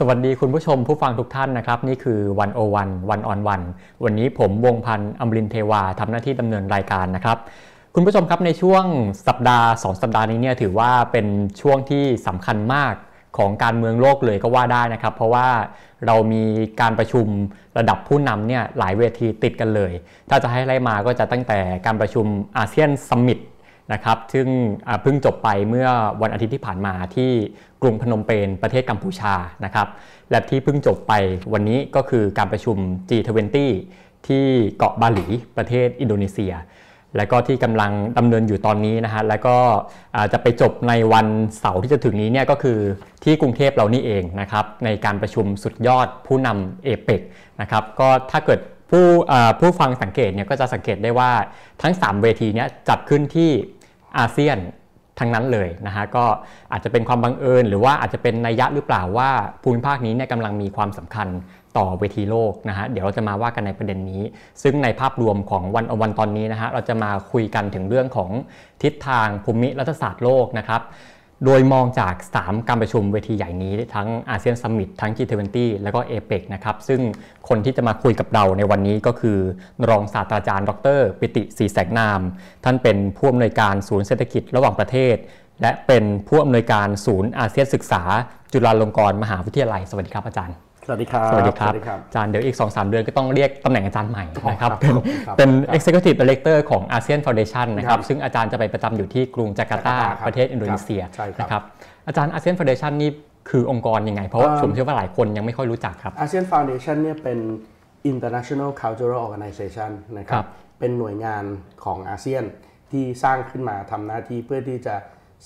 สวัสดีคุณผู้ชมผู้ฟังทุกท่านนะครับ นี่คือวันโอวันวันออนวันวันนี้ผมวงพันธ์อมรินเทวาทำหน้าที่ดำเนินรายการนะครับ คุณผู้ชมครับในช่วงสัปดาห์ 2 สัปดาห์นี้เนี่ยถือว่าเป็นช่วงที่สำคัญมากของการเมืองโลกเลยก็ว่าได้นะครับ เพราะว่าเรามีการประชุมระดับผู้นำเนี่ยหลายเวทีติดกันเลย ถ้าจะให้ไล่มาก็จะตั้งแต่การประชุมอาเซียนซัมมิต นะครับซึ่งเพิ่งจบไปเมื่อวันอาทิตย์ที่ผ่านมาที่กรุงพนมเปญประเทศกัมพูชานะครับและที่เพิ่งจบไปวันนี้ก็คือการประชุม G20 ที่เกาะบาหลีประเทศอินโดนีเซีย และก็ที่กำลังดำเนินอยู่ตอนนี้นะฮะแล้วก็จะไปจบในวันเสาร์ที่จะถึงนี้เนี่ยก็คือที่กรุงเทพเรานี่เองนะครับในการประชุมสุดยอดผู้นำเอเปกนะครับก็ถ้าเกิดผู้ผู้ฟังสังเกตเนี่ยก็จะสังเกตได้ว่าทั้ง 3 เวทีเนี้ยจัดขึ้นที่ อาเซียนทั้งนั้นเลยนะฮะก็อาจจะเป็นความบังเอิญ หรือว่าอาจจะเป็นนัยยะหรือเปล่าว่าภูมิภาคนี้เนี่ยกำลังมีความสำคัญต่อเวทีโลกนะฮะเดี๋ยวเราจะมาว่ากันในประเด็นนี้ ซึ่งในภาพรวมของวันวันตอนนี้นะฮะเราจะมาคุยกันถึงเรื่องของทิศทางภูมิรัฐศาสตร์โลกนะครับ โดยมองจาก 3 การประชุมเวทีใหญ่นี้ ทั้งอาเซียนซัมมิตทั้ง G20 แล้วก็ APEC นะครับซึ่งคนที่จะมาคุยกับเราในวันนี้ก็คือ รองศาสตราจารย์ ดร ปิติศรีแสงนาม ท่านเป็นผู้อำนวยการศูนย์เศรษฐกิจระหว่างประเทศ และเป็นผู้อำนวยการศูนย์อาเซียนศึกษา จุฬาลงกรณ์มหาวิทยาลัย สวัสดีครับอาจารย์ สวัสดีครับสวัสดีครับ สวัสดีครับ อาจารย์เดี๋ยวอีก 2-3 เดือนก็ต้องเรียกตำแหน่งอาจารย์ใหม่นะครับครับเป็นครับเป็นครับ Executive Director ของ ASEAN Foundation นะคครัรับบซึ่งอาจารย์จะไปประจำอยู่ที่กรุงจาการ์ตาจาการ์ตาครับประเทศอินโดนีเซียใช่ครับนะครับ อาจารย์ ASEAN Foundation นี่คือองค์กรยังไง เพราะว่าเอ่อผมเชื่อว่าหลายคนยังไม่ค่อยรู้จักครับ ASEAN Foundation เนี่ยเป็น International Cultural Organization นะคครัรับบเป็นหน่วยงานของอาเซียนที่สร้างขึ้นมาทำหน้าที่เพื่อที่จะ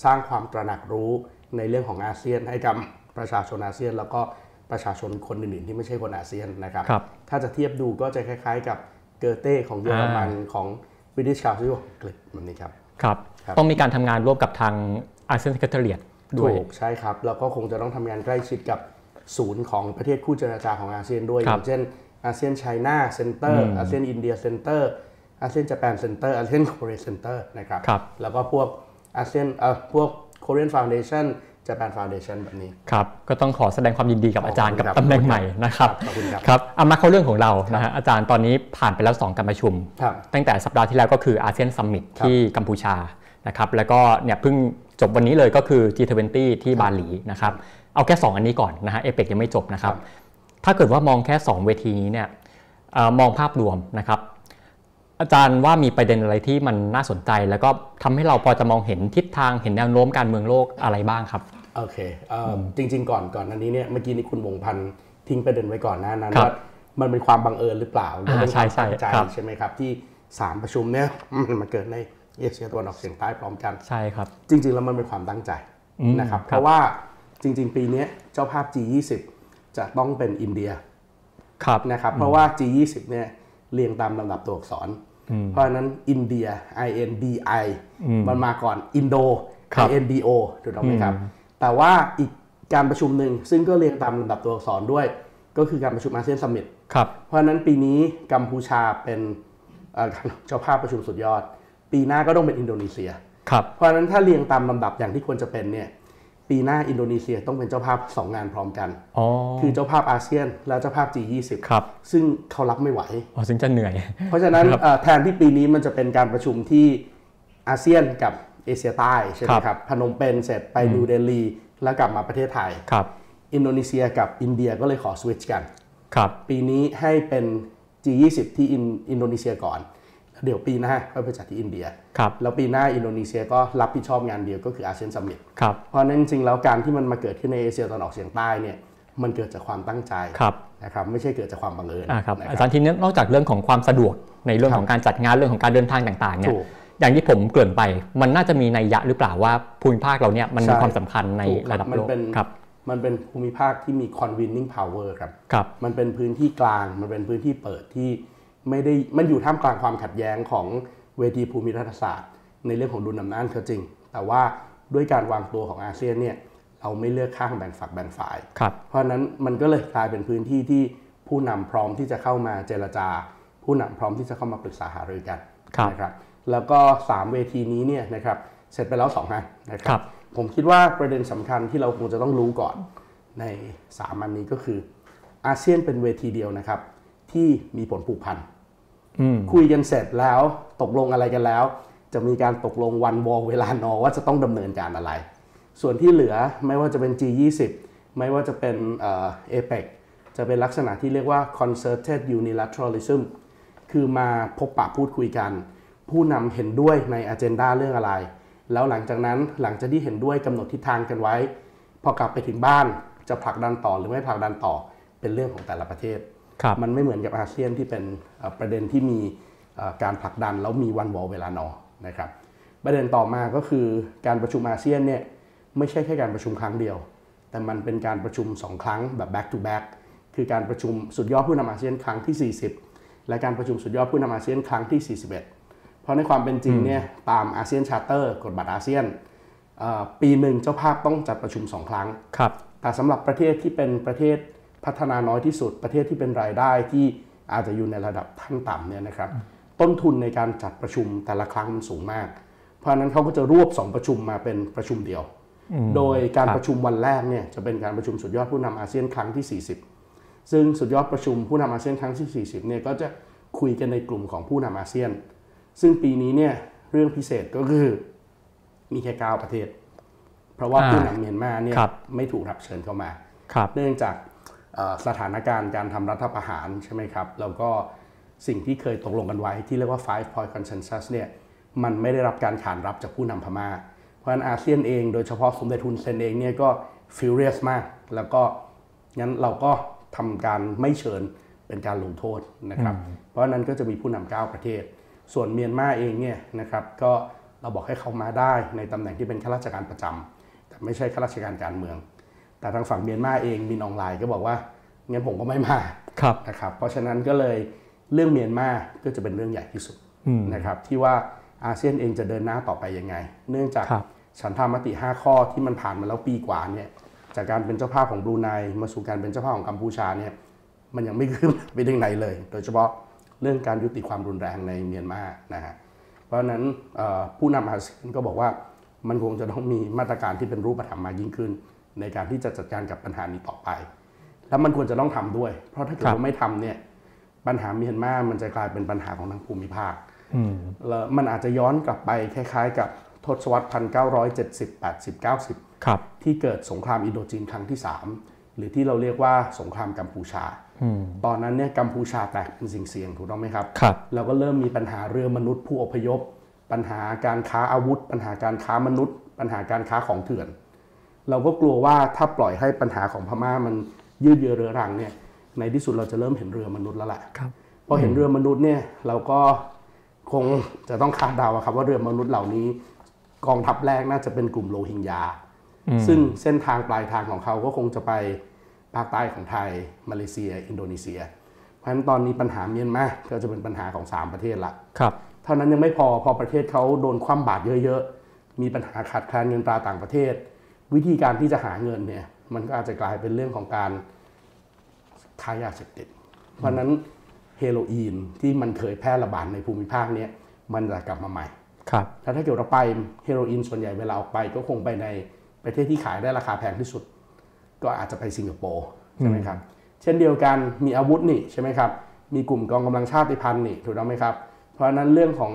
สร้างความตระหนักรู้ในเรื่องของอาเซียนให้กับประชาชนอาเซียน แล้วก็ ประชาชนคนอื่นๆที่ไม่ใช่คนอาเซียนนะครับครับถ้าจะเทียบดูก็จะคล้ายๆ กับเกอเต้ของเยอรมันของ British Council ของอังกฤษแบบนี้ครับครับครับต้องมีการทำงานร่วมกับทาง ASEAN Secretariat ด้วยถูกใช่ครับ แล้วก็คงจะต้องทำงานใกล้ชิดกับศูนย์ของประเทศคู่เจรจาของอาเซียนด้วยครับอย่างเช่น ASEAN-China Center ASEAN-India Center อาเซียนญี่ปุ่น Center ASEAN-Korea Center นะครับครับแล้วก็พวกอาเซียนเอ่อพวก Korean Foundation Japan Foundation แบบนี้ครับก็ต้องขอแสดงความยินดีกับขอบคุณอาจารย์กับครับตำแหน่งใหม่นะครับขอบคุณครับครับเอามาเข้าเรื่องของเรานะฮะอาจารย์ตอนนี้ผ่านไปแล้ว 2 การประชุมครับตั้งแต่สัปดาห์ที่แล้วก็คืออาเซียนซัมมิตครับที่กัมพูชานะครับแล้วก็เนี่ยเพิ่งจบวันนี้เลยก็คือ G20 ที่บาหลีนะครับเอาแค่ 2 อันนี้ก่อนนะฮะเอเปกยังไม่จบนะครับถ้าเกิดว่ามองแค่ 2 เวทีนี้เนี่ยเอ่อมองภาพรวมนะครับ อาจารย์ว่ามีประเด็นอะไรที่มันน่าสนใจ แล้วก็ทำให้เราพอจะมองเห็นทิศทางเห็นแนวโน้มการเมืองโลกอะไรบ้างครับโอเคเอ่ออจริง ๆ ก่อนก่อนอันนี้เนี่ยเมื่อกี้นี้คุณวงพันธ์ทิ้งประเด็นไว้ก่อนหน้านั้นครับว่ามันเป็นความบังเอิญหรือเปล่าหรืออ่าเป็นความใช่ตั้งใจครับใช่ไหมครับ ที่3ประชุมเนี่ยมันมาเกิดในเอเชียตะวันออกเฉียงใต้พร้อมกันใช่ครับ จริง ๆ แล้วมันเป็นความตั้งใจอืมนะครับครับเพราะว่าจริง ๆ ปีเนี้ยเจ้าภาพ G20 จะต้องเป็นอินเดียครับนะครับเพราะว่า G20 เนี่ยเรียงตามลำดับตัวอักษร เพราะฉะนั้นอินเดีย I N D I มันมาก่อนอินโดครับ I N D O ถูกต้องไหมครับ แต่ว่าอีกการประชุมหนึ่งซึ่งก็เรียงตามลำดับตัวอักษรด้วย ก็คือการประชุม ASEAN Summit ครับเพราะฉะนั้นปีนี้กัมพูชาเป็นเอ่อเจ้าภาพประชุมสุดยอด ปีหน้าก็ต้องเป็นอินโดนีเซียครับเพราะฉะนั้นถ้าเรียงตามลำดับอย่างที่ควรจะเป็นเนี่ย ปีหน้าอินโดนีเซียต้องเป็นเจ้าภาพ 2 งานพร้อมกันอ๋อคือเจ้าภาพอาเซียนและเจ้าภาพ G20 ครับซึ่งเขารับไม่ไหวอ๋อซึ่งจะเหนื่อย เพราะฉะนั้นเอ่อแทนที่ปีนี้มันจะเป็นการประชุมที่อาเซียนกับเอเชียใต้ใช่ไหมครับครับพนมเปญเสร็จไปนิวเดลีแล้วกลับมาประเทศไทยครับอินโดนีเซียกับอินเดียก็เลยขอสวิตช์กันครับปีนี้ให้เป็น G20 ที่อินอินโดนีเซียก่อน เดี๋ยวปีหน้าก็ไปจัดที่อินเดียครับแล้วปีหน้าอินโดนีเซียก็รับผิดชอบงานเดียวก็คือ ASEAN Summit ครับเพราะฉะนั้นจริงๆแล้วการที่มันมาเกิดขึ้นในเอเชียตะวันออกเฉียงใต้เนี่ยมันเกิดจากความตั้งใจครับนะครับไม่ใช่เกิดจากความบังเอิญอ่าครับนะอาจารย์ทีนี้นอกจากเรื่องของความสะดวกในเรื่องครับของการจัดงานเรื่องของการเดินทางต่างๆเนี่ยถูกอย่างที่ผมเกริ่นไป มันน่าจะมีนัยยะหรือเปล่าว่าภูมิภาคเราเนี่ยมันมีใช่ความสำคัญในถูกคระดับมัโลกเป็นครับมันเป็นภูมิภาคที่มี convening power ครับครับ มันเป็นพื้นที่กลาง มันเป็นพื้นที่เปิดที่ ไม่ได้มันอยู่ท่ามกลางความขัดแย้งของเวทีภูมิรัฐศาสตร์ ในเรื่องของดุลอำนาจก็จริง แต่ว่าด้วยการวางตัวของอาเซียนเนี่ยเราไม่เลือกข้างแบ่งฝักแบ่งฝ่ายครับเพราะฉะนั้นมันก็เลยกลายเป็นพื้นที่ที่ผู้นำพร้อมที่จะเข้ามาเจรจา ผู้นำพร้อมที่จะเข้ามาปรึกษาหารือกันครับนะครับแล้วก็ 3 เวทีนี้เนี่ยนะครับเสร็จไปแล้ว2งานนะคครัรับ ผมคิดว่าประเด็นสำคัญที่เราคงจะต้องรู้ก่อนในสามอันนี้ก็คืออาเซียนเป็นเวทีเดียวนะครับ ที่มีผลผูกพันอืมคุยกันเสร็จแล้วตกลงอะไรกันแล้ว จะมีการตกลงวันวอลเวลานอว่าจะต้องดำเนินการอะไร ส่วนที่เหลือไม่ว่าจะเป็น G20 ไม่ว่าจะเป็นเอ่อ APEC จะเป็นลักษณะที่เรียกว่า concerted unilateralism คือมาพบปะพูดคุยกัน ผู้นำเห็นด้วยใน agenda เรื่องอะไร แล้วหลังจากนั้นหลังจากที่เห็นด้วยกำหนดทิศทางกันไว้ พอกลับไปถึงบ้านจะผลักดันต่อหรือไม่ผลักดันต่อเป็นเรื่องของแต่ละประเทศครับ มันไม่เหมือนกับอาเซียนที่เป็นเอ่อประเด็นที่มีเอ่อการผลักดันแล้วมีวันวอลเวลานอนะครับ ประเด็นต่อมาก็คือการประชุมอาเซียนเนี่ยไม่ใช่แค่การประชุมครั้งเดียว แต่มันเป็นการประชุม 2 ครั้งแบบ back to back คือการประชุมสุดยอดผู้นำอาเซียนครั้งที่ 40 และการประชุมสุดยอดผู้นำอาเซียนครั้งที่ 41 เพราะในความเป็นจริงเนี่ยตาม ASEAN Charter กฎบัตรอาเซียนเอ่อปีหนึ่งเจ้าภาพต้องจัดประชุม 2 ครั้งครับแต่สำหรับประเทศที่เป็นประเทศ พัฒนาน้อยที่สุด ประเทศที่เป็นรายได้ที่อาจจะอยู่ในระดับขั้นต่ำเนี่ยนะครับต้นทุนในการจัดประชุมแต่ละครั้งมันสูงมาก เพราะฉะนั้นเขาก็จะรวบ2ประชุมมาเป็นประชุมเดียว โดยการประชุมวันแรกเนี่ยจะเป็นการประชุมสุดยอดผู้นำอาเซียนครั้งที่ 40 ซึ่งสุดยอดประชุมผู้นำอาเซียนครั้งที่ 40เนี่ยก็จะคุยกันในกลุ่มของผู้นำอาเซียน ซึ่งปีนี้เนี่ยเรื่องพิเศษก็คือมีแค่9ประเทศ เพราะว่าอ่าผู้นำเมียนมาเนี่ยครับไม่ถูกรับเชิญเข้ามาครับเนื่องจากเอ่อ สถานการณ์การทำรัฐประหารใช่ไหมครับ แล้วก็สิ่งที่เคยตกลงกันไว้ที่เรียกว่า five point consensus เนี่ยมันไม่ได้รับการขานรับจากผู้นำพม่า เพราะฉะนั้นอาเซียนเองโดยเฉพาะสมเด็จฮุนเซนเองเนี่ยก็ furious มาก แล้วก็งั้นเราก็ทำการไม่เชิญเป็นการลงโทษนะครับ เพราะฉะนั้นก็จะมีผู้นำเก้าประเทศ ส่วนเมียนมาเองเนี่ยนะครับก็เราบอกให้เขามาได้ในตำแหน่งที่เป็นข้าราชการประจำแต่ไม่ใช่ข้าราชการการเมือง แต่ทางฝั่งเมียนมาเองมินออนไลน์ก็บอกว่างั้นผมก็ไม่มาครับนะครับเพราะฉะนั้นก็เลยเรื่องเมียนมาก็จะเป็นเรื่องใหญ่ที่สุดนะครับที่ว่าอาเซียนเองจะเดินหน้าต่อไปยังไง เนื่องจากครับฉันทามติ 5 ข้อที่มันผ่านมาแล้วปีกว่าเนี่ยจากการเป็นเจ้าภาพของบรูไนมาสู่การเป็นเจ้าภาพของกัมพูชาเนี่ยมันยังไม่ขึ้นไปถึงไหนเลย โดยเฉพาะเรื่องการยุติความรุนแรงในเมียนมานะฮะเพราะฉะนั้นเอ่อผู้นำอาเซียนก็บอกว่ามันคงจะต้องมีมาตรการที่เป็นรูปธรรมมากยิ่งขึ้น ในการที่จะจัดการกับปัญหานี้ต่อไป แล้วมันควรจะต้องทำด้วย เพราะถ้าเกิดครับว่าไม่ทำเนี่ยปัญหาเมียนมามันจะกลายเป็นปัญหาของทางภูมิภาคอืมแล้วมันอาจจะย้อนกลับไปคล้ายๆ กับทศวรรษ1970 80 90ครับที่เกิดสงครามอินโดจีนครั้งที่ 3 หรือที่เราเรียกว่าสงครามกัมพูชา ตอนนั้นเนี่ยกัมพูชาแตกเป็นสิ่งเสียงถูกต้องไหมครับครับ เราก็เริ่มมีปัญหาเรือมนุษย์ผู้อพยพ ปัญหาการค้าอาวุธ ปัญหาการค้ามนุษย์ ปัญหาการค้าของเถื่อน เราก็กลัวว่าถ้าปล่อยให้ปัญหาของพม่ามันยืดเยื้อเรื้อรังเนี่ยในที่สุดเราจะเริ่มเห็นเรือมนุษย์แล้วแหละครับพอเห็นเรือมนุษย์เนี่ยเราก็คงจะต้องคาดเดาอะครับว่าเรือมนุษย์เหล่านี้ กองทัพแรกน่าจะเป็นกลุ่มโรฮิงญาซึ่งเส้นทางปลายทางของเขาก็คงจะไปภาคใต้ของไทย มาเลเซีย อินโดนีเซีย เพราะฉะนั้นตอนนี้ปัญหาเมียนมาก็จะเป็นปัญหาของ 3 ประเทศละครับเท่านั้นยังไม่พอพอประเทศเขาโดนคว่ำบาตรเยอะ ๆ มีปัญหาขาดแคลนเงินตราต่างประเทศ วิธีการที่จะหาเงินเนี่ยมันก็อาจจะกลายเป็นเรื่องของการค้ายาเสพติด เพราะฉะนั้นเฮโรอีนที่มันเคยแพร่ระบาดในภูมิภาคเนี้ยมันจะกลับมาใหม่ครับถ้าถ้าเกิดเราไปเฮโรอีนส่วนใหญ่เวลาออกไปก็คงไปในประเทศที่ขายได้ราคาแพงที่สุด ก็อาจจะไปสิงคโปร์ใช่ไหมครับ เช่นเดียวกันมีอาวุธนี่ใช่ไหมครับ มีกลุ่มกองกำลังชาติพันธุ์นี่ถูกต้องไหมครับ เพราะฉะนั้นเรื่องของ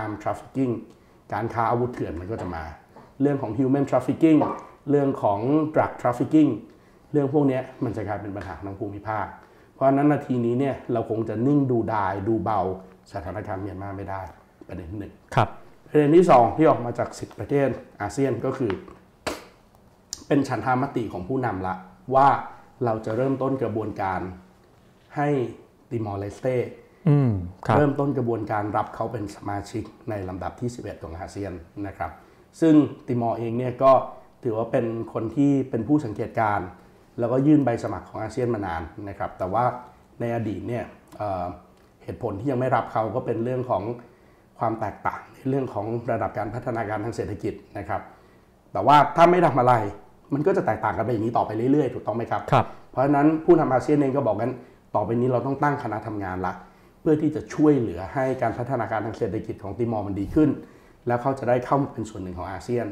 arm trafficking การค้าอาวุธเถื่อนมันก็จะมา เรื่องของ human trafficking เรื่องของ drug trafficking เรื่องพวกเนี้ยมันจะกลายเป็นปัญหาทางภูมิภาค เพราะฉะนั้นนาทีนี้เนี่ยเราคงจะนิ่งดูดายดูเบาสถานการณ์เมียนมาไม่ได้ประเด็นที่หนึ่งครับประเด็นที่ 2 ที่ออกมาจาก10ประเทศอาเซียนก็คือ เป็นฉันทามติของผู้นำละว่าเราจะเริ่มต้นกระบวนการให้ติมอร์เลสเตอืมครับเริ่มต้นกระบวนการรับเขาเป็นสมาชิกในลำดับที่ 11 ของอาเซียนนะครับ ซึ่งติมอร์เองเนี่ยก็ ถือว่าเป็นคนที่เป็นผู้สังเกตการณ์แล้วก็ยื่นใบสมัครของอาเซียนมานานนะครับ แต่ว่าในอดีตเนี่ยเอ่อเหตุผลที่ยังไม่รับเขาก็เป็นเรื่องของความแตกต่างในเรื่องของระดับการพัฒนาการทางเศรษฐกิจนะครับ แต่ว่าถ้าไม่ทำอะไรมันก็จะแตกต่างกันไปอย่างนี้ต่อไปเรื่อยๆ ถูกต้องไหมครับครับ เพราะฉะนั้นผู้นำอาเซียนเองก็บอกกันต่อไปนี้เราต้องตั้งคณะทำงานละ เพื่อที่จะช่วยเหลือให้การพัฒนาการทางเศรษฐกิจของติมอร์มันดีขึ้น แล้วเขาจะได้เข้ามาเป็นส่วนหนึ่งของอาเซียน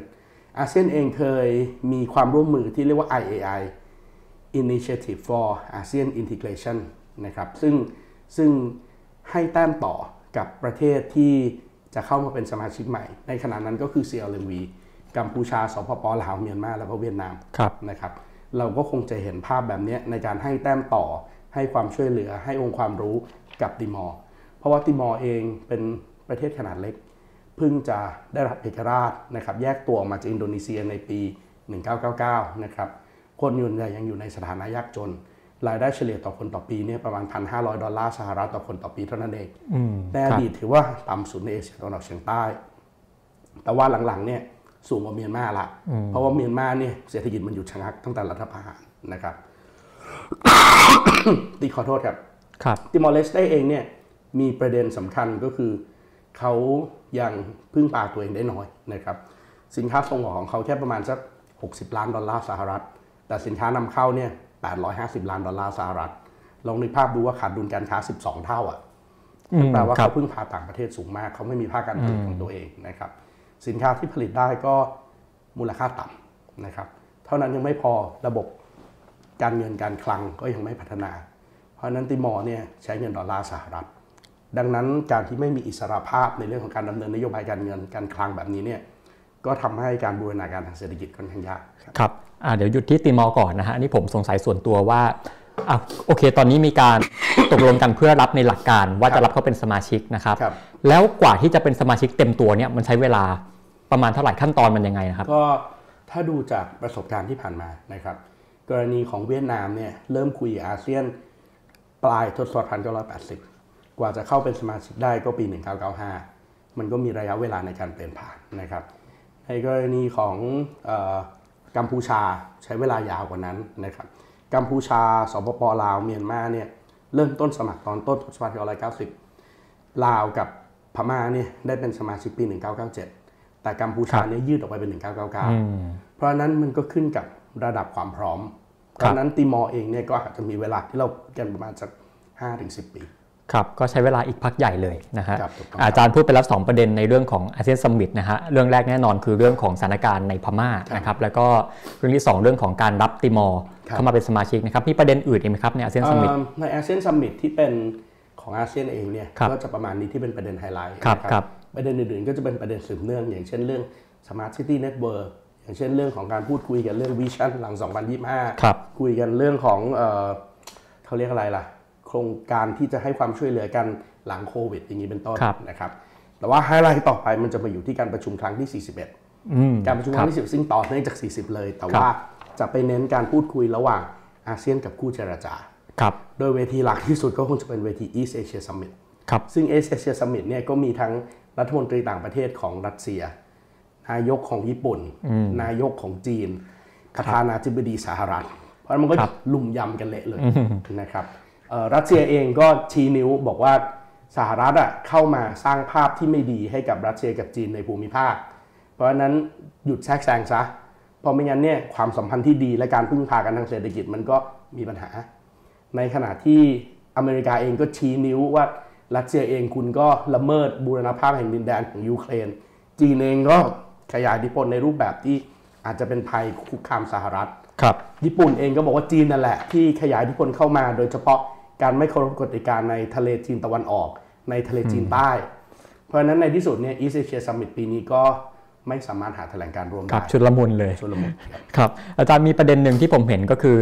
อาเซียนเองเคยมีความร่วมมือที่เรียกว่า IAI Initiative for ASEAN Integration นะครับซึ่งซึ่งให้แต้มต่อกับประเทศที่จะเข้ามาเป็นสมาชิกใหม่ ในขณะนั้นก็คือ CLMV กัมพูชา สปปลาว เมียนมา แล้วก็เวียดนามครับนะครับ เราก็คงจะเห็นภาพแบบนี้ในการให้แต้มต่อ ให้ความช่วยเหลือ ให้องค์ความรู้กับติมอร์ เพราะว่าติมอร์เองเป็นประเทศขนาดเล็กเพิ่งจะได้รับเอกราชนะครับแยกตัวออกมาจากอินโดนีเซียในปี 1999 นะครับคนอยู่ใหญ่ยังอยู่ในสถานะยากจน รายได้เฉลี่ยต่อคนต่อปีเนี่ยประมาณ 1,500 ดอลลาร์สหรัฐต่อคนต่อปีเท่านั้นเองอืมในอดีตถือว่าต่ำสุดในเอเชียตะวันออกเฉียงใต้ แต่ว่าหลังๆเนี่ยสูงกว่าเมียนมาละ เพราะว่าเมียนมาเนี่ยเศรษฐกิจมันหยุดชะงักตั้งแต่รัฐประหารนะครับตีขอโทษครับ ครับติมอร์เลสเตเองเนี่ยมีประเด็นสำคัญก็คือเขา ยังพึ่งพาตัวเองได้น้อยนะครับสินค้าส่งออกของเขาแค่ประมาณสัก 60 ล้านดอลลาร์สหรัฐ แต่สินค้านำเข้าเนี่ย 850 ล้านดอลลาร์สหรัฐ ลองนึกภาพดูว่าขาดดุลการค้า 12 เท่าอะอืมแปลว่าครัเขาบพึ่งพาต่างประเทศสูงมาก เขาไม่มีภาคการผลิตของตัวเองนะครับ สินค้าที่ผลิตได้ก็มูลค่าต่ำนะครับ เท่านั้นยังไม่พอระบบการเงินการคลังก็ยังไม่พัฒนา เพราะฉะนั้นติมอร์เนี่ยใช้เงินดอลลาร์สหรัฐ ดังนั้นการที่ไม่มีอิสรภาพในเรื่องของการดำเนินนโยบายการเงินการคลังแบบนี้เนี่ยก็ทำให้การบูรณาการทางเศรษฐกิจค่อนข้างยากครับครับอ่าเดี๋ยวหยุดที่ติมอร์ก่อนนะฮะอันนี่ผมสงสัยส่วนตัวว่าอะโอเค ตอนนี้มีการตกลงกันเพื่อรับในหลักการว่าจะรับเขาเป็นสมาชิกนะครับครับแล้วกว่าที่จะเป็นสมาชิกเต็มตัวเนี่ยมันใช้เวลาประมาณเท่าไหร่ขั้นตอนมันยังไงนะครับ ก็ถ้าดูจากประสบการณ์ที่ผ่านมานะครับ กรณีของเวียดนามเนี่ยเริ่มคุยอาเซียนปลายทศวรรษ1980ก ว่าจะเข้าเป็นสมาชิกได้ก็ปี 1995 มันก็มีระยะเวลาในการเปลี่ยนผ่านนะครับ ในกรณีของเออกัมพูชาใช้เวลายาวกว่านั้นนะครับ กัมพูชา สปปลาว เมียนมาเนี่ยเริ่มต้นสมัครตอนต้นทศวรรษ1990 ลาวกับพม่าเนี่ยได้เป็นสมาชิกปี 1997 แต่กัมพูชาเนี่ยยืดออกไปเป็น 1999 เพราะฉะนั้นมันก็ขึ้นกับระดับความพร้อม ครับราะฉะนั้นติมอร์เองเนี่ยก็อาจจะมีเวลาที่เรากันประมาณสัก5-10 ปี ครับก็ใช้เวลาอีกพักใหญ่เลยนะฮะครับถูกต้องอาจารย์พูดไปแล้ว 2 ประเด็นในเรื่องของ ASEAN Summit นะฮะเรื่องแรกแน่นอนคือเรื่องของสถานการณ์ในพม่านะครับแล้วก็เรื่องที่ 2 เรื่องของการรับติมอร์ครับเข้ามาเป็นสมาชิกนะครับมีประเด็นอื่นอีกไหมครับใน ASEAN Summit เอ่อใน ASEAN Summit ที่เป็นของอาเซียนเองเนี่ยครับก็จะประมาณนี้ที่เป็นประเด็นไฮไลท์ครับนะครับประเด็นอื่นๆก็จะเป็นประเด็นสืบเนื่อง อย่างเช่นเรื่อง Smart City Network อย่างเช่นเรื่องของการพูดคุยกันเรื่องวิชั่นหลัง 2025ครับคุยกันเรื่องของเออเขาเรียกอะไรล่ะ โครงการที่จะให้ความช่วยเหลือกันหลังโควิด อย่างนี้เป็นต้นครับนะครับแต่ว่าไฮไลท์ต่อไปมันจะมาอยู่ที่การประชุมครั้งที่ 41อืมการประชุมคครัรั้บงที่10ซึ่งต่อเนื่องจาก 40 เลย แต่ครับว่าจะไปเน้นการพูดคุยระหว่างอาเซียนกับคู่เจรจาครับโดยเวทีหลักที่สุดก็คงจะเป็นเวที East Asia Summit ครับซึ่ง East Asia Summit เนี่ยก็มีทั้งรัฐมนตรีต่างประเทศของรัสเซีย นายกของญี่ปุ่น นายกของจีนประธานาธิบดีสหรัฐ เพราะฉะนั้นมันก็ครับลุ่มยำกันเละเลยนะครับเอ่อ รัสเซียเองก็ชี้นิ้วบอกว่าสหรัฐอะเข้ามาสร้างภาพที่ไม่ดีให้กับรัสเซียกับจีนในภูมิภาค เพราะฉะนั้นหยุดแทรกแซงซะเพราะไม่งั้นเนี่ยความสัมพันธ์ที่ดีและการพึ่งพากันทางเศรษฐกิจมันก็มีปัญหา ในขณะที่อเมริกาเองก็ชี้นิ้วว่ารัสเซียเองคุณก็ละเมิดบูรณภาพแห่งดินแดนของยูเครน จีนเองก็ขยายอิทธิพลในรูปแบบที่อาจจะเป็นภัยคุกคามสหรัฐครับญี่ปุ่นเองก็บอกว่าจีนนั่นแหละที่ขยายอิทธิพลเข้ามาโดยเฉพาะ การไม่เคารพกฎกติกาในทะเลจีนตะวันออก ในทะเลจีนใต้ เพราะฉะนั้นในที่สุดเนี่ย East Asia Summit ปีนี้ก็ไม่สามารถหาแถลงการณ์รวมครัได้บชุดละมุนเลยชนละมุนครับครับอาจารย์มีประเด็นหนึ่งที่ผมเห็นก็คือ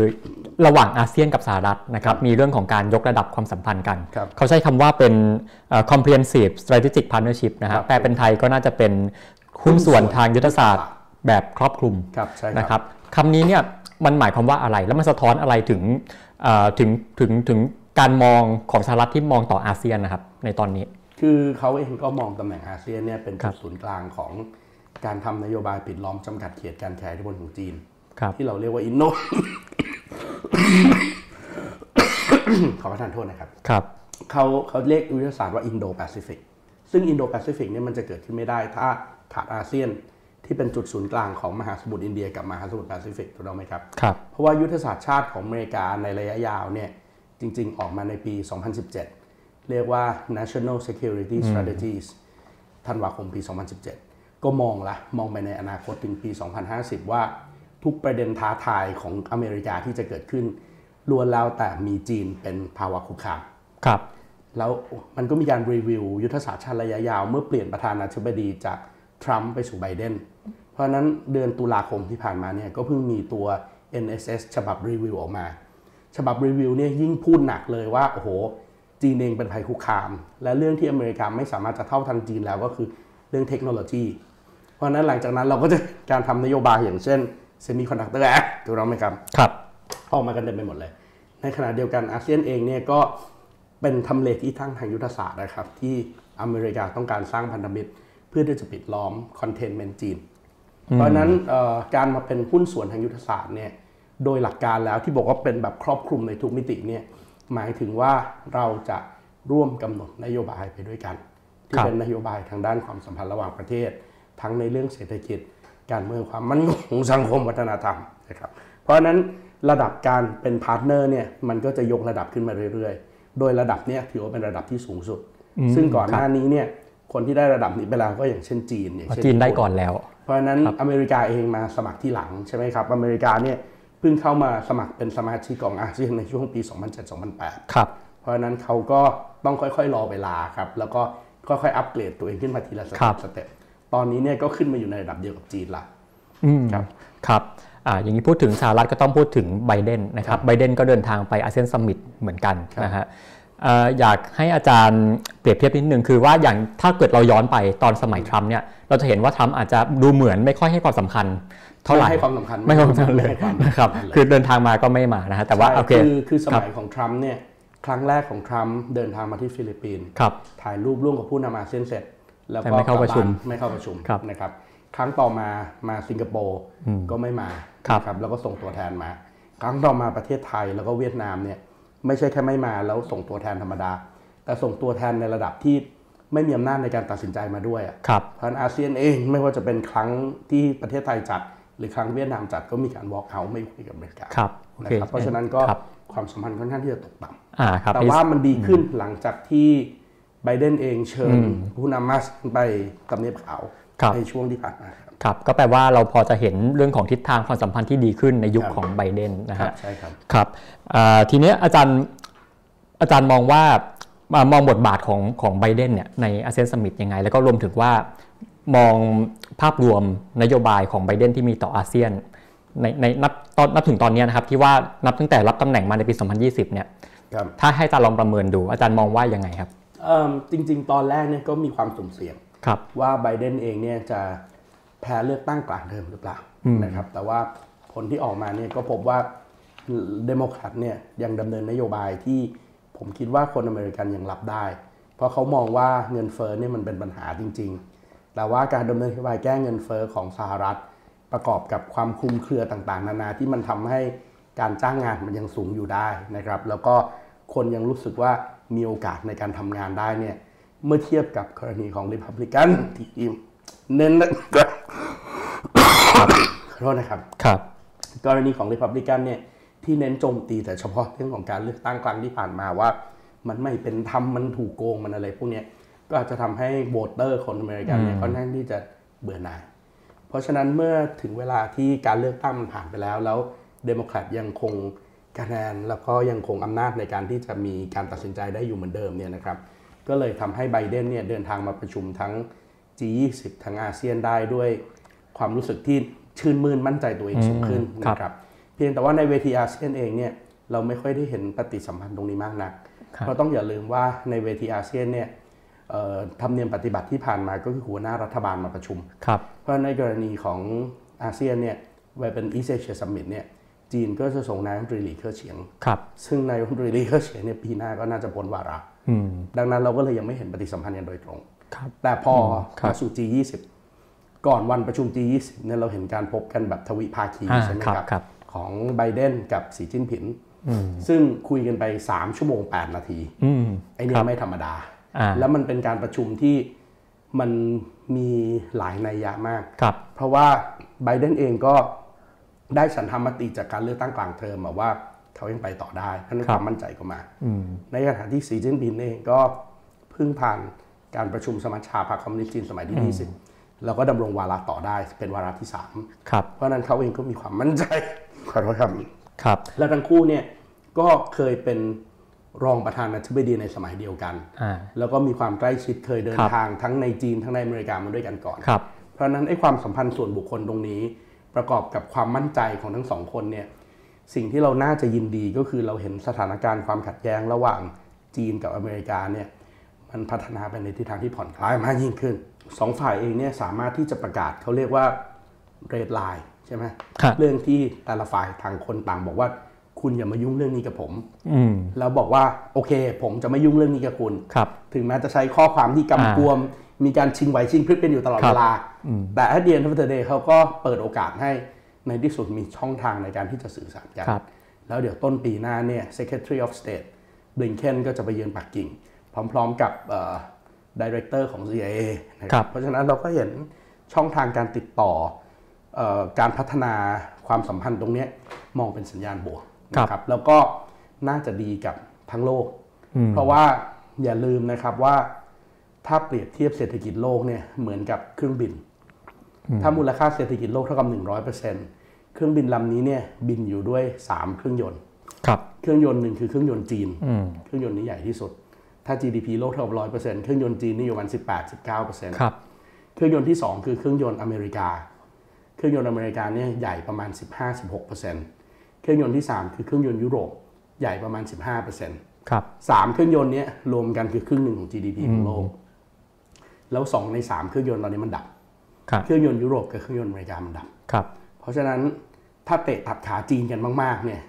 ระหว่างอาเซียนกับสหรัฐนะครับมีเรื่องของการยกระดับความสัมพันธ์กันครับเขาใช้คำว่าเป็นเอ่อ comprehensive strategic partnership นะคฮะรับแปลเป็นไทยก็น่าจะเป็นหุ้นส่วนทางยุทธศาสตร์แบบครอบคลุมครับใช่นะคครัรับบคำนี้เนี่ยมันหมายความว่าอะไรแล้วมันสะท้อนอะไรถึงเอ่อถึงถึงถึง การมองของสหรัฐที่มองต่ออาเซียนนะครับ ในตอนนี้ คือเขาเองก็มองตำแหน่งอาเซียนเนี่ยเป็นครัจุบดศูนย์กลางของการทำนโยบายปิดล้อมจำกัดเขตการแผ่อิทธิพลของจีนครับที่เราเรียกว่าอินโนขอประทานโทษนะครับครับเขาเขาเรียกยุทธศาสตร์ว่าอินโดแปซิฟิกซึ่งอินโดแปซิฟิกเนี่ยมันจะเกิดขึ้นไม่ได้ถ้าขาดอาเซียนที่เป็นจุดศูนย์กลางของมหาสมุทรอินเดียกับมหาสมุทรแปซิฟิกถูกต้องไหมครับครับ เพราะว่ายุทธศาสตร์ชาติของอเมริกาในระยะยาวเนี่ย จริง ๆ ออกมาในปี 2017 เรียกว่า National Security Strategies ธันวาคมปี 2017 ก็มองละมองไปในอนาคตถึงปี 2050 ว่าทุกประเด็นท้าทายของอเมริกาที่จะเกิดขึ้นล้วนแล้วแต่มีจีนเป็นภาวะคุกคามครับ แล้วมันก็มีการรีวิว ยุทธศาสตร์ชาติระยะยาว เมื่อเปลี่ยนประธานาธิบดีจากทรัมป์ไปสู่ไบเดน เพราะฉะนั้นเดือนตุลาคมที่ผ่านมาเนี่ยก็เพิ่งมีตัว NSS ฉบับรีวิวออกมา ฉบับรีวิวเนี่ยยิ่งพูดหนักเลยว่าโอ้โหจีนเองเป็นภัยคุกคาม และเรื่องที่อเมริกาไม่สามารถจะเท่าทันจีนแล้วก็คือเรื่องเทคโนโลยี เพราะฉะนั้นหลังจากนั้นเราก็จะการทำนโยบายอย่างเช่น Semiconductor Act ถูกต้องไหมครับ ครับออกมากันเต็มไปหมดเลย ในขณะเดียวกันอาเซียนเองเนี่ยก็เป็นทำเลที่ตั้งทางยุทธศาสตร์นะครับ ที่อเมริกาต้องการสร้างพันธมิตร เพื่อที่จะปิดล้อมคอนเทนเมนต์จีน เพราะฉะนั้นเอ่อการมาเป็นหุ้นส่วนทางยุทธศาสตร์เนี่ย โดยหลักการแล้วที่บอกว่าเป็นแบบครอบคลุมในทุกมิติเนี่ยหมายถึงว่าเราจะร่วมกำหนดนโยบายไปด้วยกัน ที่ครับเป็นนโยบายทางด้านความสัมพันธ์ระหว่างประเทศ ทั้งในเรื่องเศรษฐกิจ การเมืองความมั่นคงสังคมวัฒนธรรมนะครับเพราะฉะนั้นระดับการเป็น partner เนี่ยมันก็จะยกระดับขึ้นมาเรื่อยๆ โดยระดับเนี้ยถือว่าเป็นระดับที่สูงสุด ซึ่งก่อนหน้านี้เนี่ยคนที่ได้ระดับนี้ไปแล้วก็อย่างเช่นจีนอย่างเช่นจีนได้ญี่ปุ่ก่อนแล้ว เพราะฉะนั้นอเมริกาเองมาสมัครที่หลังใช่ไหมครับอเมริกาเนี่ยเพิ่งเข้ามาสมัครเป็นสมาชิกของอาเซียนในช่วงปี 2007-2008 ครับ เพราะฉะนั้นเขาก็ต้องค่อยๆ รอเวลาครับ แล้วก็ค่อยๆ อัปเกรดตัวเองขึ้นมาทีละ step ครับ step ตอนนี้เนี่ยก็ขึ้นมาอยู่ในระดับเดียวกับจีนละอืมครับครับอ่าอย่างนี้พูดถึงสหรัฐก็ต้องพูดถึงไบเดนนะคครับไบเดนก็เดินทางไปอาเซียน summit เหมือนกันครับนะฮะเอ่ออยากให้อาจารย์เปรียบเทียบนิดนึงคือว่าอย่างถ้าเกิดเราย้อนไปตอนสมัยทรัมป์เนี่ยเราจะเห็นว่าทรัมป์อาจจะดูเหมือนไม่ค่อยให้ความสำคัญ เท่าไหร่ไม่ให้ความสำคัญไม่ให้ความสำคัญเลยไม่ให้ความสำคัญนะครับเลยคือเดินทางมาก็ไม่มานะฮะแต่ว่าใช่โอเคคือคือสครับมัยของทรัมป์เนี่ยครั้งแรกของทรัมป์เดินทางมาที่ฟิลิปปินส์ครับถ่ายรูปร่วมกับผู้นำอาเซียนเสร็จ แล้วแต่ก็ไม่เข้าประชุมกลับบ้านไม่เข้าประชุมครับนะครับครั้งต่อมามาสิงคโปร์ก็ไม่มาครับนะแล้วก็ส่งตัวแทนมา ครั้งต่อมาประเทศไทยแล้วก็เวียดนามเนี่ย ไม่ใช่แค่ไม่มาแล้วส่งตัวแทนธรรมดา แต่ส่งตัวแทนในระดับที่ไม่มีอำนาจในการตัดสินใจมาด้วยอะครับเพราะฉะนั้นอาเซียนเองไม่ว่าจะเป็นครั้งที่ประเทศไทยจัด หรือครั้งเวียดนามจัดก็มีการ walk out ไม่คุยกับอเมริกาครับโอนะเคครับเพราะฉะนั้นก็ครับความสัมพันธ์ค่อนข้างที่จะตกต่ำอ่าครับแต่ว่ามันดีขึ้นหลังจากที่ไบเดนเองเชิญผู้นำมาสไปทำเนียบขาวครับในช่วงที่ผ่านมา ครับครับ ก็แปลว่าเราพอจะเห็นเรื่องของทิศทางความสัมพันธ์ที่ดีขึ้นในยุคครับของไบเดนนะครัฮะบใช่ครับครับอ่าทีเนี้ยอาจารย์อาจารย์มองว่าอ่ามองบทบาทของของไบเดนเนี่ยในอาเซียน summit ยังไง แล้วก็รวมถึงว่ามองภาพรวมนโยบายของไบเดนที่มีต่ออาเซียนในในนับตอนนับถึงตอนเนี้ยนะครับที่ว่านับตั้งแต่รับตำแหน่งมาในปี 2020 เนี่ยครับถ้าให้อาจารย์ลองประเมินดู อาจารย์มองว่ายังไงครับเอิ่มจริง ๆ ตอนแรกเนี่ยก็มีความสุ่มเสี่ยงครับว่าไบเดนเองเนี่ยจะ แพ้เลือกตั้งกลางเทอมหรือเปล่านะครับ แต่ว่าผลที่ออกมาเนี่ยก็พบว่าเดโมแครตเนี่ยยังดำเนินนโยบายที่ผมคิดว่าคนอเมริกันยังรับได้ เพราะเขามองว่าเงินเฟ้อเนี่ยมันเป็นปัญหาจริง ๆ แต่ว่าการดำเนินนโยบายแก้เงินเฟ้อของสหรัฐ ประกอบกับความคลุมเครือต่างๆ นานาที่มันทำให้การจ้างงานมันยังสูงอยู่ได้นะครับ แล้วก็คนยังรู้สึกว่ามีโอกาสในการทำงานได้เนี่ยเมื่อเทียบกับกรณีของริพับลิกันที่ เน้นนะขอโทษนะครับครับกรณีของริพับลิกันเนี่ยที่เน้นโจมตีแต่เฉพาะเรื่องของการเลือกตั้งครั้งที่ผ่านมาว่า มันไม่เป็นธรรมมันถูกโกงมันอะไรพวกเนี้ยก็อาจจะทำให้ voter คนอเมริกันเนี่ยค่อนข้างที่จะเบื่อหน่าย เพราะฉะนั้นเมื่อถึงเวลาที่การเลือกตั้งมันผ่านไปแล้ว แล้วเดโมแครตยังคงคะแนนแล้วก็ยังคงอำนาจในการที่จะมีการตัดสินใจได้อยู่เหมือนเดิมเนี่ยนะครับ ก็เลยทำให้ไบเดนเนี่ยเดินทางมาประชุมทั้ง G20 ทั้งอาเซียนได้ด้วยความรู้สึกที่ชื่นมื่นมั่นใจตัวเองสูงขึ้นครับนะครับ เพียงแต่ว่าในเวทีอาเซียนเองเนี่ยเราไม่ค่อยได้เห็นปฏิสัมพันธ์ตรงนี้มากนักครับเพราะต้องอย่าลืมว่าในเวทีอาเซียนเนี่ยเอ่อธรรมเนียมปฏิบัติที่ผ่านมาก็คือหัวหน้ารัฐบาลมาประชุมครับเพราะในกรณีของอาเซียนเนี่ยเวลาเป็น East Asia Summit เนี่ยจีนก็จะส่งนายรัฐมนตรีหลีเค่อเฉียงครับซึ่งนายรัฐมนตรีหลีเค่อเฉียงเนี่ยปีหน้าก็น่าจะพ้นวาระอืมดังนั้นเราก็เลยยังไม่เห็นปฏิสัมพันธ์กันโดยตรงครับ แต่พอครับมาสู่ G20 ก่อนวันประชุม G20 เนี่ยเราเห็นการพบกันแบบทวิภาคีอ่าใช่ไหมครับครับครับ ของไบเดนกับสีจิ้นผิงซึ่งคุยกันไป 3 ชั่วโมง 8 นาทีอืมไอเนี่ครัยบไม่ธรรมดาอ่าแล้วมันเป็นการประชุมที่มันมีหลายนัยยะมากครับเพราะว่าไบเดนเองก็ได้ฉันทามติจากการเลือกตั้งกลางเทอมมาว่าเขายังไปต่อได้เพราะฉะนั้นครัคบวามมั่นใจก็มาอืมในขณะที่สีจิ้นผิงเองก็เพิ่งผ่าน การประชุมสมัชชาพรรคคอมมิวนิสต์จีนสมัยที่ 20 แล้วก็ดำรงวาระต่อได้เป็นวาระที่ 3 ครับ เพราะฉะนั้นเขาเองก็มีความมั่นใจขอโทษครับครับ แล้วทั้งคู่เนี่ยก็เคยเป็นรองประธานาธิบดีในสมัยเดียวกันอ่าแล้วก็มีความใกล้ชิดเคยเดินครับทางทั้งในจีนทั้งในอเมริกามาด้วยกันก่อนครับเพราะฉะนั้นไอ้ความสัมพันธ์ส่วนบุคคลตรงนี้ ประกอบกับความมั่นใจของทั้งสองคนเนี่ยสิ่งที่เราน่าจะยินดีก็คือเราเห็นสถานการณ์ความขัดแย้งระหว่างจีนกับอเมริกาเนี่ย มันพัฒนาไปในทิศทางที่ผ่อนคลายมากยิ่งขึ้นสองฝ่ายเองเนี่ยสามารถที่จะประกาศเขาเรียกว่าเรดไลน์ใช่ไหมครับเรื่องที่แต่ละฝ่ายทางคนต่างบอกว่าคุณอย่ามายุ่งเรื่องนี้กับผมอืมแล้วบอกว่าโอเค ผมจะไม่ยุ่งเรื่องนี้กับคุณครับ ถึงแม้จะใช้ข้อความที่กำกวม มีการชิงไหวชิงพริบกันอยู่ตลอดครับเวลา แต่ at the end of the day เขาก็เปิดโอกาสให้ในที่สุดมีช่องทางในการที่จะสื่อสารกันครับแล้วเดี๋ยวต้นปีหน้าเนี่ย Secretary of State Blinken ก็จะไปเยือนปักกิ่ง พร้อมๆกับเอ่อ Director ของ CIA นะคครัรับบเพราะฉะนั้นเราก็เห็นช่องทางการติดต่อเออการพัฒนาความสัมพันธ์ตรงเนี้ยมองเป็นสัญญาณบวกนะครับแล้วก็น่าจะดีกับทั้งโลก เพราะว่าอย่าลืมนะครับว่าถ้าเปรียบเทียบเศรษฐกิจโลกเนี่ยเหมือนกับเครื่องบิน ถ้ามูลค่าเศรษฐกิจโลกเท่ากับ 100%เครื่องบินลำนี้เนี่ยบินอยู่ด้วย 3 เครื่องยนต์ ครับ เครื่องยนต์หนึ่งคือเครื่องยนต์จีนอืมเครื่องยนต์นี้ใหญ่ที่สุด ถ้า GDP โลกเท่ากับ100%เครื่องยนต์จีนนี่อยู่ประมาณ18-19%ครับเครื่องยนต์ที่2คือเครื่องยนต์อเมริกา เครื่องยนต์อเมริกาเนี่ยใหญ่ประมาณ15-16%เครื่องยนต์ที่3คือเครื่องยนต์ยุโรปใหญ่ประมาณ15%ครับสามเครื่องยนต์เนี้ยรวมกันคือครึ่งหนึ่งของ GDP ของโลก แล้วสองในสามเครื่องยนต์ตอนนี้มันดับครับเครื่องยนต์ยุโรปกับเครื่องยนต์อเมริกามันดับ ครับ เพราะฉะนั้นถ้าเตะตัดขาจีนกันมาก ๆ เนี่ย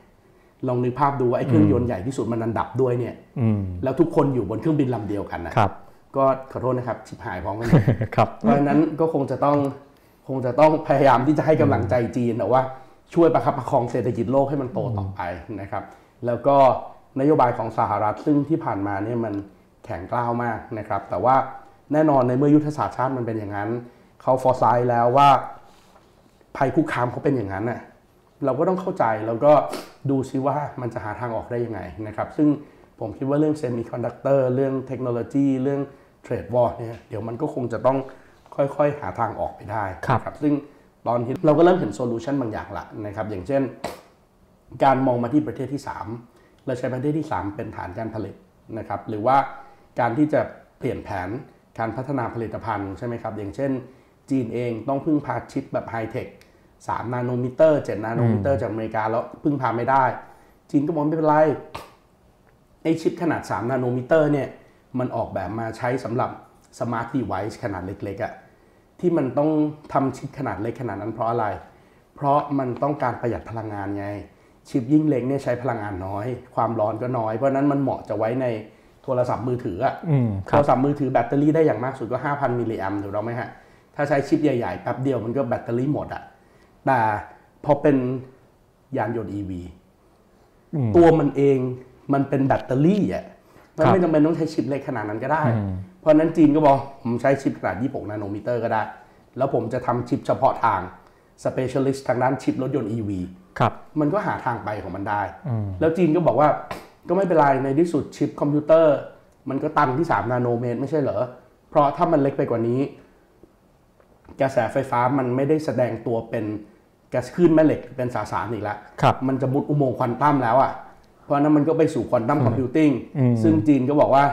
ลองนึกภาพดูว่าไอ้เครื่องยนต์ใหญ่ที่สุดมันดันดับด้วยเนี่ยอืมแล้วทุกคนอยู่บนเครื่องบินลำเดียวกันนะครับ ก็ขอโทษนะครับชิบหายพร้อมกันหมดครับเพราะฉะนั้นก็คงจะต้องคงจะต้องพยายามที่จะให้กำลังใจจีนแต่ว่าช่วยประคับประคองเศรษฐกิจโลกให้มันโตต่อไปนะครับ แล้วก็นโยบายของสหรัฐซึ่งที่ผ่านมาเนี่ยมันแข็งกร้าวมากนะครับ แต่ว่าแน่นอนในเมื่อยุทธศาสตร์ชาติมันเป็นอย่างนั้น เขา foresight แล้วว่าภัยคุกคามเขาเป็นอย่างนั้นน่ะ เราก็ต้องเข้าใจแล้วก็ดูซิว่ามันจะหาทางออกได้ยังไงนะครับซึ่งผมคิดว่าเรื่องเซมิคอนดักเตอร์เรื่องเทคโนโลยีเรื่องtrade war เนี่ยเดี๋ยวมันก็คงจะต้องค่อยๆ หาทางออกไปได้ครับนะซึ่งตอนนี้เราก็เริ่มเห็น solution บางอย่างละนะครับอย่างเช่น การมองมาที่ประเทศที่3และใช้ประเทศที่ 3 เป็นฐานการผลิตนะครับหรือว่าการที่จะเปลี่ยนแผนการพัฒนาผลิตภัณฑ์ใช่ไหมครับอย่างเช่น จีนเองต้องพึ่งพาชิปแบบไฮเทค 3 nanometer 7 nanometer จากอเมริกาแล้วพึ่งพาไม่ได้ จีนก็บอกไม่เป็นไรไอชิปขนาด 3 nanometer เนี่ยมันออกแบบมาใช้สำหรับ smart device ขนาดเล็กๆอะที่มันต้องทำชิปขนาดเล็กขนาดนั้นเพราะอะไร เพราะมันต้องการประหยัดพลังงานไง ชิปยิ่งเล็กเนี่ยใช้พลังงานน้อย ความร้อนก็น้อย เพราะฉะนั้นมันเหมาะจะไว้ในโทรศัพท์มือถืออะอืมครับโทรศัพท์มือถือแบตเตอรี่ได้อย่างมากสุดก็ 5,000มิลลิแอมป์ถูกต้องไหมฮะถ้าใช้ชิปใหญ่ๆแป๊บเดียวมันก็แบตเตอรี่หมดอะ แต่พอเป็นยานยนต์ EV อืมตัวมันเองมันเป็นแบตเตอรี่อะมันครับไม่จำเป็นต้องใช้ชิปเล็กขนาดนั้นก็ได้ เพราะฉะนั้นจีนก็บอกผมใช้ชิปขนาด 26 nanometer ก็ได้ แล้วผมจะทำชิปเฉพาะทาง specialist ทางด้านชิปรถยนต์ EV ครับ มันก็หาทางไปของมันได้ แล้วจีนก็บอกว่าก็ไม่เป็นไรในที่สุดชิปคอมพิวเตอร์ มันก็ตันที่ 3 นาโนเมตรไม่ใช่เหรอ เพราะถ้ามันเล็กไปกว่านี้ กระแสไฟฟ้ามันไม่ได้แสดงตัวเป็น แก๊สคลื่นแม่เหล็กเป็นสาสารอีกแล้วครับมันจะมุดอุโมงค์ควอนตัมแล้วอะ่ะเพราะฉะนั้นมันก็ไปสู่ควอนตัมคอมพิวติ้งซึ่งจีนก็บอกว่า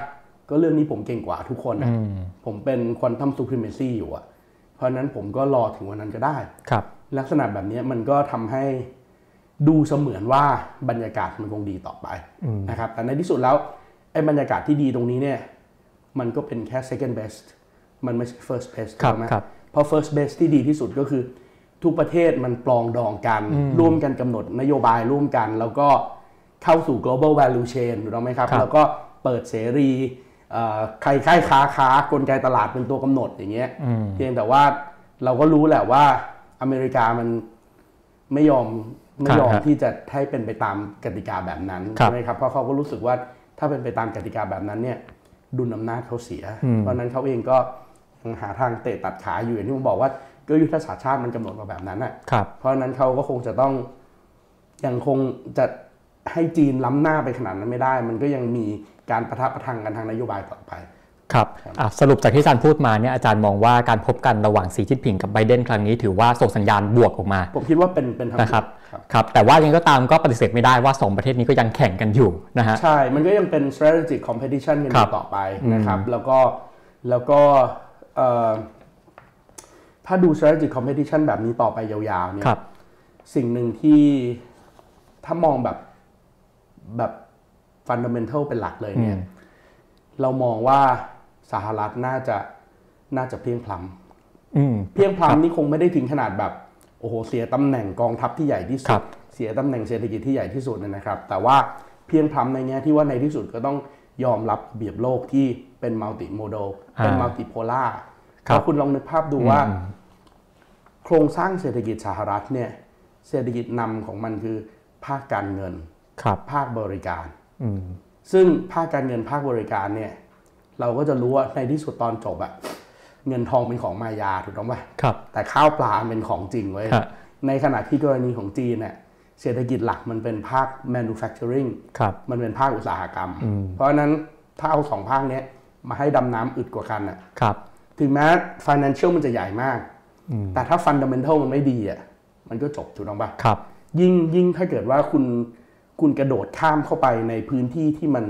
ก็เรื่องนี้ผมเก่งกว่าทุกคนนะอืมผมเป็นควอนตัมซูพรีเมซีอยู่อะ่ะ เพราะฉะนั้นผมก็รอถึงวันนั้นก็ได้ครับ ลักษณะแบบนี้มันก็ทำให้ดูเสมือนว่าบรรยากาศมันคงดีต่อไปนะครับแต่ในที่สุดแล้วไอ้บรรยากาศที่ดีตรงนี้เนี่ยมันก็เป็นแค่ second best มันไม่ใช่ first best ครับถูกไหมครับเพราะ first best ที่ดีที่สุดก็คือ ทุกประเทศมันปลองดองกัน ร่วมกันกำหนดนโยบายร่วมกัน แล้วก็เข้าสู่ global value chain ถูกต้องไหมครับครับ แล้วก็เปิดเสรีเอ่อใครค่ายค้าค้ากลไกตลาดเป็นตัวกำหนดอย่างเงี้ยเพียงแต่ว่าเราก็รู้แหละว่าอเมริกามันไม่ยอมไม่ยอมครับที่จะให้เป็นไปตามกติกาแบบนั้นครับใช่ไหมครับเพราะเขาก็รู้สึกว่าถ้าเป็นไปตามกติกาแบบนั้นเนี่ยดุลอำนาจเขาเสีย เพราะฉะนั้นเขาเองก็ยังหาทางเตะตัดขาอยู่อย่างที่ผมบอกว่า ก็ยุทธศาสตร์ชาติมันกำหนดมาแบบนั้นอะครับเพราะฉะนั้นเขาก็คงจะต้องยังคงจะให้จีนล้ำหน้าไปขนาดนั้นไม่ได้ มันก็ยังมีการประทับประทังกันทางนโยบายต่อไป ครับอะสรุปจากที่อาจารย์พูดมาเนี่ยอาจารย์มองว่าการพบกันระหว่างสีจิ้นผิงกับไบเดนครั้งนี้ถือว่าส่งสัญญาณบวกออกมา ผมคิดว่าเป็นเป็นทางนะครับครับครับแต่ว่ายังไงก็ตามก็ปฏิเสธไม่ได้ว่า 2 ประเทศนี้ก็ยังแข่งกันอยู่นะฮะใช่ มันก็ยังเป็น strategic competition กันอครัยู่บต่อไปนะครับ แล้วก็แล้วก็เอ่อ ถ้าดู strategic competition แบบนี้ต่อไปยาวๆเนี่ยครับสิ่งหนึ่งที่ถ้ามองแบบแบบ fundamental เป็นหลักเลยเนี่ย เรามองว่าสหรัฐน่าจะน่าจะเพียงพล้ำอืมเพียงพล้ำนี่คงไม่ได้ถึงขนาดแบบโอ้โหเสียตำแหน่งกองทัพที่ใหญ่ที่สุครัดบเสียตำแหน่งเศรษฐกิจที่ใหญ่ที่สุดนะครับ แต่ว่าเพียงพล้ำในแง่ที่ว่าในที่สุดก็ต้องยอมรับระเบียบโลกที่เป็นมัลติโมด l เป็นมัลติโพล่า ครับถ้าคุณลองนึกภาพดูว่า โครงสร้างเศรษฐกิจสหรัฐเนี่ย เศรษฐกิจนำของมันคือภาคการเงินครับภาคบริการอืมซึ่งภาคการเงินภาคบริการเนี่ย เราก็จะรู้ว่าในที่สุดตอนจบอะเงินทองเป็นของมายาถูกต้องปะครับแต่ข้าวปลาเป็นของจริงไว้ยฮะในขณะที่กรณีของจีนเนี่ยเศรษฐกิจหลักมันเป็นภาค manufacturing ครับมันเป็นภาคอุตสาหกรรม เพราะฉะนั้นถ้าเอาสองภาคเนี้ยมาให้ดำน้ำอึดกว่ากันอะครับ ถึงแม้ financial มันจะใหญ่มาก แต่ถ้า fundamental มันไม่ดีอะมันก็จบถูกต้องปะครับ ยิ่งยิ่งถ้าเกิดว่าคุณคุณกระโดดข้ามเข้าไปในพื้นที่ที่มัน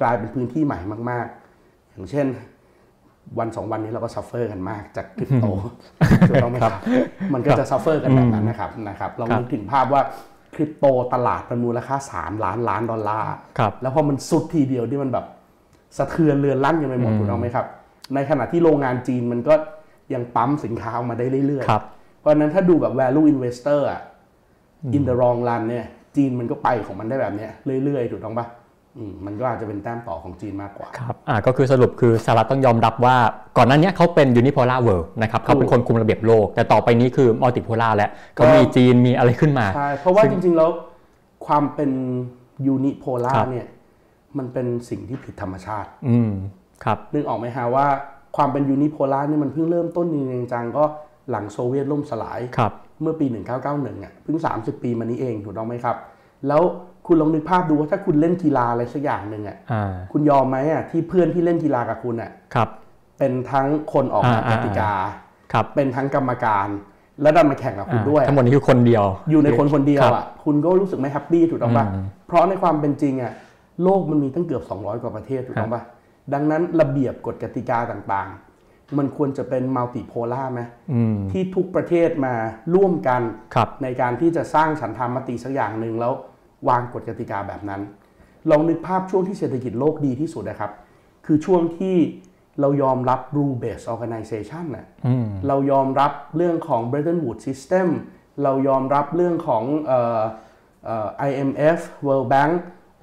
กลายเป็นพื้นที่ใหม่มาก ๆ อย่างเช่นวันสองวันนี้เราก็ suffer กันมากจากคริปโตถูกต้องไหมครับ มันก็จะ suffer กันแบบนั้นนะครับนะครับลองครับนึกถึงภาพว่าคริปโตตลาดมันมูลค่า 3 ล้านล้านดอลลาร์ครับแล้วพอมันทรุดทีเดียวที่มันแบบสะเทือนเรือนลั่นกันไปหมดถูกต้องไหมครับ ในขณะที่โรงงานจีนมันก็ยังปั๊มสินค้าออกมาได้เรื่อยๆครับเพราะฉะนั้นถ้าดูแบบ value investor อะ in the long run เนี่ย จีนมันก็ไปของมันได้แบบเนี้ยเรื่อยๆ ถูกต้องปะอืมมันก็อาจจะเป็นแต้มต่อของจีนมากกว่า ครับ อ่า ก็คือสรุปคือสหรัฐต้องยอมรับว่าก่อนหน้านี้เขาเป็น unipolar world นะครับเขาเป็นคนคุมระเบียบโลก แต่ต่อไปนี้คือ multipolar แล้วเขามีจีนมีอะไรขึ้นมา ใช่ เพราะว่าจริงๆ แล้วความเป็น unipolar ครับเนี่ย มันเป็นสิ่งที่ผิดธรรมชาติ อืม ครับนึกออกไหมฮะว่าความเป็น unipolar นี่มันเพิ่งเริ่มต้นจริงๆจังๆก็หลังโซเวียตล่มสลายครับเมื่อปี 1991อะเพิ่ง 30 ปีมานี้เองถูกต้องไหมครับ แล้วคุณลองนึกภาพดูว่าถ้าคุณเล่นกีฬาอะไรสักอย่างหนึ่งอะอ่าคุณยอมไหมอะที่เพื่อนที่เล่นกีฬากับคุณอะครับ เป็นทั้งคนออกแบบอ่ากติกาครับเป็นทั้งกรรมการแล้วดันมาแข่งกับคุณอ่าด้วยทั้งหมดนี้คือคนเดียว อยู่ในคนคนเดียวครับอะคุณก็รู้สึกไม่ happy ถูกต้องป่ะอืมเพราะในความเป็นจริงอะโลกมันมีตั้งเกือบ 200 กว่าประเทศถูกต้องป่ะ ดังนั้นระเบียบกฎกติกาต่างๆ มันควรจะเป็นมัลติโพล่าไหมอืมที่ทุกประเทศมาร่วมกันครับในการที่จะสร้างฉันทามติสักอย่างหนึ่งแล้ววางกฎกติกาแบบนั้น ลองนึกภาพช่วงที่เศรษฐกิจโลกดีที่สุดนะครับ คือช่วงที่เรายอมรับ rule based organization น่ะอืมเรายอมรับเรื่องของ Bretton Woods System เรายอมรับเรื่องของเอ่อเอ่อ IMF World Bank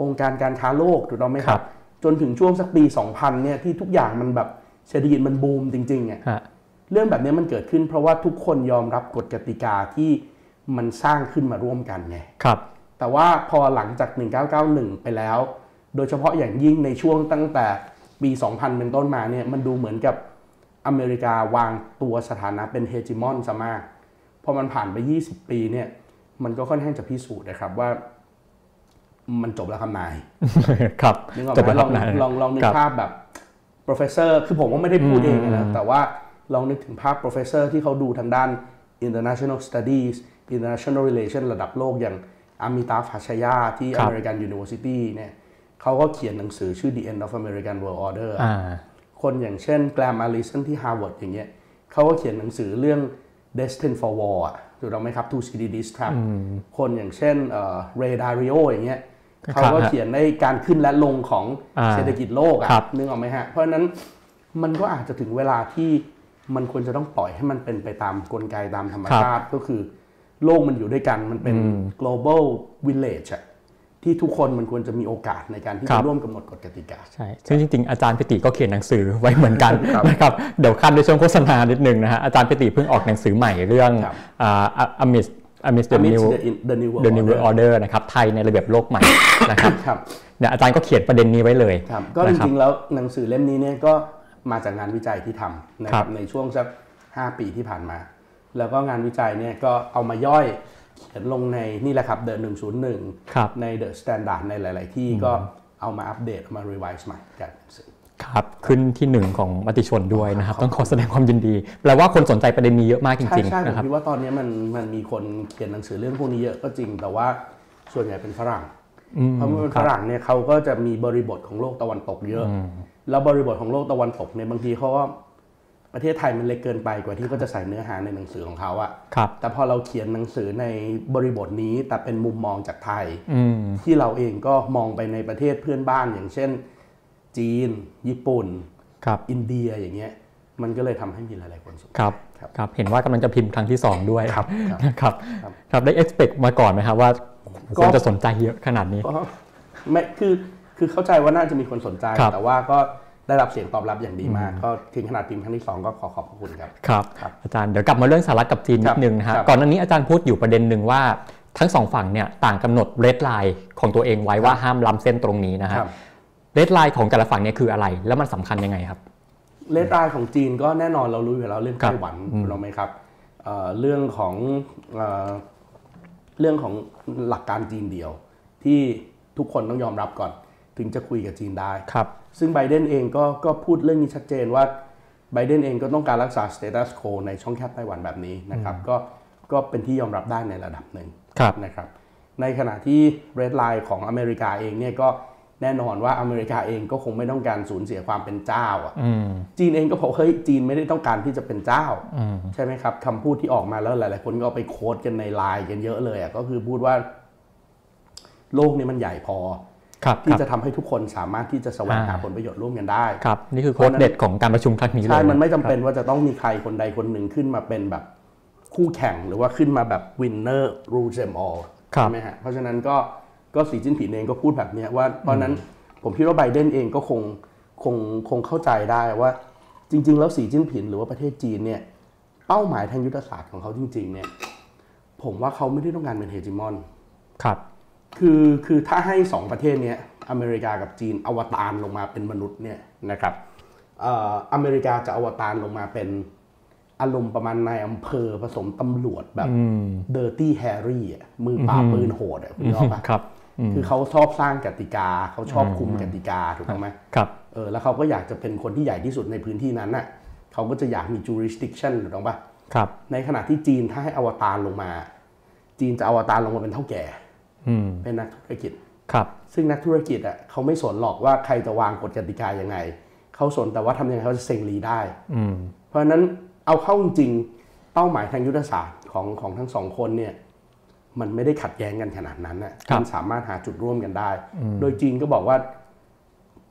องค์การการค้าโลกถูกต้องไหมคครัรับบ จนถึงช่วงสักปี 2000 เนี่ยที่ทุกอย่างมันแบบเศรษฐกิจมันบูมจริงๆอะฮะเรื่องแบบนี้มันเกิดขึ้นเพราะว่าทุกคนยอมรับกฎกติกาที่มันสร้างขึ้นมาร่วมกันไงครับ แต่ว่าพอหลังจาก 1991 ไปแล้ว โดยเฉพาะอย่างยิ่งในช่วงตั้งแต่ปี 2000 เป็นต้นมาเนี่ยมันดูเหมือนกับอเมริกาวางตัวสถานะเป็นเฮจิมอนซะมากพอมันผ่านไป 20 ปีเนี่ยมันก็ค่อนข้างจะพิสูจน์นะครับว่า มันจบแล้วคำนาย ครับนึกออกจบไหมแล้วลองนะลองลองนึคกรับภาพแบบ professor คือผมก็ไม่ได้พูดเองอืนะมแต่ว่าลองนึกถึงภาพ professor ที่เขาดูทางด้าน international studies international relation ระดับโลกอย่างอามิตาฟ a ชยาที่ American University เนี่ยเขาก็เขียนหนังสือชื่อ The End of American World Order อ่าคนอย่างเช่นแกรมอาริสันที่ Harvard อย่างเงี้ยเขาก็เขียนหนังสือเรื่อง Destined for War อะถูกต้องไหมครับ To CD This Trap คนอย่างเช่นเรดาริโออย่างเงี้ย เขาก็เขียนในการขึ้นและลงของอ่าเศรษฐกิจโลกอะครับนึกออกไหมฮะ เพราะฉะนั้นมันก็อาจจะถึงเวลาที่มันควรจะต้องปล่อยให้มันเป็นไปตามกลไกตามธรรมชาติก็คือ โลกมันอยู่ด้วยกันมันเป็น global village อะที่ทุกคนมันควรจะมีโอกาสในการที่ครัจะบร่วมกำหนดกฎกติกาใช่ซึ่งจริงๆ อาจารย์ปิติก็เขียนหนังสือไว้เหมือนกันครับนะครับเดี๋ยวขั้นด้วยช่วงโฆษณานิดนึงนะฮะอาจารย์ปิติเพิ่งออกหนังสือใหม่เรื่องค รับอ่าอมิสอมิสเดอะ Amidst นิว the, the New World เดอะนิว Order ออเดอร์นะครับไทยในระเบียบโลกใหม่นะครับครับเนี่ยอาจารย์ก็เขียนประเด็นนี้ไว้เลยครับก็จนะคบริงๆแล้วหนังสือเล่มนี้เนี่ยก็มาจากงานวิจัยที่ทำนะคครัรับบในช่วงสัก5 ปีที่ผ่านมา แล้วก็งานวิจัยเนี่ยก็เอามาย่อยเขียนลงในนี่แหละครับเดอะ101ครับใน The Standard ในหลาย ๆ ที่ก็เอามาอัปเดตเอามา revise ใหม่กันหนังสือ ครับครับขึ้นที่หนึ่งของมติชนด้วยนะครับ ต้องขอแสดงความยินดีแปลว่าคนสนใจประเด็นนี้เยอะมากจใช่ริงใช่ๆผมนะครับคิดว่าตอนนี้มันมันมีคนเขียนหนังสือเรื่องพวกนี้เยอะก็จริง แต่ว่าส่วนใหญ่เป็นฝรั่งอืมเพราะว่าเป็นครัฝบรั่งเนี่ยเขาก็จะมีบริบทของโลกตะวันตกเยอะ แล้วบริบทของโลกตะวันตกเนี่ยบางทีเขาก็ประเทศไทยมันเล็กเกินไปกว่าที่เขาจะใส่เนื้อหาในหนังสือของเขาอะครับแต่พอเราเขียนหนังสือในบริบทนี้แต่เป็นมุมมองจากไทยอืมที่เราเองก็มองไปในประเทศเพื่อนบ้านอย่างเช่น จีน ญี่ปุ่นครับอินเดียอย่างเงี้ยมันก็เลยทำให้มีหลาย ๆ คนสนใจครับครับครับเห็นว่ากำลังจะพิมพ์ครั้งที่สองด้วยครับครับนะครับครับครับได้ expect มาก่อนไหมครับว่าก็คนจะสนใจเยอะขนาดนี้ก็ไม่คือคือเข้าใจว่าน่าจะมีคนสนใจครับแต่ว่าก็ได้รับเสียงตอบรับอย่างดีมาก ก็ถึงขนาดพิมพ์ครั้งที่สองก็ขอขอบพระคุณครับครับครับ อาจารย์เดี๋ยวกลับมาเรื่องสหรัฐกับจีนคนิรัดนึงนะฮะครับก่อนหน้านี้อาจารย์พูดอยู่ประเด็นหนึ่งว่าทั้งสองฝั่งเนี่ยต่างกำหนด red line ของตัวเองไว้ว่าห้ามล้ำเส้นตรงนี้นะฮะครับ red line ของแต่ละฝั่งเนี่ยคืออะไร แล้วมันสำคัญยังไงครับ red line ของจีนก็แน่นอนเรารู้อยู่แล้วเรื่องครับไต้หวันใช่ไหมครับเอ่อเรื่องของเอ่อเรื่องของหลักการจีนเดียว ที่ทุกคนต้องยอมรับก่อน ถึงจะคุยกับจีนได้ครับซึ่งไบเดนเองก็ก็พูดเรื่องนี้ชัดเจนว่าไบเดนเองก็ต้องการรักษา status quo ในช่องแคบไต้หวันแบบนี้นะครับก็ก็เป็นที่ยอมรับได้ในระดับหนึ่งครับนะครับ ในขณะที่ red line ของอเมริกาเองเนี่ยก็ แน่นอนว่าอเมริกาเองก็คงไม่ต้องการสูญเสียความเป็นเจ้าอะอืมจีนเองก็บอกเฮ้ยจีนไม่ได้ต้องการที่จะเป็นเจ้าอืมใช่ไหมครับคำพูดที่ออกมาแล้วหลาย ๆ คนก็เอาไป quote กันในไลน์กันเยอะเลยอะก็คือพูดว่า โลกนี้มันใหญ่พอครับคที่รับจะทำให้ทุกคนสามารถที่จะแสวงหาอ่าผลประโยชน์ร่วมกันได้ครับนี่คือโค้ดเด็ดของการประชุมครั้งนี้เลยใช่มันไม่จำครับเป็นว่าจะต้องมีใครคนใดคนหนึ่งขึ้นมาเป็นแบบคู่แข่งหรือว่าขึ้นมาแบบ winner rule them all ครับใช่ไหมฮะเพราะฉะนั้นก็ ก็สีจิ้นผิงเองก็พูดแบบเนี้ยว่าเพราะฉะนั้นผมคิดว่าไบเดนเองก็คงคงคงเข้าใจได้ว่าจริง ๆ แล้วสีจิ้นผิงหรือว่าประเทศจีนเนี่ยเป้าหมายทางยุทธศาสตร์ของเขาจริง ๆ เนี่ย ผมว่าเขาไม่ได้ต้องการเป็นเฮจิมอนครับคือคือถ้าให้สองประเทศเนี้ยอเมริกากับจีนอวตารลงมาเป็นมนุษย์เนี่ยนะครับเอ่ออเมริกาจะอวตารลงมาเป็นอารมณ์ประมาณนายอำเภอผสมตำรวจแบบเดอร์ตี้แฮร์รี่อะมือปราบปืนโหดอะคุณนึกออกปะครับ คือเขาชอบสร้างกติกาเขาชอบคุมกติกาถูกต้องไหมครับเออแล้วเขาก็อยากจะเป็นคนที่ใหญ่ที่สุดในพื้นที่นั้นน่ะเขาก็จะอยากมี jurisdiction ถูกต้องปะครับในขณะที่จีนถ้าให้อวตารลงมา จีนจะอวตารลงมาเป็นเท่าแก่อืมเป็นนักธุรกิจครับซึ่งนักธุรกิจอะเขาไม่สนหรอกว่าใครจะวางกฎกติกายังไง เขาสนแต่ว่าทำยังไงเขาจะเซ็งรีได้อืมเพราะฉะนั้นเอาเข้าจริงๆเป้าหมายทางยุทธศาสตร์ของของทั้งสองคนเนี่ย มันไม่ได้ขัดแย้งกันขนาดนั้นน่ะครับมันสามารถหาจุดร่วมกันได้ โดยจีนก็บอกว่า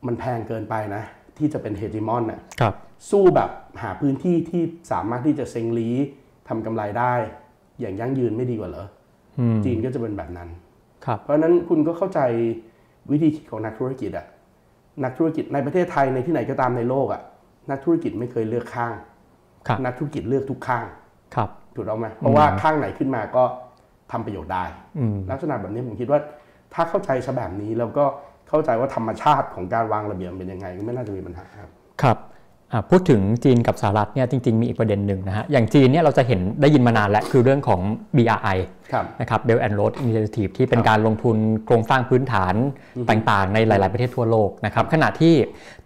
มันแพงเกินไปนะ ที่จะเป็นเฮจิมอนน่ะครับสู้แบบหาพื้นที่ที่สามารถที่จะเซ็งลีทำกำไรได้ อย่างยั่งยืนไม่ดีกว่าเหรออมจีนก็จะเป็นแบบนั้นครับเพราะฉะนั้นคุณก็เข้าใจวิธีคิดของนักธุรกิจอะนักธุรกิจในประเทศไทยในที่ไหนก็ตามในโลกอะนักธุรกิจไม่เคยเลือกข้างครับนักธุรกิจเลือกทุกข้างครับถูกต้องไหมเพราะว่าข้างไหนขึ้นมาก็ ทำประโยชน์ได้อืมลักษณะแบบนี้ผมคิดว่าถ้าเข้าใจซะแบบนี้แล้วก็เข้าใจว่าธรรมชาติของการวางระเบียบเป็นยังไงก็ไม่น่าจะมีปัญหาครับครับอ่าพูดถึงจีนกับสหรัฐเนี่ยจริง ๆ มีอีกประเด็นหนึ่งนะฮะอย่างจีนเนี่ยเราจะเห็นได้ยินมานานแล้วคือเรื่องของ BRI ครับนะครับ Belt and Road Initiative ที่เป็นการลงทุนโครงสร้างพื้นฐานต่างๆ ในหลาย ๆ ประเทศทั่วโลกนะครับขณะที่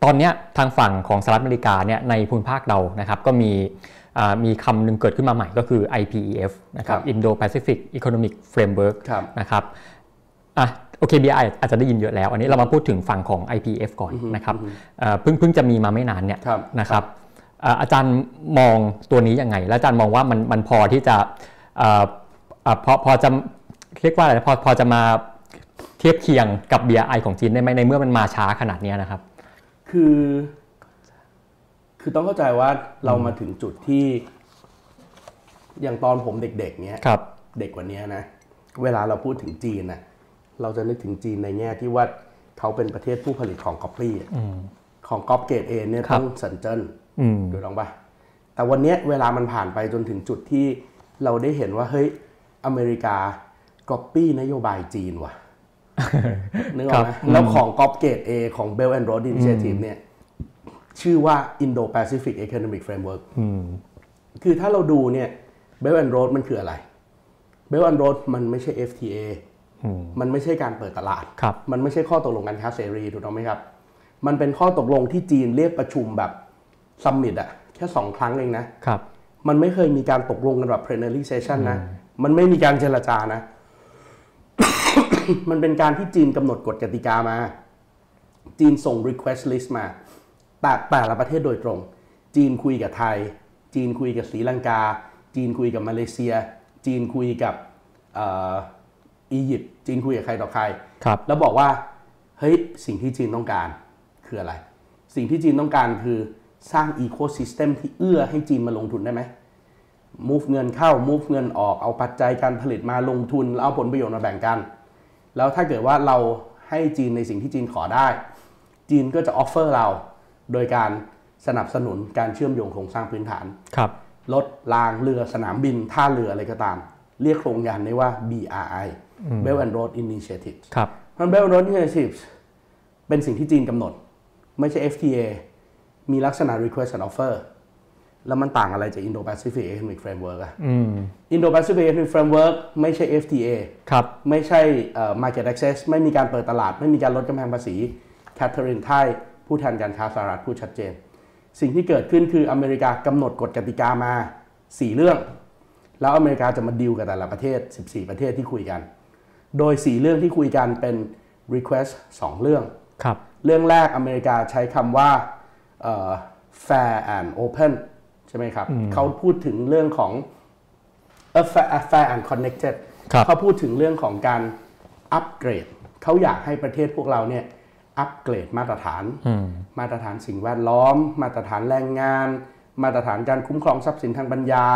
ตอนเนี้ยทางฝั่งของสหรัฐอเมริกาเนี่ยในภูมิภาคเรานะครับก็มีอ่า มีคำหนึ่งเกิดขึ้นมาใหม่ก็คือ IPEF นะครับครับ Indo-Pacific Economic Framework ครับนะครับอะโอเค BRI อาจจะได้ยินเยอะแล้ว อันนี้เรามาพูดถึงฝั่งของ IPF ก่อนนะครับเอ่อเพิ่งเพิ่งจะมีมาไม่นานเนี่ยครับนะครับเอ่ออาจารย์มองตัวนี้ยังไง แล้วอาจารย์มองว่ามันมันพอที่จะเอ่อเอ่อพอพอจะเรียกว่าอะไรนะพอพอจะมาเทียบเคียงกับ BRI ของจีนได้ไหมในเมื่อมันมาช้าขนาดเนี้ยนะครับ คือ คือต้องเข้าใจว่าเรามาถึงจุดที่ อย่างตอนผมเด็กๆเนี้ยครับเด็กกว่านี้นะ เวลาเราพูดถึงจีนน่ะเราจะนึกถึงจีนในแง่ที่ว่าเขาเป็นประเทศผู้ผลิตของก๊อปปี้อะของก๊อปเกรดเอเนี่ยครับต้องเซินเจิ้นอืมดูลองปะแต่วันเนี้ยเวลามันผ่านไปจนถึงจุดที่เราได้เห็นว่าเฮ้ยอเมริกาก๊อปปี้นโยบายจีนว่ะนึกออกไหมครับแล้วของก๊อปเกรด A ของ Belt and Road Initiative เนี่ย ชื่อว่า Indo-Pacific Economic Framework อืมคือถ้าเราดูเนี่ย Belt and Road มันคืออะไร Belt and Road มันไม่ใช่ FTA อืมมันไม่ใช่การเปิดตลาดครับมันไม่ใช่ข้อตกลงการค้าเสรีถูกต้องไหมครับ มันเป็นข้อตกลงที่จีนเรียกประชุมแบบซัมมิตอะแค่สองครั้งเองนะครับมันไม่เคยมีการตกลงกันแบบ plenary session นะ มันไม่มีการเจรจานะ มันเป็นการที่จีนกำหนดกฎกติกามา จีนส่ง request list มา แต่แต่ละประเทศโดยตรง จีนคุยกับไทย จีนคุยกับศรีลังกา จีนคุยกับมาเลเซีย จีนคุยกับเอ่ออียิปต์จีนคุยกับใครต่อใครครับแล้วบอกว่าเฮ้ยสิ่งที่จีนต้องการคืออะไร สิ่งที่จีนต้องการคือสร้างอีโค y ิสเต็มที่เอื้อให้จีนมาลงทุนได้ไหม move เงินเข้า move เงินออกเอาปัจจัยการผลิตมาลงทุน แล้วเอาผลประโยชน์มาแบ่งกัน แล้วถ้าเกิดว่าเราให้จีนในสิ่งที่จีนขอได้ จีนก็จะออฟเฟอร์เรา โดยการสนับสนุนการเชื่อมโยงโครงสร้างพื้นฐานครับรถรางเรือสนามบิน ท่าเรืออะไรก็ตาม เรียกโครงการนี้ว่า BRI Belt and Road Initiative ครับมัน Belt and Road Initiative เป็นสิ่งที่จีนกำหนด ไม่ใช่ FTA มีลักษณะ request and offer แล้วมันต่างอะไรจาก Indo-Pacific Economic Framework อะอืม Indo-Pacific Economic Framework ไม่ใช่ FTA ครับไม่ใช่เอ่อ market access ไม่มีการเปิดตลาด ไม่มีการลดกำแพงภาษีแคทเธอรีนไทย ผู้แทนการค้าสหรัฐพูดชัดเจน สิ่งที่เกิดขึ้นคืออเมริกากำหนดกฎกติกามา 4 เรื่อง แล้วอเมริกาจะมาดีลกับแต่ละประเทศ 14 ประเทศที่คุยกัน โดย 4 เรื่องที่คุยกันเป็น request 2 เรื่องครับเรื่องแรกอเมริกาใช้คำว่าเอ่อ fair and open ใช่ไหมครับเขาพูดถึงเรื่องของเอ่อ fair fair and connected ครับเขาพูดถึงเรื่องของการอัปเกรด เขาอยากให้ประเทศพวกเราเนี่ย อัปเกรดมาตรฐานอืมมาตรฐานสิ่งแวดล้อม มาตรฐานแรงงาน มาตรฐานการคุ้มครองทรัพย์สินทางปัญญา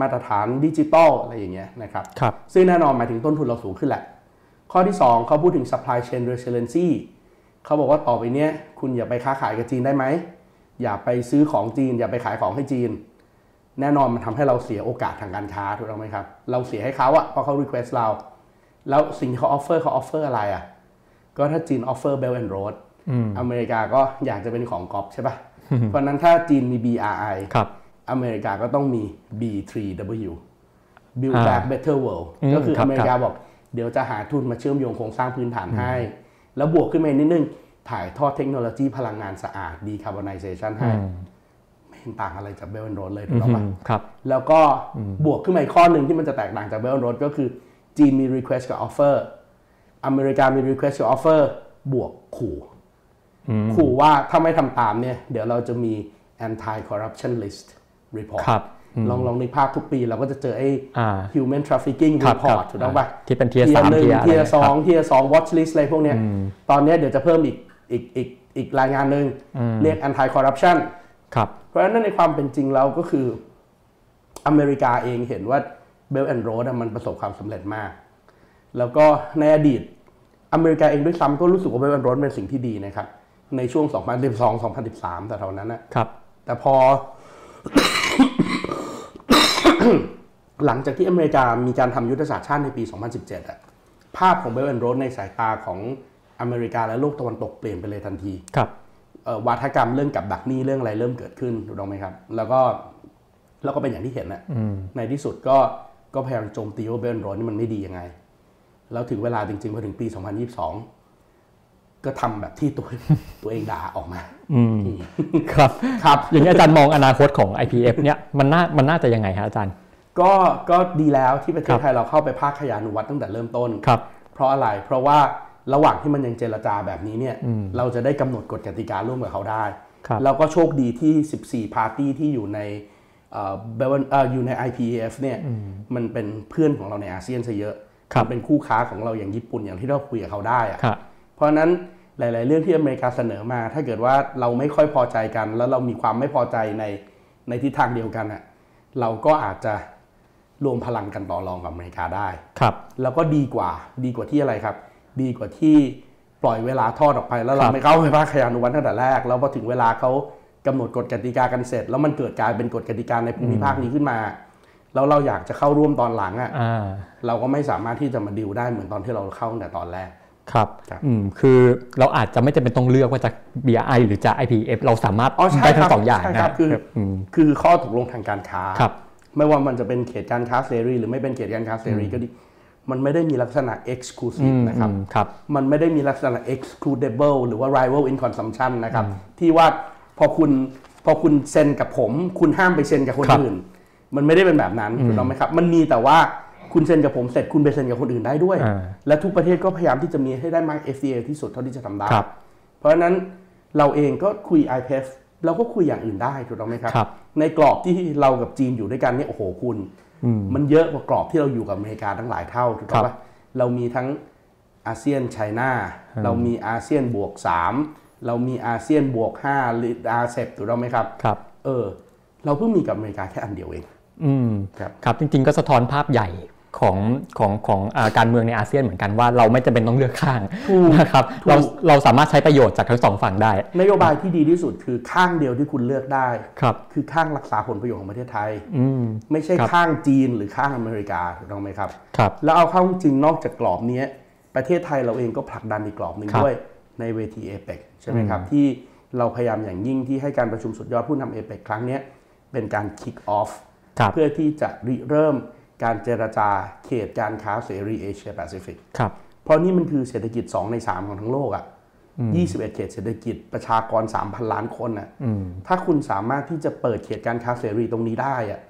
มาตรฐานดิจิทัลอะไรอย่างเงี้ยนะครับครับซึ่งแน่นอนหมายถึงต้นทุนเราสูงขึ้นแหละ ข้อที่ 2เขาพูดถึง supply chain resiliency เขาบอกว่าต่อไปเนี้ยคุณอย่าไปค้าขายกับจีนได้ไหม อย่าไปซื้อของจีน อย่าไปขายของให้จีน แน่นอนมันทำให้เราเสียโอกาสทางการค้าถูกต้องไหมครับ เราเสียให้เขาอะเพราะเขา request เรา แล้วสิ่งที่เขา offer เขา offer อะไรอะ ก็ถ้าจีน offer Belt and Road อเมริกาก็อยากจะเป็นของกอบใช่ปะเพราะฉะนั้นถ้าจีนมี BRI ครับอเมริกาก็ต้องมี B3W Build อ่า Back Better World อืมก็คือครับอเมริกาบอกเดี๋ยวจะหาทุนมาเชื่อมโยงโครงสร้างพื้นฐานให้ แล้วบวกขึ้นมาอีกนิดนึง ถ่ายทอดเทคโนโลยีพลังงานสะอาด Decarbonization ให้ ไม่เห็นต่างอะไรจากเบล n อนโรดเลยถูกต้องปะอืมครับ แล้วก็บวกขึ้นมาอีกข้อหนึ่งที่มันจะแตกต่างจากเบล n อนโรดก็คือจีนมี request กับ offer อเมริกามี request กับ offer บวกขู่ขู่ว่าถ้าไม่ทำตามเนี่ย เดี๋ยวเราจะมี anti corruption list report ครับลองลองนึกภาพทุกปีเราก็จะเจอไอ้อ่า human trafficking ครับ report ครับถูกต้องปะที่เป็น tier สามหนึ่ง tier อะไรเทียเนี่ยสองครับเทียสอง watch list อะไรพวกเนี้ยตอนเนี้ยเดี๋ยวจะเพิ่มอีกอีกอีกอีกรายงานหนึ่งเรียก anti corruption ครับเพราะฉะนั้นในความเป็นจริงแล้วก็คืออเมริกาเองเห็นว่า Belt and Road อะมันประสบความสำเร็จมาก แล้วก็ในอดีตอเมริกาเองด้วยซ้ำก็รู้สึกว่า Belt and Road เป็นสิ่งที่ดีนะครับ ในช่วง 2012-2013 แต่เท่านั้นนะครับ แต่พอ หลังจากที่อเมริกามีการทำยุทธศาสตร์ชาติในปี 2017อะภาพของ Belt and Road ในสายตาของอเมริกาและโลกตะวันตกเปลี่ยนไปเลยทันทีครับเอ่อวาทกรรมเรื่องกับดักหนี้เรื่องอะไรเริ่มเกิดขึ้นถูกต้องไหมครับ แล้วก็แล้วก็เป็นอย่างที่เห็นนะในที่สุดก็ก็พยายามโจมตีว่าเบลโรนนี่มันไม่ดียังไง แล้วถึงเวลาจริงๆพอถึงปี 2022 ก็ทำแบบที่ตัวตัวเองด่าออกมาครับครับ อย่างนี้อาจารย์มองอนาคตของ IPF เนี่ยมันน่ามันน่าจะยังไงฮะอาจารย์ ก็ก็ดีแล้วที่ประเทครัศบไทยเราเข้าไปภาคขยานุวัตตั้งแต่เริ่มต้นครับ เพราะอะไรเพราะว่าระหว่างที่มันยังเจรจาแบบนี้เนี่ย เราจะได้กำหนดกฎกติการร่วมกับเขาได้ครับแล้วก็โชคดีที่ 14 พาร์ตี้ที่อยู่ในเอ่อ Bel- เอ่ออยู่ใน IPEF เนี่ย มันเป็นเพื่อนของเราในอาเซียนซะเยอะครับ มันเป็นคู่ค้าของเราอย่างญี่ปุ่นอย่างที่เราคุยกับเขาได้อะครับเพราะฉะนั้นหลาย ๆ เรื่องที่อเมริกาเสนอมา ถ้าเกิดว่าเราไม่ค่อยพอใจกัน แล้วเรามีความไม่พอใจในในทิศทางเดียวกันอะเราก็อาจจะรวมพลังกันต่อรองกับอเมริกาได้ครับแล้วก็ดีกว่าดีกว่าที่อะไรครับ ดีกว่าที่ปล่อยเวลาทอดออกไป แล้วเราครับไม่เข้าไปภาคขยานุวัฒน์ตั้งแต่แรก แล้วพอถึงเวลาเขากำหนดกฎกติกากันเสร็จ แล้วมันเกิดกลายเป็นกฎกติกาในภูมิภาคนี้ขึ้นมา แล้วเราอยากจะเข้าร่วมตอนหลังอะอ่าเราก็ไม่สามารถที่จะมาดิวได้เหมือนตอนที่เราเข้าตั้งแต่ตอนแรกครับครับอืมคือเราอาจจะไม่จำเป็นต้องเลือกว่าจะ BRI หรือจะ IPF เราสามารถอ๋อใช่ได้ทั้ครังสองอย่างใช่นะครับคืออืมคือข้อตกลงทางการค้าครับไม่ว่ามันจะเป็นเขตการค้าเสรีหรือไม่เป็นเขตการค้าเสรีก็ดี มันไม่ได้มีลักษณะ exclusive นะครับอืมครับ มันไม่ได้มีลักษณะ excludable หรือว่า rival in consumption นะครับ ที่ว่าพอคุณพอคุณเซ็นกับผม คุณห้ามไปเซ็นกับคนครับอื่น มันไม่ได้เป็นแบบนั้นถูกต้องไหมครับ มันมีแต่ว่าคุณเซ็นกับผมเสร็จคุณไปเซ็นกับคนอื่นได้ด้วยอ่าและทุกประเทศก็พยายามที่จะมีให้ได้มาก FTA ที่สุดเท่าที่จะทำได้ครับเพราะฉะนั้นเราเองก็คุย IPF เราก็คุยอย่างอื่นได้ถูกต้องไหมครับครับในกรอบที่เรากับจีนอยู่ด้วยกันเนี่ยโอ้โหคุณอืมมันเยอะกว่ากรอบที่เราอยู่กับอเมริกาทั้งหลายเท่าถูกต้องครัปะบเรามีทั้งอาเซียนไชน่าเรามีอาเซียนบวก 3 เรามีอาเซียนบวก5หรืออาเซบถูกต้องไหมครับครับ เออ เราเพิ่งมีกับอเมริกาแค่อันเดียวเอง อืมครับครับจริง ๆ ก็สะท้อนภาพใหญ่ของของของอาการเมืองในอาเซียนเหมือนกันว่าเราไม่จำเป็นต้องเลือกข้างนะครับเราเราสามารถใช้ประโยชน์จากทั้งสองฝั่งได้ นโยบายที่ดีที่สุดคือข้างเดียวที่คุณเลือกได้ครับคือข้างรักษาผลประโยชน์ของประเทศไทยอืมไม่ใช่ครับข้างจีนหรือข้างอเมริกาถูกต้องไหมครับครับ แล้วเอาเข้าจริงนอกจากกรอบเนี้ยประเทศไทยเราเองก็ผลักดันอีกกรอบหนึ่งครับด้วยในเวทีเอเปกใช่ไหมครับที่เราพยายามอย่างยิ่งที่ให้การประชุมสุดยอดผู้นำเอเปกครั้งเนี้ยเป็นการ kick off ครับ เพื่อที่จะริเริ่มการเจรจาเขตการค้าเสรีเอเชียแปซิฟิกครับเพราะนี่มันคือเศรษฐกิจ 2 ใน 3 ของทั้งโลกอะ่ะ21 เขตเศรษฐกิจประชากร 3,000 ล้านคนอะอืมถ้าคุณสามารถที่จะเปิดเขตการค้าเสรีตรงนี้ได้อะ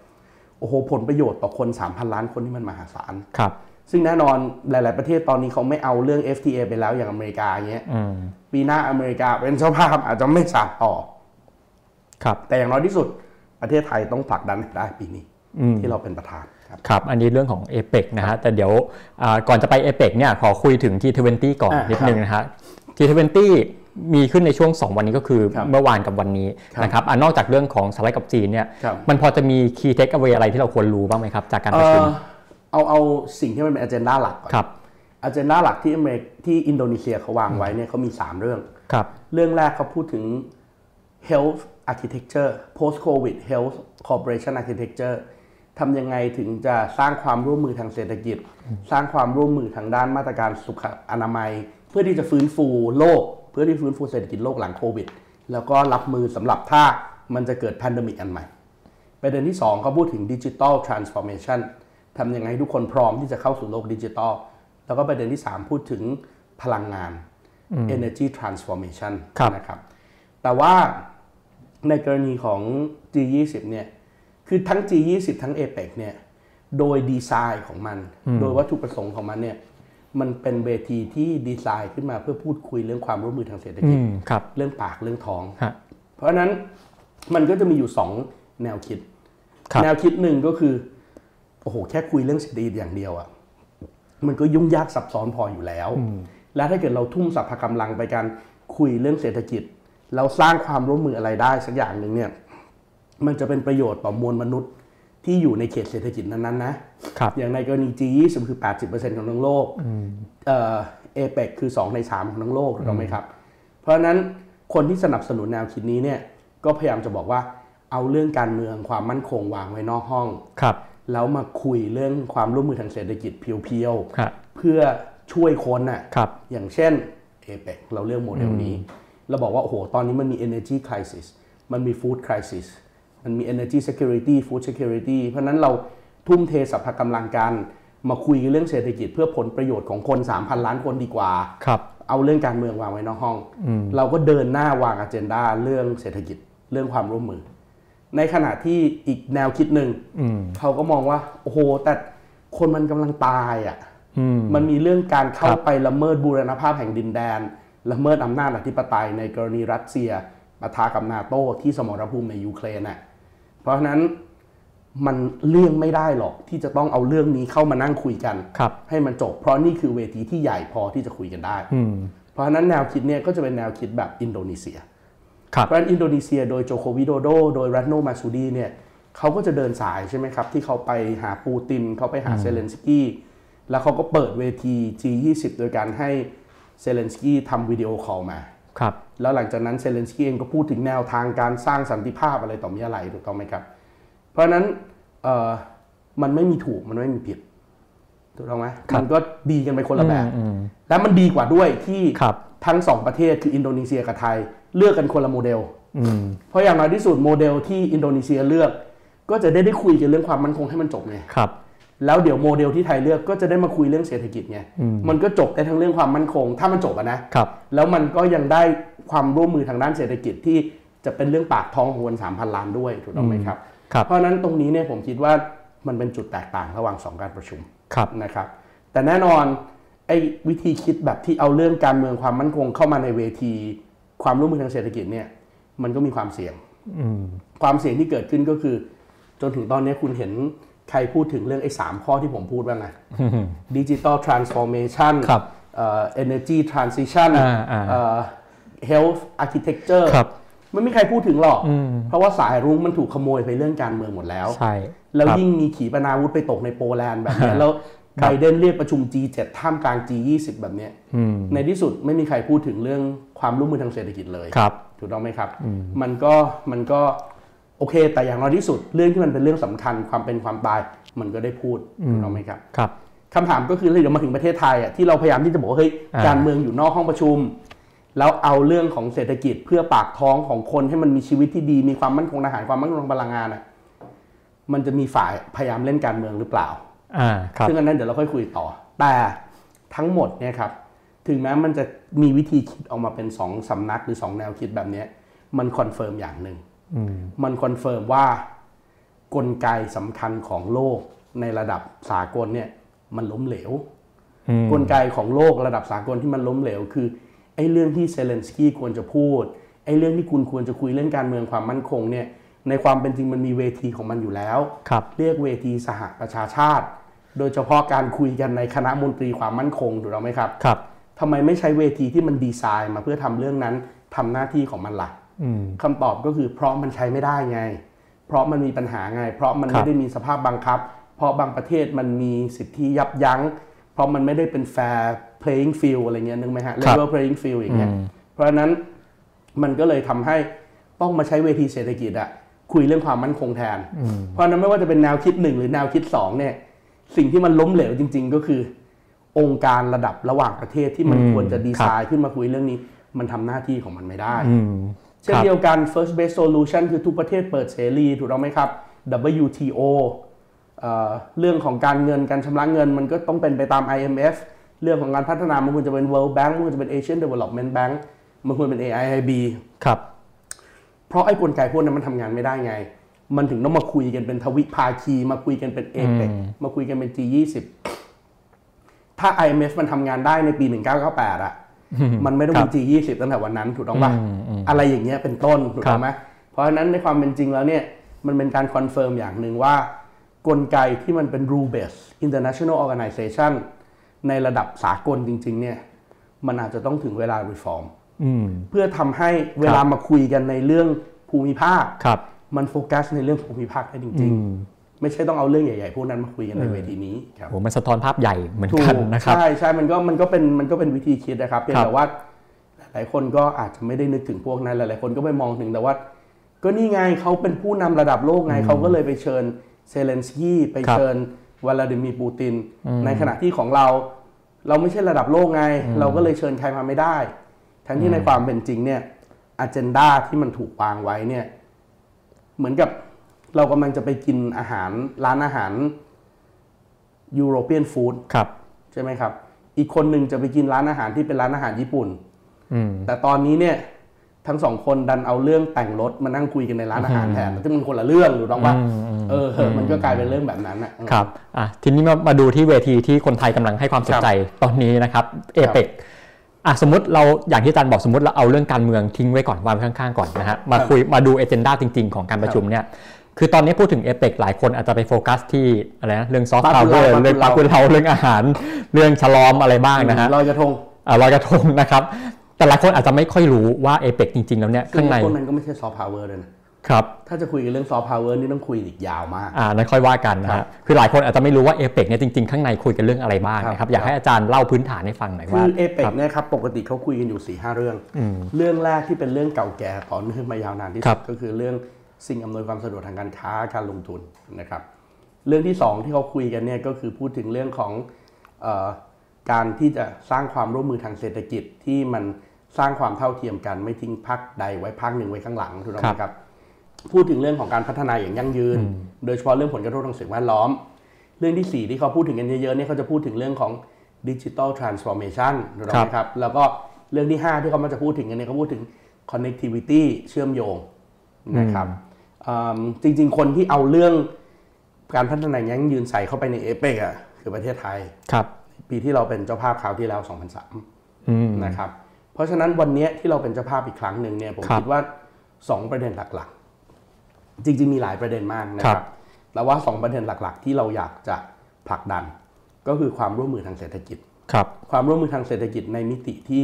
โอ้โหผลประโยชน์ต่อคน 3,000 ล้านคนนี่มันมหาศาลครับซึ่งแน่นอนหลาย ๆ ประเทศตอนนี้เขาไม่เอาเรื่อง FTA ไปแล้วอย่างอเมริกาอย่างเงี้ยอืมปีหน้าอเมริกาเป็นเจ้าภาพอาจจะไม่สานต่อ ครับ แต่อย่างน้อยที่สุด ประเทศไทยต้องผลักดันให้ได้ปีนี้อืมที่เราเป็นประธานครับครับ อันนี้เรื่องของเอเปกนะฮะ แต่เดี๋ยวอ่าก่อนจะไปเอเปกเนี่ยขอคุยถึง G20 ก่อนอ่านิดนึงนะฮะ G20 มีขึ้นในช่วง 2 วันนี้ก็คือครับเมื่อวานกับวันนี้ครับนะครับอ่านอกจากเรื่องของสไลด์กับจีนเนี่ยครับมันพอจะมี Key Takeaway อะไรที่เราควรรู้บ้างไหมครับ จากการเอประชุมอเอาเอาสิ่งที่มันเป็น a เจนดาหลักก่อนครับอ g e n d a หลักที่อเมริกที่อินโดนีเซียเขาวางไว้เนี่ยเขามี 3 เรื่องครับ เรื่องแรกเขาพูดถึง health architecture post covid health corporation architecture ทำยังไงถึงจะสร้างความร่วมมือทางเศรษฐกิจ สร้างความร่วมมือทางด้านมาตรการสุขอนามัย เพื่อที่จะฟื้นฟูโลก เพื่อที่ฟื้นฟูเศรษฐกิจโลกหลังโควิด แล้วก็รับมือสำหรับถ้ามันจะเกิด pandemic อันใหม่ประเด็นที่2เขาพูดถึงดิจิ t a ลทรานส์ฟอร์เมชันทำยังไงให้ทุกคนพร้อมที่จะเข้าสู่โลกดิจิ t a ลแล้วก็ประเด็นที่ 3 พูดถึงพลังงาน energy transformation ครับนะครับ แต่ว่า ในกรณีของ G20 เนี่ยคือทั้ง G20 ทั้ง APEC เนี่ยโดยดีไซน์ของมัน โดยวัตถุประสงค์ของมันเนี่ยมันเป็นเวทีที่ดีไซน์ขึ้นมาเพื่อพูดคุยเรื่องความร่วมมือทางเศรษฐอืกิจอืมครับเรื่องปากเรื่องท้องฮะเพราะฉะนั้นมันก็จะมีอยู่ 2 แนวคิดครับแนวคิดหนึ่งก็คือโอ้โหแค่คุยเรื่องเศรษฐกิจอย่างเดียวอะ่ะมันก็ยุ่งยากซับซ้อนพออยู่แล้ว แล้วถ้าเกิดเราทุ่มสรรพกำลังไปการคุยเรื่องเศรษฐกิจ เราสร้างความร่วมมืออะไรได้สักอย่างหนึ่งเนี่ยมันจะเป็นประโยชน์ต่อมวลมนุษย์ที่อยู่ในเขตเศรษฐกิจนั้นๆนะครับอย่างในกรณี G20 คือ 80%ของทั้งโลก เอ่อเอเปกคือ 2 ใน 3 ของทั้งโลกถูกต้องไหมครับ เพราะฉะนั้นคนที่สนับสนุนแนวคิดนี้เนี่ยก็พยายามจะบอกว่าเอาเรื่องการเมืองความมั่นคงวางไว้นอกห้องครับ แล้วมาคุยเรื่องความร่วมมือทางเศรษฐกิจเพียวฮะๆเพื่อช่วยคนน่ะครับอย่างเช่น APEC เราเลือกโมเดลนี้ เราบอกว่าโอ้โหตอนนี้มันมี energy crisis มันมี food crisis มันมี energy security food security เพราะฉะนั้นเราทุ่มเทสรรพกำลังกันมาคุยกันเรื่องเศรษฐกิจเพื่อผลประโยชน์ของคน 3,000 ล้านคนดีกว่าครับเอาเรื่องการเมืองวางไว้นอกห้อง เราก็เดินหน้าวางอ g e n d a เรื่องเศรษฐกิจเรื่องความร่วมมือ ในขณะที่อีกแนวคิดหนึ่งอืมเขาก็มองว่าโอ้โหแต่คนมันกำลังตายอะอืมมันมีเรื่องการเข้าครับไปละเมิดบูรณภาพแห่งดินแดน ละเมิดอำนาจอธิปไตยในกรณีรัสเซียปะทะกับนาโต้ที่สมรภูมิในยูเครนน่ะเพราะฉะนั้นมันเลี่ยงไม่ได้หรอกที่จะต้องเอาเรื่องนี้เข้ามานั่งคุยกันครับให้มันจบ เพราะนี่คือเวทีที่ใหญ่พอที่จะคุยกันได้อืมเพราะฉะนั้นแนวคิดเนี่ยก็จะเป็นแนวคิดแบบอินโดนีเซียครับเพราะฉะนั้นอินโดนีเซียโดยโจโก วิโดโด โดยเร็ตโนมาร์ซูดีเนี่ยเขาก็จะเดินสายใช่ไหมครับ ที่เขาไปหาปูตินเขาไปหาเซเลนสกี้แล้วเขาก็เปิดเวที G20 โดยการให้ เซเลนสกี้ทำวิดีโอคอลมาครับแล้วหลังจากนั้นเซเลนสกี้เองก็พูดถึงแนวทางการสร้างสันติภาพอะไรต่อมีอะไรถูกต้องไหมครับ เพราะฉะนั้นเอ่อมันไม่มีถูกมันไม่มีผิดถูกต้องไหมครับมันก็ดีกันไปคนละแบบอืมและมันดีกว่าด้วยที่ครับทั้งสองประเทศคืออินโดนีเซียกับไทยเลือกกันคนละโมเดลอืมเพราะอย่างน้อยที่สุดโมเดลที่อินโดนีเซียเลือก ก็จะได้ได้คุยกันเรื่องความมั่นคงให้มันจบไงครับ แล้วเดี๋ยวโมเดลที่ไทยเลือกก็จะได้มาคุยเรื่องเศรษฐกิจไงมันก็จบได้ทั้งเรื่องความมั่นคง ถ้ามันจบอะนะครับแล้วมันก็ยังได้ความร่วมมือทางด้านเศรษฐกิจที่จะเป็นเรื่องปากท้องของคนสามพันล้านด้วยถูกต้องไหมครับครับเพราะฉะนั้นตรงนี้เนี่ยผมคิดว่ามันเป็นจุดแตกต่างระหว่างสองการประชุมครับนะครับ แต่แน่นอนไอ้วิธีคิดแบบที่เอาเรื่องการเมืองความมั่นคงเข้ามาในเวที ความร่วมมือทางเศรษฐกิจเนี่ยมันก็มีความเสี่ยงอืมความเสี่ยงที่เกิดขึ้นก็คือ จนถึงตอนนี้คุณเห็น ใครพูดถึงเรื่องไอ้สามข้อที่ผมพูดบ้างไงดิจิ t a ลทรานส์ฟอร์เมชันครับเอ่อ energy transition อ่าอ่าเอ่อ health architecture ครับไม่มีใครพูดถึงหรอกอืมเพราะว่าสายรุ้งมันถูกขโมยไปเรื่องการเมืองหมดแล้ว ใช่ แล้วครับยิ่งมีขีปนาวุธไปตกในโปแลนด์แบบเนี้ยฮะแล้วครัไบบเดนเรียกประชุม G7 ท่ามกลาง G20 แบบเนี้ยอืมในที่สุดไม่มีใครพูดถึงเรื่องความร่วมมือทางเศรษฐกิจเลย ครับ ถูกต้องไหมครับ มันก็มันก็ โอเค แต่อย่างน้อยที่สุดเรื่องที่มันเป็นเรื่องสำคัญความเป็นความตายมันก็ได้พูดถูกต้องไหมครับครับคำถามก็คือเดี๋ยวมาถึงประเทศไทยอะที่เราพยายามที่จะบอกว่าเฮ้ยอ่าการเมืองอยู่นอกห้องประชุม แล้วเอาเรื่องของเศรษฐกิจเพื่อปากท้องของคนให้มันมีชีวิตที่ดีมีความมั่นคงทางอาหารความมั่นคงทางพลังงานอะมันจะมีฝ่ายพยายามเล่นการเมืองหรือเปล่าอ่าครับซึ่งอันนั้นเดี๋ยวเราค่อยคุยต่อ แต่ทั้งหมดเนี่ยครับถึงแม้มันจะมีวิธีคิดออกมาเป็นสองสำนักหรือสองแนวคิดแบบเนี้ยมัน confirm อย่างหนึ่งอื มมัน confirm ว่ากลไกสำคัญของโลกในระดับสากลเนี่ย มันล้มเหลวอืมกลไกของโลกระดับสากลที่มันล้มเหลว คือไอ้เรื่องที่เซเลนสกี้ควรจะพูดไอ้เรื่องที่คุณควรจะคุยเรื่องการเมืองความมั่นคงเนี่ย ในความเป็นจริงมันมีเวทีของมันอยู่แล้วครับเรียกเวทีสหประชาชาติ โดยเฉพาะการคุยกันในคณะมนตรีความมั่นคงถูกต้องไหมครับครับทำไมไม่ใช้เวทีที่มันดีไซน์มาเพื่อทำเรื่องนั้นทำหน้าที่ของมันล่ะอืม คำตอบก็คือเพราะมันใช้ไม่ได้ไง เพราะมันมีปัญหาไง เพราะมันครับไม่ได้มีสภาพบังคับ เพราะบางประเทศมันมีสิทธิยับยั้ง เพราะมันไม่ได้เป็น fair playing field อะไรเงี้ยนึกไหมฮะ level playing field อย่างเงี้ยเพราะฉะนั้นมันก็เลยทำให้ต้องมาใช้เวทีเศรษฐกิจอะคุยเรื่องความมั่นคงแทน เพราะฉะนั้นไม่ว่าจะเป็นแนวคิดหนึ่งหรือแนวคิดสองเนี่ย สิ่งที่มันล้มเหลวจริง ๆ ก็คือ องค์การระดับระหว่างประเทศที่มันอืมควรจะดีไซน์ขึ้นมาคุยเรื่องนี้ มันทำหน้าที่ของมันไม่ได้อืม เช่นครับเดียวกัน first best solution คือทุกประเทศเปิดเสรีถูกต้องไหมครับ WTO เอ่อเรื่องของการเงินการชำระเงินมันก็ต้องเป็นไปตาม IMF เรื่องของการพัฒนามันควรจะเป็น World Bank มันควรจะเป็น Asian Development Bank มันควรเป็น AIIB ครับ เพราะไอ้กลไกพวกนั้นมันทำงานไม่ได้ไง มันถึงต้องมาคุยกันเป็นทวิภาคี มาคุยกันเป็นเอเปอืมมาคุยกันเป็น G20 ถ้า IMF มันทำงานได้ในปี 1998อะ มันไม่ต้องมี G20 ตั้งแต่วันนั้นถูกต้องปะอืมอืมอะไรอย่างเงี้ยเป็นต้นถูกต้องไหมเพราะฉะนั้นในความเป็นจริงแล้วเนี่ยมันเป็นการ confirm อย่างหนึ่งว่ากลไกที่มันเป็น rule based international organization ในระดับสากลจริง ๆ เนี่ย มันอาจจะต้องถึงเวลา reform อืมเพื่อทำให้เวลามาคุยกันในเรื่องภูมิภาคครับมันโฟกัสในเรื่องภูมิภาคได้จริง ๆ อืม ไม่ใช่ต้องเอาเรื่องใหญ่ๆพวกนั้นมาคุยกันในเวทีนี้ครับโหมันสะท้อนภาพใหญ่เหมือนกันถูกนะครับใช่ใช่มันก็มันก็เป็นมันก็เป็นวิธีคิดนะครับเพียงครับแต่ว่าหลายคนก็อาจจะไม่ได้นึกถึงพวกนั้นหลายๆคนก็ไปมองถึงแต่ว่า ก็นี่ไงเขาเป็นผู้นำระดับโลกไงเขาก็เลยไปเชิญเซเลนสกี้ไปเชิญวลาดิมีร์ปูติน ในขณะที่ของเรา เราไม่ใช่ระดับโลกไง เราก็เลยเชิญใครมาไม่ได้ ทั้งที่ในความเป็นจริงเนี่ยอ g e n d a ที่มันถูกวางไว้เนี่ย เหมือนกับ เรากำลังจะไปกินอาหารร้านอาหารยูโรเปียนฟู้ดครับใช่ไหมครับ อีกคนหนึ่งจะไปกินร้านอาหารที่เป็นร้านอาหารญี่ปุ่นอืมแต่ตอนนี้เนี่ยทั้งสองคนดันเอาเรื่องแต่งรถมานั่งคุยกันในร้านอาหารแทนซึ่งมันคนละเรื่องหรือต้องว่าอืมอืมเออเออมันก็กลายเป็นเรื่องแบบนั้นอะครับอะทีนี้มามาดูที่เวทีที่คนไทยกำลังให้ความสนใจตอนนี้นะครับเอเปกอะสมมติเราอย่างที่อาจารย์บอกสมมติเราเอาเรื่องการเมืองทิ้งไว้ก่อนวางไว้ข้างๆก่อนนะฮะมาคุยมาดูเอเจนดาจริง ๆ ของการประชุมเนี่ย คือตอนนี้พูดถึงเอเปกหลายคนอาจจะไปโฟกัสที่อะไรนะเรื่องซอฟต์พาวเวอร์เรื่องปลากุเลาเรื่องอาหาร เรื่องชะลอมอะไรบ้างนะฮะลอยกระทงอะลอยกระทงนะครับ แต่หลายคนอาจจะไม่ค่อยรู้ว่าเอเปกจริง ๆ แล้วเนี่ยข้างใน ซึ่งพวกนั้นก็ไม่ใช่ซอฟต์พาวเวอร์เลยนะครับถ้าจะคุยกันเรื่องซอฟต์พาวเวอร์นี่ต้องคุยอีกยาวมากอ่านั้นค่อยว่ากันนะครัฮะคือหลายคนอาจจะไม่รู้ว่าเอเปกเนี่ยจริงๆ ข้างในคุยกันเรื่องอะไรบ้างนะคครับอยากให้อาจารย์เล่าพื้นฐานให้ฟังหน่อยว่าเอเปกคือครับเนี่ยครับปกติเขาคุยกันอยู่สี่ห้าเรื่องอืมเรื่องแรกที่เป็นเรื่องเก่าแก่ต่อเนื่องมายาวนานที่สุดครับดก็คือเรื่อง สิ่งอำนวยความสะดวกทางการค้าการลงทุนนะครับ เรื่องที่สองที่เขาคุยกันเนี่ยก็คือพูดถึงเรื่องของเออการที่จะสร้างความร่วมมือทางเศรษฐกิจที่มันสร้างความเท่าเทียมกันไม่ทิ้งพักใดไว้พักหนึ่งไว้ข้างหลังถูกต้องไหมครับพูดถึงเรื่องของการพัฒนาอย่างยั่งยืน โดยเฉพาะเรื่องผลกระทบทางสิ่งแวดล้อม เรื่องที่ 4 ที่เขาพูดถึงกันเยอะๆเนี่ยเขาจะพูดถึงเรื่องของดิจิ t a ลทรานส์ฟอร์เมชันถูกต้องไหมครับแล้วก็เรื่องที่ 5 ที่เขามาจะพูดถึงกันเนี่ยเขาพูดถึง connectivity เชื่อมโยงนะครับอืม จริง ๆ คนที่เอาเรื่องการพัฒนายั่งยืนใส่เข้าไปในเอเปกอะคือประเทศไทยครับ ปีที่เราเป็นเจ้าภาพคราวที่แล้ว 2003อืมนะครับเพราะฉะนั้นวันเนี้ยที่เราเป็นเจ้าภาพอีกครั้งหนึ่งเนี่ยผมครับคิดว่า 2 ประเด็นหลักๆ จริง ๆ มีหลายประเด็นมากนะคครัรับบแต่ว่า 2 ประเด็นหลัก ๆ ที่เราอยากจะผลักดัน ก็คือความร่วมมือทางเศรษฐกิจครับความร่วมมือทางเศรษฐกิจในมิติที่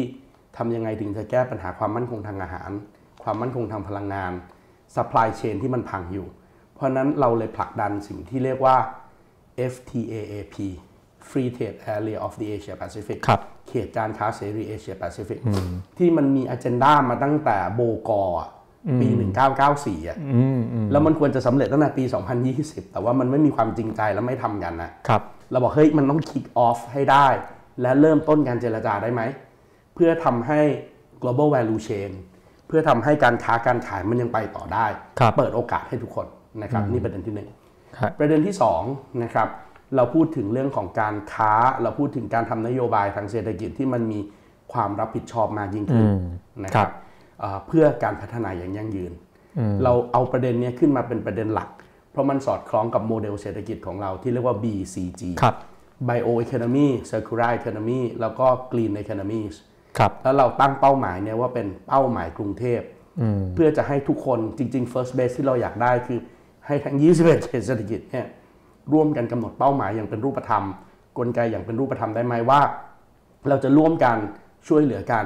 ทำยังไงถึงจะแก้ปัญหาความมั่นคงทางอาหาร ความมั่นคงทางพลังงาน supply chain ที่มันพังอยู่ เพราะฉะนั้นเราเลยผลักดันสิ่งที่เรียกว่า FTAAP Free Trade Area of the Asia Pacific ครับเขตการค้าเสรีเอเชียแปซิฟิกที่มันมี agenda มาตั้งแต่โบกอร์ปี 1994 อะอืมอืมแล้วมันควรจะสำเร็จตั้งแต่ปี 2020 แต่ว่ามันไม่มีความจริงใจและไม่ทำกันนะครับเราบอกเฮ้ยมันต้อง kick off ให้ได้ และเริ่มต้นการเจรจาได้ไหม เพื่อทำให้ global value chain เพื่อทำให้การค้าการขายมันยังไปต่อได้ครับเปิดโอกาสให้ทุกคนนะครับนี่ประเด็นที่หนึ่งครับประเด็นที่2นะครับเราพูดถึงเรื่องของการค้า เราพูดถึงการทำนโยบายทางเศรษฐกิจที่มันมีความรับผิดชอบมากยิ่งขึ้นอืมนะคครัรับบเอ่อเพื่อการพัฒนาอย่างยั่งยืน เราเอาประเด็นเนี้ยขึ้นมาเป็นประเด็นหลัก เพราะมันสอดคล้องกับโมเดลเศรษฐกิจของเราที่เรียกว่า BCG ครับ Bio Economy Circular Economy แล้วก็ Green Economies ครับแล้วเราตั้งเป้าหมายเนี่ยว่าเป็นเป้าหมายกรุงเทพเพื่อจะให้ทุกคนจริง ๆ first base ที่เราอยากได้คือให้ทั้ง 21เขตเศรษฐกิจเนี่ยร่วมกันกำหนดเป้าหมายอย่างเป็นรูปธรรม กลไกอย่างเป็นรูปธรรมได้ไหมว่า เราจะร่วมกันช่วยเหลือกัน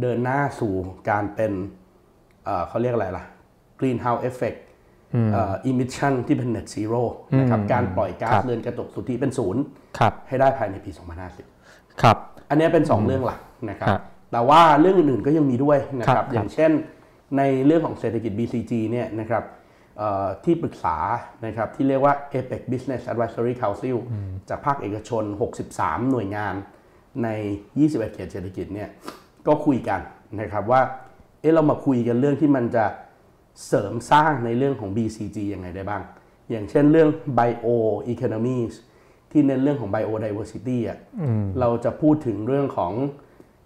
เดินหน้าสู่การเป็นเอ่อเขาเรียกอะไรล่ะ greenhouse effect เอ่อ emission ที่เป็น net zero นะครับการปล่อยก๊าคซรับเรือนกระจกสุทธิเป็นศูนย์ครับให้ได้ภายในปี 2050 ครับ อันเนี้ยเป็น 2 เรื่องหลัก นะครับครับแต่ว่าเรื่องอื่นๆก็ยังมีด้วยนะคครัรับบอย่างเช่นในเรื่องของเศรษฐกิจ BCG เนี่ยนะครับเอ่อที่ปรึกษานะครับที่เรียกว่า APEC Business Advisory Council จากภาคเอกชน 63 หน่วยงานใน 21 เขตเศรษฐกิจเนี่ยก็คุยกันนะครับว่าเอ๊ะเรามาคุยกันเรื่องที่มันจะเสริมสร้างในเรื่องของ BCG ยังไงได้บ้าง อย่างเช่นเรื่อง Bio Economies ที่เน้นเรื่องของ Biodiversity อะเราจะพูดถึงเรื่องของ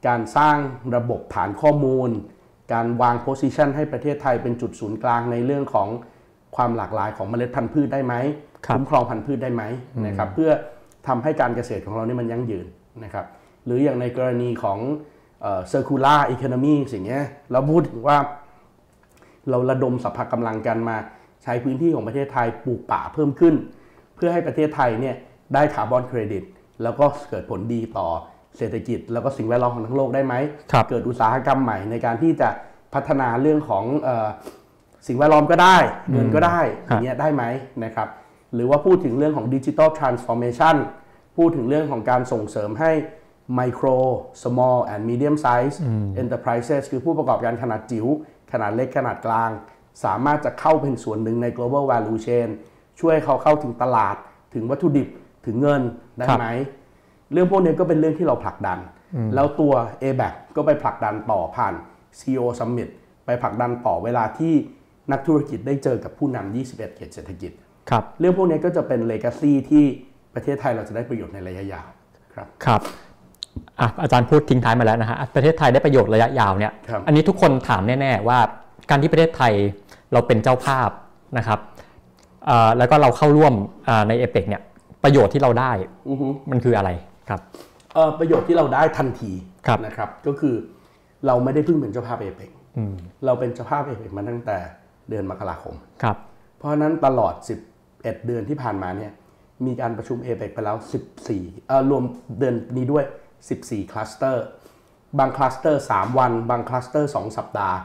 การสร้างระบบฐานข้อมูล การวาง position ให้ประเทศไทยเป็นจุดศูนย์กลางในเรื่องของความหลากหลายของเมล็ดพันธุ์พืชได้ไหมครับคุ้มครองพันธุ์พืชได้ไหมนะครับเพื่อทำให้การเกษตรของเรานี่มันยั่งยืนนะครับหรืออย่างในกรณีของเอ่อ circular economy สิ่งเงี้ยเราพูดถึงว่าเราระดมสรรพกำลังกันมาใช้พื้นที่ของประเทศไทยปลูกป่าเพิ่มขึ้น เพื่อให้ประเทศไทยเนี่ยได้คาร์บอนเครดิต แล้วก็เกิดผลดีต่อ เศรษฐกิจแล้วก็สิ่งแวดล้อมของทั้งโลกได้ไหมครับเกิดอุตสาหกรรมใหม่ในการที่จะพัฒนาเรื่องของเออสิ่งแวดล้อมก็ได้ เงินก็ได้อย่างเงี้ยได้ไหมนะครับ หรือว่าพูดถึงเรื่องของดิจิ t a ลทรานส์ฟอร์เมชันพูดถึงเรื่องของการส่งเสริมให้ micro small and medium size enterprises คือผู้ประกอบการขนาดจิ๋ว ขนาดเล็กขนาดกลาง สามารถจะเข้าเป็นส่วนหนึ่งใน global value chain ช่วยเขาเข้าถึงตลาด ถึงวัตถุดิบ ถึงเงินได้ไหม เรื่องพวกนี้ก็เป็นเรื่องที่เราผลักดัน แล้วตัว a b a c ก็ไปผลักดันต่อผ่าน CEO Summit ไปผลักดันต่อเวลาที่นักธุรกิจได้เจอกับผู้นำ 21 เขตเศรษฐกิจครับเรื่องพวกนี้ก็จะเป็นเลก a ซีที่ประเทศไทยเราจะได้ประโยชน์ในระยะยาวครับครับอะอาจารย์พูดทิ้งท้ายมาแล้วนะฮะประเทศไทยได้ประโยชน์ระยะยาวเนี่ยครับอันนี้ทุกคนถามแน่ๆว่าการที่ประเทศไทยเราเป็นเจ้าภาพนะครับอ่าแล้วก็เราเข้าร่วมอ่าในเอเปกเนี่ยประโยชน์ที่เราได้อือฮึมันคืออะไร ครับเอ่อประโยชน์ที่เราได้ทันทีครับนะครับ ก็คือเราไม่ได้เพิ่งเป็นเจ้าภาพเอเปกอืมเราเป็นเจ้าภาพเอเปกมาตั้งแต่เดือนมกราคมครับ เพราะฉะนั้นตลอด 11 เดือนที่ผ่านมาเนี่ยมีการประชุมเอเปกไปแล้ว 14เอ่อรวมเดือนนี้ด้วย 14 cluster บาง cluster 3 วัน บาง cluster 2 สัปดาห์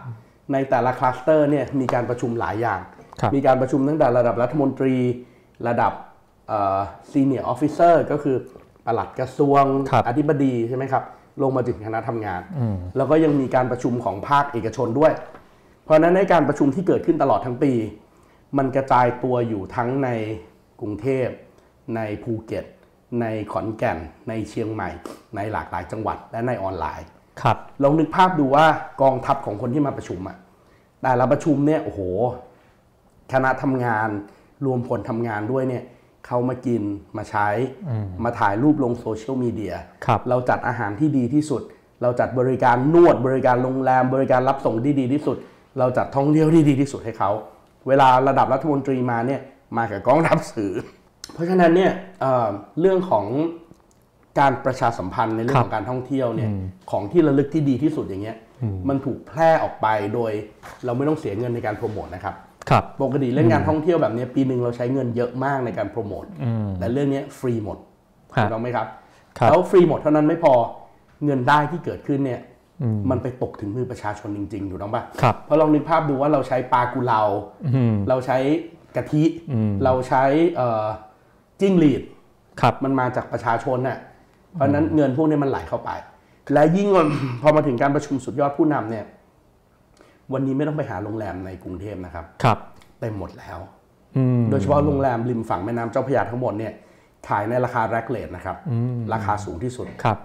ในแต่ละ cluster เนี่ยมีการประชุมหลายอย่างครับมีการประชุมตั้งแต่ระดับรัฐมนตรี ระดับ senior officer ก็คือ ปลัดกระทรวงครับอธิบดีใช่ไหมครับ ลงมาถึงคณะทำงาน แล้วก็ยังมีการประชุมของภาคเอกชนด้วย เพราะฉะนั้นในการประชุมที่เกิดขึ้นตลอดทั้งปี มันกระจายตัวอยู่ทั้งในกรุงเทพ ในภูเก็ต ในขอนแก่น ในเชียงใหม่ ในหลากหลายจังหวัดและในออนไลน์ครับลองนึกภาพดูว่ากองทัพของคนที่มาประชุมอะแต่ละประชุมเนี่ยโอ้โหคณะทำงานรวมผลทำงานด้วยเนี่ย เขามากินมาใช้อืมมาถ่ายรูปลงโซเชียลมีเดียครับเราจัดอาหารที่ดีที่สุด เราจัดบริการนวดบริการโรงแรม บริการรับส่งที่ดีที่สุด เราจัดท่องเที่ยวที่ดีที่สุดให้เขา เวลาระดับรัฐมนตรีมาเนี่ยมากับกองทัพสื่อ เพราะฉะนั้นเนี่ยเอ่อเรื่องของการประชาสัมพันธ์ในเรื่องของการท่องเที่ยวเนี่ยของที่ระลึกที่ดีที่สุดอย่างเงี้ยมันถูกแพร่ออกไปโดยเราไม่ต้องเสียเงินในการโปรโมทนะครับครับ ปกติเล่นงานท่องเที่ยวแบบเนี้ยปีหนึ่งเราใช้เงินเยอะมากในการโปรโมทแต่เรื่องเนี้ยฟรีหมดครับถูกต้องไหมครับครับแล้วฟรีหมดเท่านั้นไม่พอเงินได้ที่เกิดขึ้นเนี่ยมันไปตกถึงมือประชาชนจริงๆถูกต้องปะครับเพราะลองนึกภาพดูว่าเราใช้ปลากุเลาอืมเราใช้กะทิอืมเราใช้เอ่อจิ้งหรีดครับมันมาจากประชาชนน่ะเพราะฉะนั้นเงินพวกนี้มันไหลเข้าไป และยิ่งพอมาถึงการประชุมสุดยอดผู้นำเนี่ย วันนี้ไม่ต้องไปหาโรงแรมในกรุงเทพนะครับครับเต็มหมดแล้วอืมโดยเฉพาะโรงแรมริมฝั่งแม่น้ำเจ้าพระยาทั้งหมดเนี่ยขายในราคาแร็กเลทนะครับราคาสูงที่สุดครับ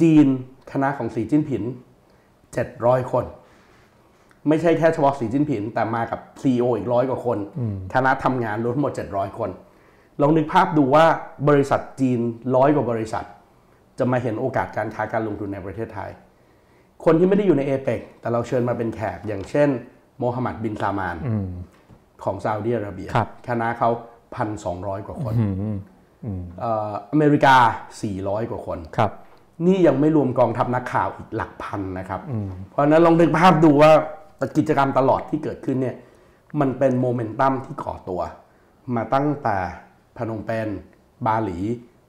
จีนคณะของสีจิ้นผิน 700 คน ไม่ใช่แค่เฉพาะสีจิ้นผิน แต่มากับ CEO อีกร้อยกว่าคนคณะทำงานรวมทั้งหมด 700 คนลองนึกภาพดูว่าบริษัทจีนร้อยกว่าบริษัท จะมาเห็นโอกาสการค้าการลงทุนในประเทศไทย คนที่ไม่ได้อยู่ในเอเปกแต่เราเชิญมาเป็นแขกอย่างเช่นโมฮัมหมัดบินซามานอืมของซาอุดิอาระเบียครับคณะเขาพันสองร้อยกว่าคนอืมอืมเอ่ออเมริกา 400 กว่าคนครับ นี่ยังไม่รวมกองทัพนักข่าวอีกหลักพันนะครับ เพราะฉะนั้นลองนึกภาพดูว่ากิจกรรมตลอดที่เกิดขึ้นเนี่ย มันเป็นโมเมนตัมที่ก่อตัว มาตั้งแต่พนมเปญบาหลี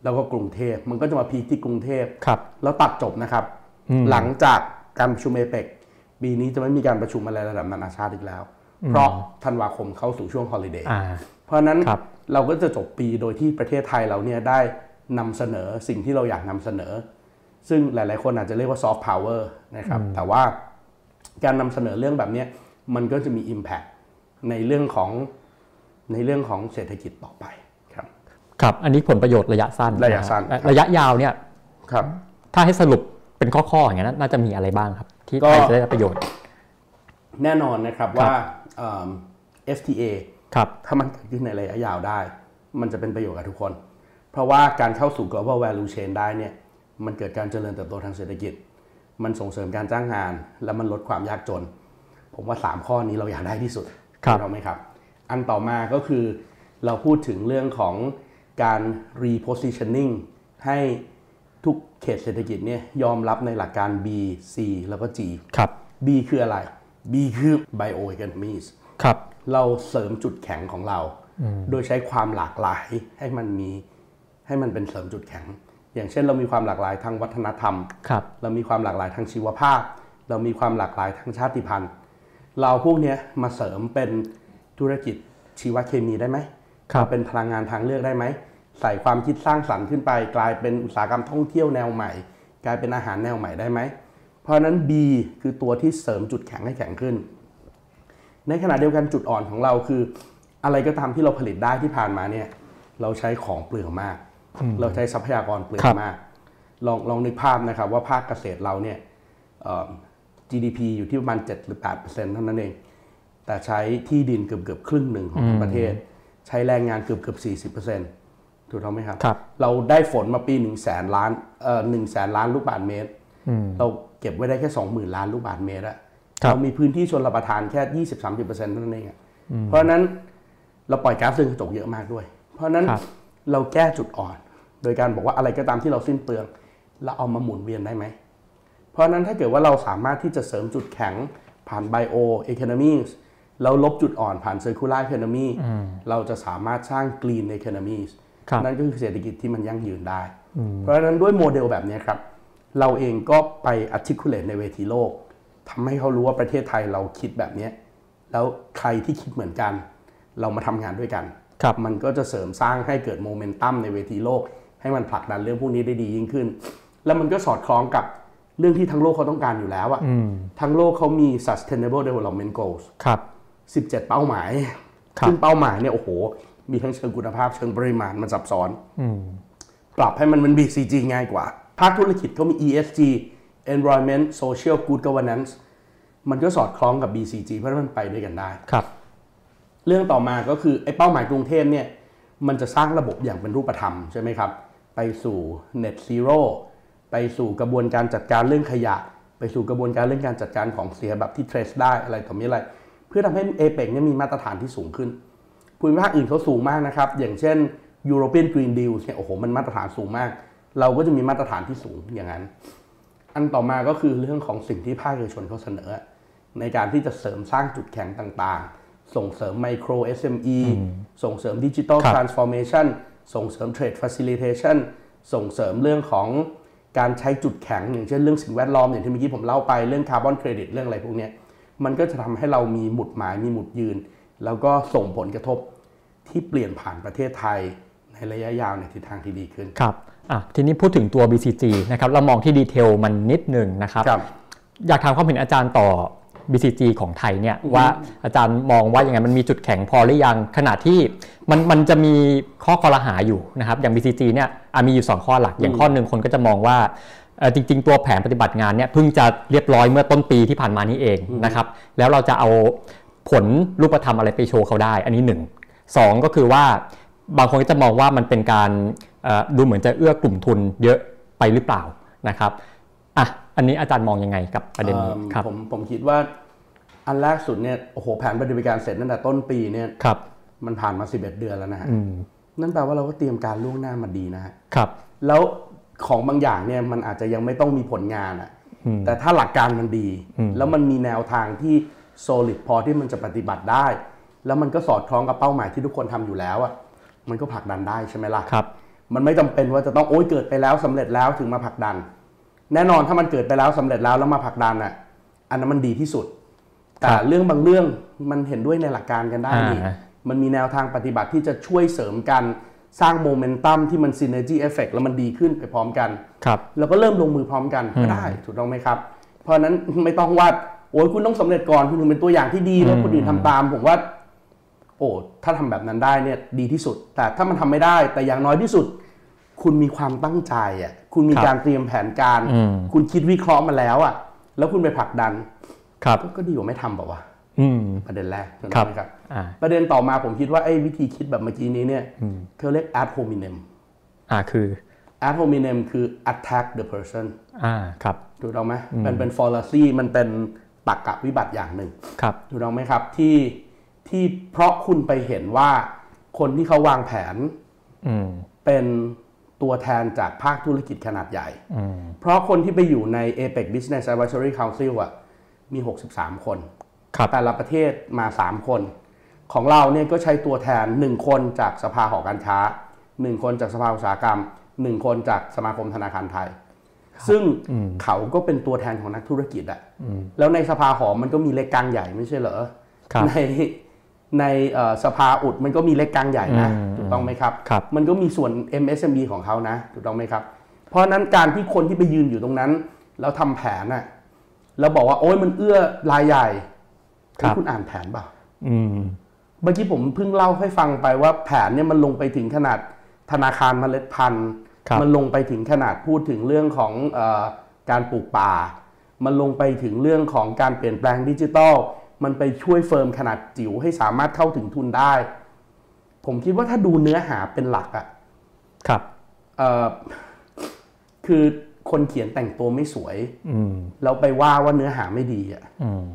แล้วก็กรุงเทพ มันก็จะมา peak ที่กรุงเทพครับ แล้วตัดจบนะครับ หลังจาก การประชุมเอเปกปีนี้จะไม่มีการประชุมอะไรระดับนานาชาติอีกแล้ว เพราะธันวาคมเข้าสู่ช่วง holiday อ่าเพราะฉะนั้นครับเราก็จะจบปีโดยที่ประเทศไทยเราเนี่ยได้นำเสนอสิ่งที่เราอยากนำเสนอ ซึ่งหลาย ๆ คนอาจจะเรียกว่าซอฟต์พาวเวอร์นะครับแต่ว่าการนำเสนอเรื่องแบบเนี้ยมันก็จะมี Impact ในเรื่องของในเรื่องของเศรษฐกิจต่อไปครับ ครับ อันนี้ผลประโยชน์ระยะสั้น ระยะสั้นฮระยะยาวเนี่ยครับ ถ้าให้สรุป เป็นข้อๆอย่างนี้นน่าจะมีอะไรบ้างครับ ที่ก็ไทยจะได้รับประโยชน์ แน่นอนนะครับว่าเอิ่ม FTA ครับถ้ามันเกิดขึ้นในระยะยาวได้ มันจะเป็นประโยชน์กับทุกคน เพราะว่าการเข้าสู่ global value chain ได้เนี่ยมันเกิดการเจริญเติบโตทางเศรษฐกิจ มันส่งเสริมการจ้างงาน และมันลดความยากจน ผมว่า 3 ข้อนี้เราอยากได้ที่สุดครับถูกต้องไหมครับ อันต่อมาก็คือเราพูดถึงเรื่องของการ repositioning ให้ ทุกเขตเศรษฐกิจเนี่ยยอมรับในหลักการ B C แล้วก็ G ครับ B คืออะไร B คือ bioeconomies ครับ เราเสริมจุดแข็งของเรา โดยใช้ความหลากหลายให้มันมีให้มันเป็นเสริมจุดแข็ง อย่างเช่นเรามีความหลากหลายทางวัฒนธรรมครับเรามีความหลากหลายทางชีวภาพ เรามีความหลากหลายทางชาติพันธุ์ เราพวกเนี้ยมาเสริมเป็นธุรกิจชีวเคมีได้ไหมครับมาเป็นพลังงานทางเลือกได้ไหม ใส่ความคิดสร้างสรรค์ขึ้นไป กลายเป็นอุตสาหกรรมท่องเที่ยวแนวใหม่ กลายเป็นอาหารแนวใหม่ได้ไหม เพราะฉะนั้น B คือตัวที่เสริมจุดแข็งให้แข็งขึ้น ในขณะเดียวกันจุดอ่อนของเราคือ อะไรก็ตามที่เราผลิตได้ที่ผ่านมาเนี่ยเราใช้ของเปลืองมาก เราใช้ทรัพยากรเปลือครังบมาก ลองลองนึกภาพนะครับว่าภาคเกษตรเราเนี่ยเอ่อ GDP อยู่ที่ประมาณ7หรือ8เท่านั้นเอง แต่ใช้ที่ดินเกือบเกือบครึ่งหนึ่งของทั้งประเทศ ใช้แรงงานเกือบเกือบ40 ถูกต้องไหมครับครับเราได้ฝนมาปี1นึ่งแสนล้านเอ่อหนึ่งแสนล้านลูกบาศก์เมตร เราเก็บไว้ได้แค่20,000ล้านลูกบาศก์เมตรอะครับเรามีพื้นที่ชนรับประทานแค่20-30%เท่านั้นเองอะเพราะฉะนั้นเราปล่อยก๊าซเรือนกระจกเยอะมากด้วย เพราะฉะนั้นครับเราแก้จุดอ่อน โดยการบอกว่าอะไรก็ตามที่เราสิ้นเปลือง เราเอามาหมุนเวียนได้ไหม เพราะฉะนั้นถ้าเกิดว่าเราสามารถที่จะเสริมจุดแข็งผ่าน bio economies แล้วลบจุดอ่อนผ่าน circular economy เราจะสามารถสร้าง green economies ครับ นั่นก็คือเศรษฐกิจที่มันยั่งยืนได้ เพราะฉะนั้นด้วยโมเดลแบบนี้ครับ เราเองก็ไป articulate ในเวทีโลกทำให้เขารู้ว่าประเทศไทยเราคิดแบบนี้แล้วใครที่คิดเหมือนกัน เรามาทำงานด้วยกันครับมันก็จะเสริมสร้างให้เกิดโมเมนตัมในเวทีโลก ให้มันผลักดันเรื่องพวกนี้ได้ดียิ่งขึ้น แล้วมันก็สอดคล้องกับเรื่องที่ทั้งโลกเขาต้องการอยู่แล้วอะทั้งโลกเขามี sustainable development goals ครับ17 เป้าหมายครับซึ่งเป้าหมายเนี่ยโอ้โห มีทั้งเชิงคุณภาพเชิงปริมาณมันซับซ้อนปรับให้มันเป็น BCG ง่ายกว่า ภาคธุรกิจเขามี ESG Environment Social Good Governance มันก็สอดคล้องกับ BCG เพราะฉะนั้นมันไปด้วยกันได้ครับ เรื่องต่อมาก็คือไอ้เป้าหมายกรุงเทพเนี่ยมันจะสร้างระบบอย่างเป็นรูปธรรมใช่ไหมครับ ไปสู่ net zero ไปสู่กระบวนการจัดการเรื่องขยะ ไปสู่กระบวนการเรื่องการจัดการของเสียแบบที่ trace ได้อะไรต่อมีอะไร เพื่อทำให้เอเปกเนี่ยมีมาตรฐานที่สูงขึ้น ภูมิภาคอื่นเขาสูงมากนะครับ อย่างเช่น European Green Deal เนี่ยโอ้โหมันมาตรฐานสูงมาก เราก็จะมีมาตรฐานที่สูงอย่างนั้น อันต่อมาก็คือเรื่องของสิ่งที่ภาคเอกชนเขาเสนอ ในการที่จะเสริมสร้างจุดแข็งต่างๆ ส่งเสริมไมโคร SME ส่งเสริมดิจิ t a ลครับทรานส์ฟอร์เมชันส่งเสริมเทรดฟ a ซิลิเ t ชันส่งเสริมเรื่องของการใช้จุดแข็ง อย่างเช่นเรื่องสิ่งแวดล้อมอย่างที่เมื่อกี้ผมเล่าไปเรื่องคาร์บอนเครดิตเรื่องอะไรพวกเนี้ยมันก็จะทำให้เรามีหมุดหมายมีหมุดยืน แล้วก็ส่งผลกระทบที่เปลี่ยนผ่านประเทศไทยในระยะยาวในทิศทางที่ดีขึ้นครับอะทีนี้พูดถึงตัว BCG นะครับเรามองที่ detail มันนิดหนึ่งนะครับครับอยากถามความเห็นอาจารย์ต่อ BCG ของไทยเนี่ยว่าอาจารย์มองว่ายังไงมันมีจุดแข็งพอหรือยังขณะที่มันมันจะมีข้อคอรหาอยู่นะครับอย่าง BCG เนี่ยอะมีอยู่ 2 ข้อหลัก อย่างข้อหนึ่งคนก็จะมองว่าเอ่อจริง ๆ ตัวแผนปฏิบัติงานเนี่ยเพิ่งจะเรียบร้อยเมื่อต้นปีที่ผ่านมานี้เองนะครับแล้วเราจะเอา ผลรูปธรรมอะไรไปโชว์เขาได้ อันนี้หนึ่งสองก็คือว่าบางคนก็จะมองว่ามันเป็นการเอ่อดูเหมือนจะเอื้อกลุ่มทุนเยอะไปหรือเปล่านะครับอะอันนี้อาจารย์มองยังไงกับประเด็นนี้เอิ่มครับผมผมคิดว่าอันแรกสุดเนี่ยโอ้โหแผนปฏิบัติการเสร็จตั้งแต่ต้นปีเนี่ยครับมันผ่านมา 11 เดือนแล้วนะฮะอืมนั่นแปลว่าเราก็เตรียมการล่วงหน้ามาดีนะฮะครับ แล้วของบางอย่างเนี่ยมันอาจจะยังไม่ต้องมีผลงานอะอืมแต่ถ้าหลักการมันดีอืมแล้วมันมีแนวทางที่ solid พอที่มันจะปฏิบัติได้ แล้วมันก็สอดคล้องกับเป้าหมายที่ทุกคนทำอยู่แล้วอะมันก็ผลักดันได้ใช่ไหมล่ะครับ มันไม่จำเป็นว่าจะต้องโอ้ยเกิดไปแล้วสำเร็จแล้วถึงมาผลักดัน แน่นอนถ้ามันเกิดไปแล้วสำเร็จแล้วแล้วมาผลักดันอะอันนั้นมันดีที่สุด แต่ครับเรื่องบางเรื่องมันเห็นด้วยในหลักการกันได้นี่อ่ามันมีแนวทางปฏิบัติที่จะช่วยเสริมกันสร้างโมเมนตัมที่มัน synergy effect แล้วมันดีขึ้นไปพร้อมกัน ครับ แล้วก็เริ่มลงมือพร้อมกันก็ได้ถูกต้องไหมครับ เพราะฉะนั้นไม่ต้องว่า โอ้ยคุณต้องสำเร็จก่อนคุณถึงเป็นตัวอย่างที่ดีแล้วคนอื่นทำตาม ผมว่า โอ้ถ้าทำแบบนั้นได้เนี่ยดีที่สุด แต่ถ้ามันทำไม่ได้ แต่อย่างน้อยที่สุด คุณมีความตั้งใจอะ คุณมีครับการเตรียมแผนการอืมคุณคิดวิเคราะห์มาแล้วอะ แล้วคุณไปผลักดัน ครับก็ก็ดีกว่าไม่ทำเปล่าวะอืมประเด็นแรกถูกครัต้อบงไหมครับอ่าประเด็นต่อมาผมคิดว่าไอ้วิธีคิดแบบเมื่อกี้นี้เนี่ยเขาเรียก ad hominem อ่าคือ ad hominem คือ attack the person อ่าครับถูกต้องไหมมันเป็น fallacy มันเป็น ตรรกะวิบัติอย่างหนึ่งครับถูกต้องไหมครับที่ที่เพราะคุณไปเห็นว่าคนที่เขาวางแผนอืมเป็นตัวแทนจากภาคธุรกิจขนาดใหญ่อืมเพราะคนที่ไปอยู่ใน APEC Business Advisory Council อะมี 63 คนครับแต่ละประเทศมา 3 คน ของเราเนี่ยก็ใช้ตัวแทน 1 คนจากสภาหอการค้า 1 คนจากสภาอุตสาหกรรม 1 คนจากสมาคมธนาคารไทย ซึ่งเขาก็เป็นตัวแทนของนักธุรกิจอะแล้วในสภาหอมันก็มีเล็กกลางใหญ่ไม่ใช่เหรอครับในในเอ่อสภาอุดมันก็มีเล็กกลางใหญ่นะอืมถูกต้องไหมครับครับมันก็มีส่วน MSME ของเขานะถูกต้องไหมครับ เพราะฉะนั้นการที่คนที่ไปยืนอยู่ตรงนั้น แล้วทำแผนน่ะแล้วบอกว่าโอ้ยมันเอื้อรายใหญ่ครับเฮ้ยคุณอ่านแผนเปล่าอืมเมื่อกี้ผมเพิ่งเล่าให้ฟังไปว่าแผนเนี่ยมันลงไปถึงขนาดธนาคารเมล็ดพันธุ์ครับ มันลงไปถึงขนาดพูดถึงเรื่องของเออการปลูกป่า มันลงไปถึงเรื่องของการเปลี่ยนแปลงดิจิทัล มันไปช่วยเฟิร์มขนาดจิ๋วให้สามารถเข้าถึงทุนได้ ผมคิดว่าถ้าดูเนื้อหาเป็นหลักอะครับเอ่อคือคนเขียนแต่งตัวไม่สวยอืมแล้วไปว่าว่าเนื้อหาไม่ดีอะอืม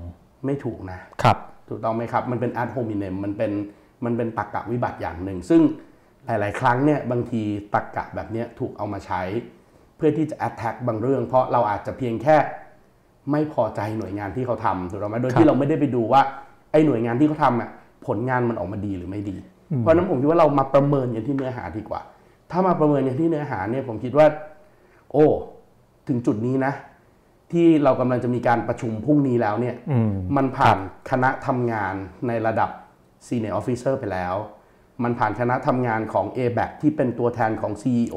ไม่ถูกนะครับ ถูกต้องไหมครับ มันเป็น ad hominem มันเป็นมันเป็นตรรกะวิบัติอย่างหนึ่ง ซึ่ง หลาย ๆ ครั้งเนี่ยบางทีตรรกะแบบเนี้ยถูกเอามาใช้ เพื่อที่จะ attack บางเรื่อง เพราะเราอาจจะเพียงแค่ไม่พอใจหน่วยงานที่เขาทำถูกต้องไหมโดยครับที่เราไม่ได้ไปดูว่าไอ้หน่วยงานที่เขาทำอะผลงานมันออกมาดีหรือไม่ดี เพราะฉะนั้นผมคิดว่าเรามาประเมินกันที่เนื้อหาดีกว่า ถ้ามาประเมินกันที่เนื้อหาเนี่ยผมคิดว่า โอ้ถึงจุดนี้นะ ที่เรากำลังจะมีการประชุมพรุ่งนี้แล้วเนี่ยอืมมันผ่านคณะทำงานในระดับ Senior Officer ไปแล้ว มันผ่านคณะทำงานของ a b a c ที่เป็นตัวแทนของ CEO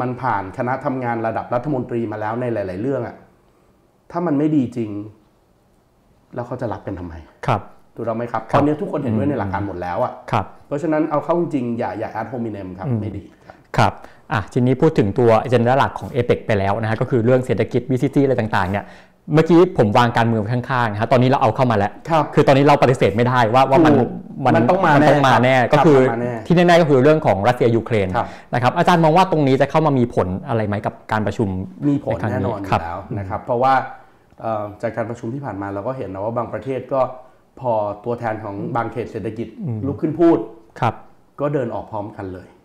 มันผ่านคณะทำงานระดับรัฐมนตรีมาแล้วในหลาย ๆ เรื่องอะถ้ามันไม่ดีจริง แล้วเขาจะรับกันทำไม ครับถูกต้องไหมครับครับตอนนี้ทุกคนเห็นด้วยในหลักการหมดแล้วอะครับเพราะฉะนั้นเอาเข้าจริงๆอย่าอย่า ad hominem ครับไม่ดีครับครับอะทีนี้พูดถึงตัว agenda หลักของ APEC ไปแล้วนะฮะก็คือเรื่องเศรษฐกิจ BCG อะไรต่างๆเนี่ย เมื่อกี้ผมวางการเมืองไว้ข้างๆนะฮะตอนนี้เราเอาเข้ามาแล้วครับคือตอนนี้เราปฏิเสธไม่ได้ว่าว่ามันถูกมันต้องมาแน่ต้องมาแน่ครับก็คือมันมาแน่ที่แน่ๆก็คือเรื่องของรัสเซียยูเครนครับนะครับอาจารย์มองว่าตรงนี้จะเข้ามามีผลอะไรไหมกับการประชุมมีผลในครั้งนี้แน่นอนอครับยู่แล้วนะครับ เพราะว่าเอ่อจากการประชุมที่ผ่านมาเราก็เห็นนะว่าบางประเทศก็พอตัวแทนของบางเขตเศรษฐกิจลุกขึ้นพูดครับก็เดินออกพร้อมกันเลยอ่า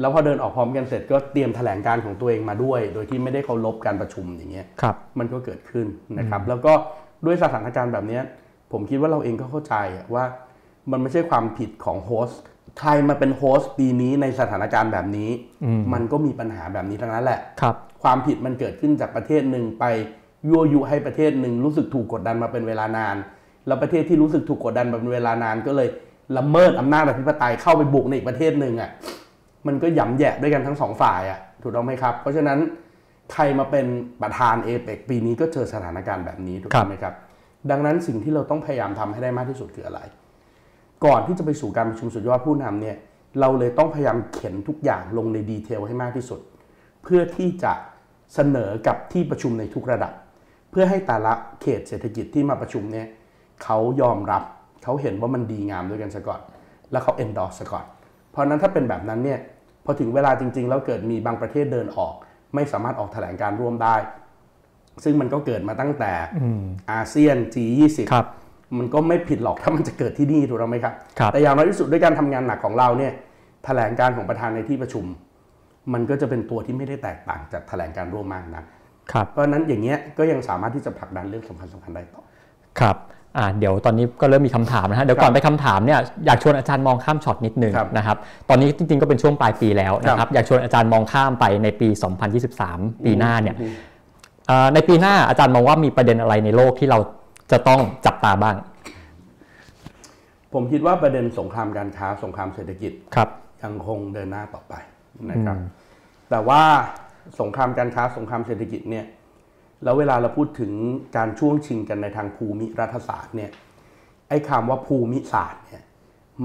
แล้วพอเดินออกพร้อมกันเสร็จก็เตรียมแถลงการของตัวเองมาด้วย โดยที่ไม่ได้เคารพการประชุมอย่างเงี้ยครับมันก็เกิดขึ้นนะครับ แล้วก็ด้วยสถานการณ์แบบเนี้ยผมคิดว่าเราเองก็เข้าใจอะว่ามันไม่ใช่ความผิดของ host ใครมาเป็น host ปีนี้ในสถานการณ์แบบนี้ มันก็มีปัญหาแบบนี้ทั้งนั้นแหละครับความผิดมันเกิดขึ้นจากประเทศหนึ่งไปยั่วยุให้ประเทศหนึ่งรู้สึกถูกกดดันมาเป็นเวลานาน แล้วประเทศที่รู้สึกถูกกดดันมาเป็นเวลานานก็เลยละเมิดอำนาจอธิปไตยเข้าไปบุกในอีกประเทศหนึ่งอะ มันก็ย่ำแย่ด้วยกันทั้งสองฝ่ายอะถูกต้องไหมครับ เพราะฉะนั้นใครมาเป็นประธานเอเปกปีนี้ก็เจอสถานการณ์แบบนี้ถูกต้องไหมครับดังนั้นสิ่งที่เราต้องพยายามทำให้ได้มากที่สุดคืออะไร ก่อนที่จะไปสู่การประชุมสุดยอดผู้นำเนี่ยเราเลยต้องพยายามเข็นทุกอย่างลงในดีเทลให้มากที่สุด เพื่อที่จะเสนอกับที่ประชุมในทุกระดับ เพื่อให้แต่ละเขตเศรษฐกิจที่มาประชุมเนี่ยเขายอมรับเขาเห็นว่ามันดีงามด้วยกันซะก่อน แล้วเขา endorse ซะก่อน เพราะฉะนั้นถ้าเป็นแบบนั้นเนี่ย พอถึงเวลาจริง ๆ แล้วเกิดมีบางประเทศเดินออก ไม่สามารถออกแถลงการร่วมได้ ซึ่งมันก็เกิดมาตั้งแต่อาเซียน G20 ครับมันก็ไม่ผิดหรอกถ้ามันจะเกิดที่นี่ถูกต้องไหมครับครับแต่อย่างน้อยที่สุดด้วยการทำงานหนักของเราเนี่ยแถลงการของประธานในที่ประชุม มันก็จะเป็นตัวที่ไม่ได้แตกต่างจากแถลงการร่วมมากนักครับเพราะฉะนั้นอย่างเงี้ยก็ยังสามารถที่จะผลักดันเรื่องสำคัญสำคัญได้ต่อครับ อ่าเดี๋ยวตอนนี้ก็เริ่มมีคำถามนะฮะเดี๋ยวก่อนไปคำถามเนี่ยอยากชวนอาจารย์มองข้ามช็อตนิดนึงครับนะครับตอนนี้จริงๆก็เป็นช่วงปลายปีแล้วนะคครัรับบอยากชวนอาจารย์มองข้ามไปในปี 2023 ปีหน้าเนี่ยอ่าในปีหน้าอาจารย์มองว่ามีประเด็นอะไรในโลกที่เราจะต้องจับตาบ้าง ผมคิดว่าประเด็นสงครามการค้าสงครามเศรษฐกิจครับยังคงเดินหน้าต่อไปนะครับแต่ว่าสงครามการค้าสงครามเศรษฐกิจเนี่ย แล้วเวลาเราพูดถึงการช่วงชิงกันในทางภูมิรัฐศาสตร์เนี่ยไอ้คำว่าภูมิศาสตร์เนี่ย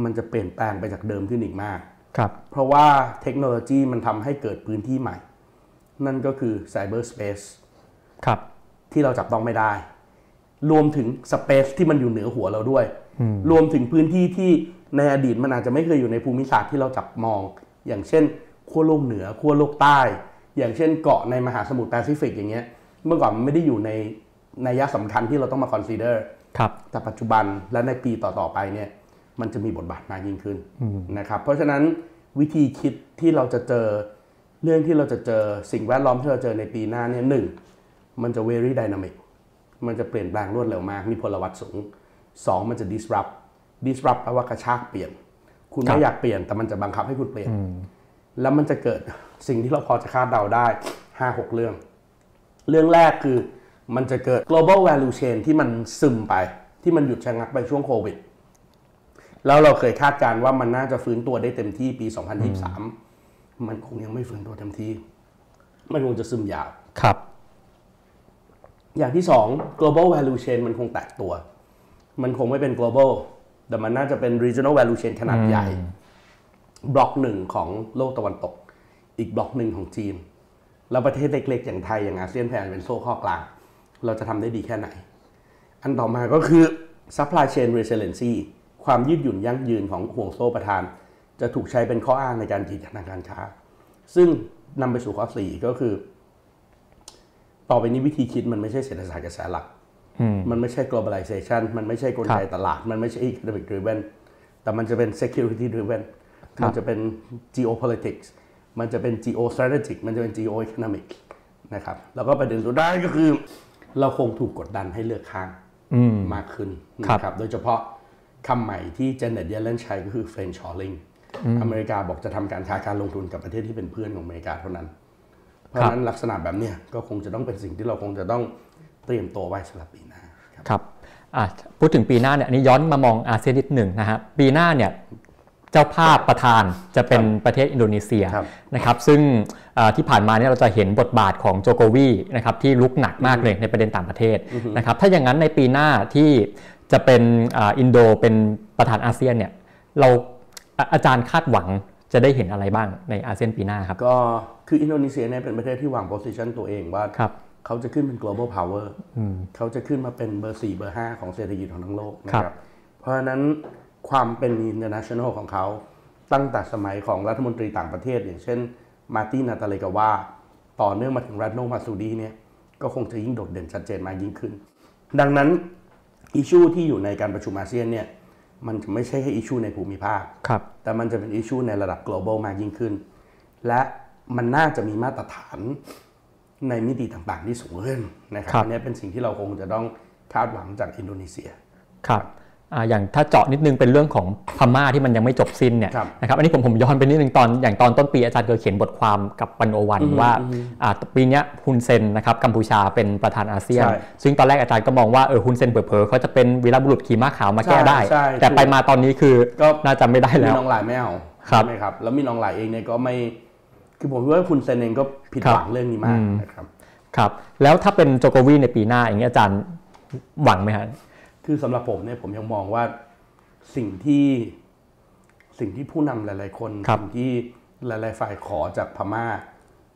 มันจะเปลี่ยนแปลงไปจากเดิมขึ้นอีกมากครับเพราะว่าเทคโนโลยีมันทำให้เกิดพื้นที่ใหม่ นั่นก็คือไซเบอร์สเปซครับที่เราจับต้องไม่ได้ รวมถึงสเปซที่มันอยู่เหนือหัวเราด้วย รวมถึงพื้นที่ที่ในอดีตมันอาจจะไม่เคยอยู่ในภูมิศาสตร์ที่เราจับมอง อย่างเช่นขั้วโลกเหนือขั้วโลกใต้ อย่างเช่นเกาะในมหาสมุทรแปซิฟิกอย่างเงี้ย เมื่อก่อนมันไม่ได้อยู่ในในยะสำคัญที่เราต้องมาคอนซีเดอร์ครับแต่ปัจจุบันและในปีต่อๆไปเนี่ยมันจะมีบทบาทมากยิ่งขึ้นนะครับเพราะฉะนั้นวิธีคิดที่เราจะเจอเรื่องที่เราจะเจอสิ่งแวดล้อมที่เราเจอในปีหน้าเนี่ยหนึ่งมันจะ very dynamic มันจะเปลี่ยนแปลงรวดเร็วมาก มีพลวัตสูงสองมันจะ disrupt disrupt แปลว่ากระชากเปลี่ยน คุณครัไม่บอยากเปลี่ยนแต่มันจะบังคับให้คุณเปลี่ยน แล้วมันจะเกิดสิ่งที่เราพอจะคาดเดาได้5-6เรื่อง เรื่องแรกคือมันจะเกิด global value chain ที่มันซึมไป ที่มันหยุดชะงักไปช่วงโควิด แล้วเราเคยคาดการณ์ว่ามันน่าจะฟื้นตัวได้เต็มที่ปี 2023 มันคงยังไม่ฟื้นตัวเต็มที่ มันคงจะซึมยาว ครับ อย่างที่สอง global value chain มันคงแตกตัว มันคงไม่เป็น global แต่มันน่าจะเป็น regional value chain ขนาดใหญ่ บล็อกหนึ่งของโลกตะวันตก อีกบล็อกหนึ่งของจีน แล้วประเทศเล็กๆ อย่างไทยอย่างอาเซียนแพนเป็นโซ่ข้อกลาง เราจะทำได้ดีแค่ไหน อันต่อมาก็คือ supply chain resiliency ความยืดหยุ่นยั่งยืนของห่วงโซ่ประทาน จะถูกใช้เป็นข้ออ้างในการจีดทางการค้า ซึ่งนำไปสู่ข้อ4ก็คือ ต่อไปนี้วิธีคิดมันไม่ใช่เศรษฐศาสตร์กระแสหลัก มันไม่ใช่ globalization มันไม่ใช่กลไกตลาด มันไม่ใช่ economic driven แต่มันจะเป็น security driven มันจะเป็น geopolitics มันจะเป็น geostrategic มันจะเป็น geoeconomic นะครับ แล้วก็ประเด็นสุดท้ายก็คือ เราคงถูกกดดันให้เลือกข้างมากขึ้นครับนะครับ โดยเฉพาะคำใหม่ที่เจเน็ตเยเลนใช้ก็คือ French shoring อเมริกาบอกจะทำการค้าการลงทุนกับประเทศที่เป็นเพื่อนของอเมริกาเท่านั้น เพราะฉะนั้นลักษณะแบบเนี้ยก็คงจะต้องเป็นสิ่งที่เราคงจะต้องเตรียมตัวไว้สำหรับปีหน้าครับครับอะพูดถึงปีหน้าเนี่ยอันนี้ย้อนมามองอาเซียนนิดหนึ่งนะฮะปีหน้าเนี่ย เจ้าภาพประธานจะเป็นประเทศอินโดนีเซียครับนะครับซึ่งอ่าที่ผ่านมาเนี่ยเราจะเห็นบทบาทของโจโกวีนะครับที่ลุกหนักมากเลยในประเด็นต่างประเทศนะครับถ้าอย่างนั้นในปีหน้าที่จะเป็นอ่าอินโดเป็นประธานอาเซียนเนี่ยเราอะอาจารย์คาดหวังจะได้เห็นอะไรบ้างในอาเซียนปีหน้าครับ ก็คืออินโดนีเซียเนี่ยเป็นประเทศที่วาง position ตัวเองว่าครับเขาจะขึ้นเป็น global power เขาจะขึ้นมาเป็นเบอร์4เบอร์5ของเศรษฐกิจของทั้งโลกนะคครัรับบเพราะฉะนั้น ความเป็น international ของเขาตั้งแต่สมัยของรัฐมนตรีต่างประเทศ อย่างเช่น มาร์ตินนาตาเลกาว่าต่อเนื่องมาถึงเร็ตโนมาร์ซูดีเนี่ยก็คงจะยิ่งโดดเด่นชัดเจนมากยิ่งขึ้น ดังนั้นอิชูที่อยู่ในการประชุมอาเซียนเนี่ยมันจะไม่ใช่แค่อิชูในภูมิภาคครับแต่มันจะเป็นอิชูในระดับ global มากยิ่งขึ้น และมันน่าจะมีมาตรฐานในมิติต่างๆที่สูงขึ้นนะครับครับอันนี้เป็นสิ่งที่เราคงจะต้องคาดหวังจากอินโดนีเซียครับ อ่าอย่างถ้าเจาะนิดนึงเป็นเรื่องของพม่าที่มันยังไม่จบสิ้นเนี่ยครับนะครับอันนี้ผมผมย้อนไปนิดนึงตอนอย่างตอนต้นปีอาจารย์เคยเขียนบทความกับปันโอวันว่าอ่าปีเนี้ยฮุนเซนนะครับกัมพูชาเป็นประธานอาเซียนใช่ซึ่งตอนแรกอาจารย์ก็มองว่าเออฮุนเซนเผลอๆเขาจะเป็นวีรบุรุษขี่ม้าขาวมาแก้ได้ใช่ใช่แต่ไปมาตอนนี้คือก็น่าจะไม่ได้มีแล้วน้องหลายไม่เอาครับใช่ไหมครับแล้วมีน้องหลายเองเนี่ยก็ไม่คือผมคิดว่าคุณเซนเองก็ผิดครับหวังเรื่องนี้มากนะครับครับแล้วถ้าเป็นโจโกวีในปีหน้าอย่างนี้ยอาจารย์หวังไหมฮะ คือสำหรับผมเนี่ยผมยังมองว่าสิ่งที่สิ่งที่ผู้นำหลาย ๆ คนครับสิ่งที่หลาย ๆ ฝ่ายขอจากพม่า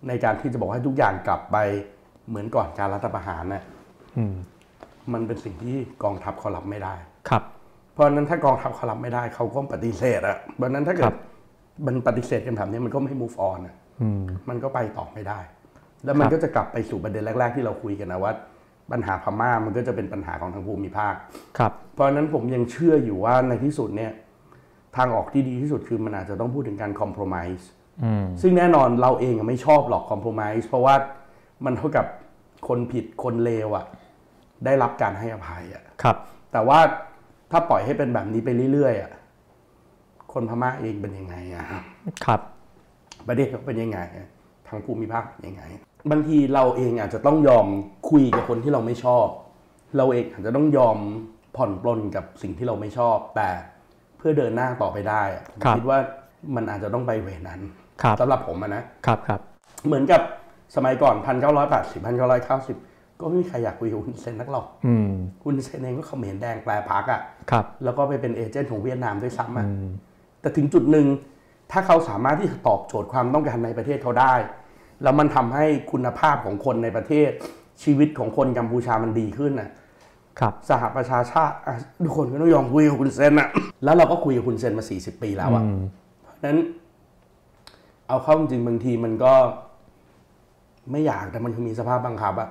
ในการที่จะบอกให้ทุกอย่างกลับไปเหมือนก่อนการรัฐประหารน่ะอืมมันเป็นสิ่งที่กองทัพเขารับไม่ได้ครับ เพราะฉะนั้นถ้ากองทัพเขารับไม่ได้เขาก็ปฏิเสธอะเพราะฉะนั้นถ้าเกิครัดบมันปฏิเสธกันแบบนี้มันก็ไม่ move on อะอืมมันก็ไปต่อไม่ได้ แล้วมันครับก็จะกลับไปสู่ประเด็นแรก ๆ ที่เราคุยกันนะว่า ปัญหาพม่ามันก็จะเป็นปัญหาของทางภูมิภาคครับ เพราะฉะนั้นผมยังเชื่ออยู่ว่าในที่สุดเนี่ยทางออกที่ดีที่สุดคือมันอาจจะต้องพูดถึงการ compromise อืมซึ่งแน่นอนเราเองอะไม่ชอบหรอก compromise เพราะว่ามันเท่ากับคนผิดคนเลวอะได้รับการให้อภัยอะครับ แต่ว่าถ้าปล่อยให้เป็นแบบนี้ไปเรื่อยๆอะคนพม่าเองเป็นยังไงอะครับ ประเทศเขาเป็นยังไงอะทางภูมิภาคเป็นยังไง บางทีเราเองอาจจะต้องยอมคุยกับคนที่เราไม่ชอบ เราเองอาจจะต้องยอมผ่อนปลนกับสิ่งที่เราไม่ชอบ แต่เพื่อเดินหน้าต่อไปได้อะผมครับคิดว่ามันอาจจะต้องไปเวนั้นครับสำหรับผมอะนะครับครับ เหมือนกับสมัยก่อน1980 1990ก็ไม่มีใครอยากคุยกับคุณเซนนักหรอกอืมคุณเซนเองก็เขมรแดงแปลพักอะครับแล้วก็ไปเป็นเอเจนต์ของเวียดนามด้วยซ้ำอะแต่ถึงจุดหนึ่งถ้าเขาสามารถที่จะตอบโจทย์ความต้องการในประเทศเขาได้ แล้วมันทำให้คุณภาพของคนในประเทศชีวิตของคนกัมพูชามันดีขึ้นน่ะครับสหประชาชาติอะทุกคนก็ต้องยอมคุยกับคุณเซนอะแล้วเราก็คุยกับคุณเซนมา40ปีแล้วอะเพราะฉะนั้น เอาเข้าจริงๆบางทีมันก็ ไม่อยากแต่มันคือมีสภาพบังคับอะ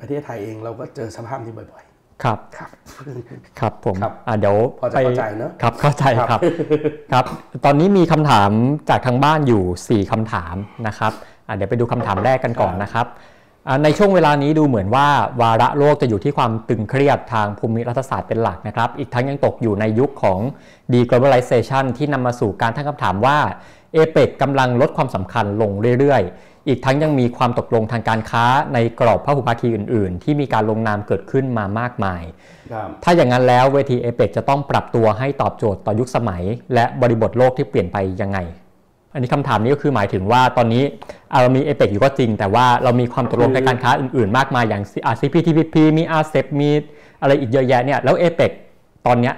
ประเทศไทยเองเราก็เจอสภาพนี้บ่อยครับๆครับ ครับผมครับอ่าเดี๋ยวพอจะเข้าใจเนอะครับ เข้าใจครับ ครับครับตอนนี้มีคำถามจากทางบ้านอยู่ 4คำถามนะครับอ่า เดี๋ยวไปดูคำถามแรกกันก่อนนะครับอ่าในช่วงเวลานี้ดูเหมือนว่าวาระโลกจะอยู่ที่ความตึงเครียดทางภูมิรัฐศาสตร์เป็นหลักนะครับ อีกทั้งยังตกอยู่ในยุคของ deglobalization ที่นำมาสู่การตั้งคำถามว่าเอเปกกำลังลดความสำคัญลงเรื่อยๆ อีกทั้งยังมีความตกลงทางการค้าในกรอบพหุภาคีอื่นๆ ที่มีการลงนามเกิดขึ้นมามากมายครับถ้าอย่างนั้นแล้วเวทีเอเปกจะต้องปรับตัวให้ตอบโจทย์ต่อยุคสมัย และบริบทโลกที่เปลี่ยนไปยังไง อันนี้คำถามนี้ก็คือหมายถึงว่าตอนนี้อ่าเรามีเอเปกอยู่ก็จริง แต่ว่าเรามีความตกลงคือในการค้าอื่นๆ มากมายอย่าง CPTPP มี RCEP มีอะไรอีกเยอะแยะเนี่ยแล้วเอเปกตอนเนี้ย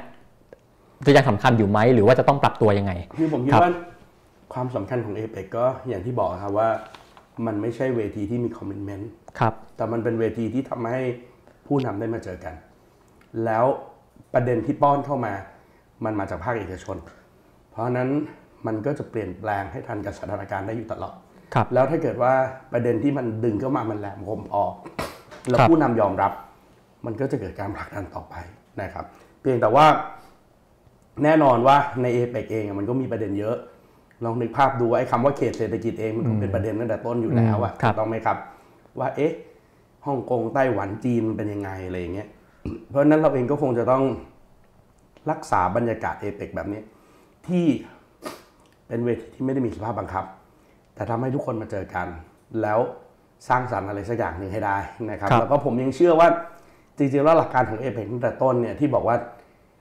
จะยังสำคัญอยู่ไหมหรือว่าจะต้องปรับตัวยังไงคือผมคิดครับว่าความสำคัญของเอเปกก็อย่างที่บอกครับว่ามันไม่ใช่เวทีที่มีคอมมิชเมนต์ครับแต่มันเป็นเวทีที่ทำให้ผู้นำได้มาเจอกัน แล้วประเด็นที่ป้อนเข้ามา มันมาจากภาคเอกชน เพราะฉะนั้น มันก็จะเปลี่ยนแปลงให้ทันกับสถานการณ์ได้อยู่ตลอดครับแล้วถ้าเกิดว่าประเด็นที่มันดึงเข้ามามันแหลมคมพอแล้วครับผู้นำยอมรับ มันก็จะเกิดการผลักดันต่อไปนะครับ เพียงแต่ว่าแน่นอนว่าในเอเปกเองอะมันก็มีประเด็นเยอะลองนึกภาพดูว่าไอ้คำว่าเขตเศรษฐกิจเองมันคงเป็นประเด็นตั้งแต่ต้นอยู่แล้วอะอืมครับถูกต้องไหมครับ ว่าเอ๊ะฮ่องกงไต้หวันจีนมันเป็นยังไงอะไรอย่างเงี้ยเพราะฉะนั้นเราเองก็คงจะต้องรักษาบรรยากาศเอเปกแบบนี้ ที่ เป็นเวทีที่ไม่ได้มีสภาพบังคับ แต่ทำให้ทุกคนมาเจอกัน แล้วสร้างสรรค์อะไรสักอย่างหนึ่งให้ได้นะครับครับแล้วก็ผมยังเชื่อว่าจริงๆแล้วหลักการของเอเปกตั้งแต่ต้นเนี่ยที่บอกว่า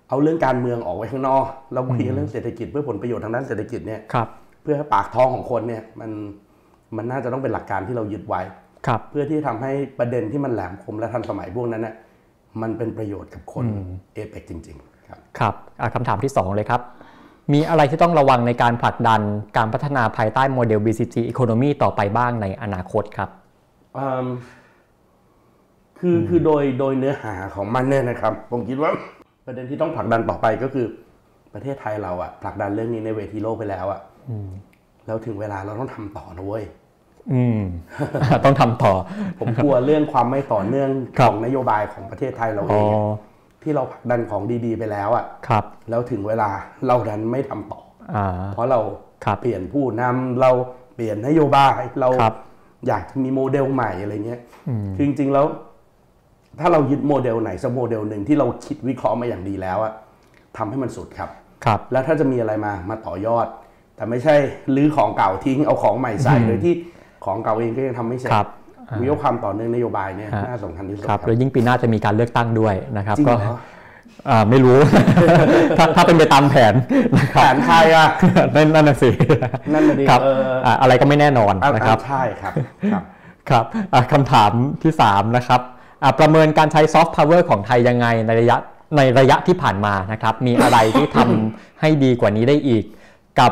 เอาเรื่องการเมืองออกไว้ข้างนอกเราคุยกันเรื่องเศรษฐกิจเพื่อผลประโยชน์ทางด้านเศรษฐกิจเนี่ยครับเพื่อให้ปากท้องของคนเนี่ยมันมันน่าจะต้องเป็นหลักการที่เรายึดไว้ครับเพื่อที่ทำให้ประเด็นที่มันแหลมคมและทันสมัยพวกนั้นน่ะมันเป็นประโยชน์กับคนเอเปกจริง ๆ ครับครับอะคำถามที่ 2 เลยครับ มีอะไรที่ต้องระวังในการผลักดันการพัฒนาภายใต้โมเดล BCG Economy ต่อไปบ้างในอนาคตครับอืมคือคือโดยโดยเนื้อหาของมันเนี่ยนะครับ ผมคิดว่าประเด็นที่ต้องผลักดันต่อไปก็คือ ประเทศไทยเราอะผลักดันเรื่องนี้ในเวทีโลกไปแล้วอะแล้วถึงเวลาเราต้องทำต่อนะเว้ยอืมต้องทำต่อ ผมกลัวเรื่องความไม่ต่อเนื่องครับของนโยบายของประเทศไทยเราอ๋เอองอะ ที่เราผลักดันของดีๆ ไปแล้วอะครับแล้วถึงเวลาเราดันไม่ทำต่ออ่าเพราะเราครับเปลี่ยนผู้นำเราเปลี่ยนนโยบายเราครับอยากจะมีโมเดลใหม่อะไรเงี้ยคือจริงๆแล้ว ถ้าเรายึดโมเดลไหนสักโมเดลหนึ่งที่เราคิดวิเคราะห์มาอย่างดีแล้วอะทำให้มันสุดครับครับ แล้วถ้าจะมีอะไรมามาต่อยอด แต่ไม่ใช่ลื้อของเก่าทิ้งเอาของใหม่ใส่โดยที่ของเก่าเองก็ยังทำไม่เสร็จ ครับวิเคราะห์ความต่อเนื่องนโยบายเนี่ยฮะน่าสำคัญที่สุดครับแล้วยิ่งปีหน้าจะมีการเลือกตั้งด้วยนะครับจริงก็เหรออ่าไม่รู้ ถ้าถ้าเป็นไปตามแผนนะคแผรับนไทยอะนั่นนั่นน่ะสินั่นน่ะดิครับเอออ่าอะไรก็ไม่แน่นอนอะนะครับใช่ครับครับครับอะคำถามที่3นะครับอะประเมินการใช้ซอฟต์พาวเวอร์ของไทยยังไงในระยะในระยะที่ผ่านมานะครับ มีอะไรที่ทำให้ดีกว่านี้ได้อีก กับ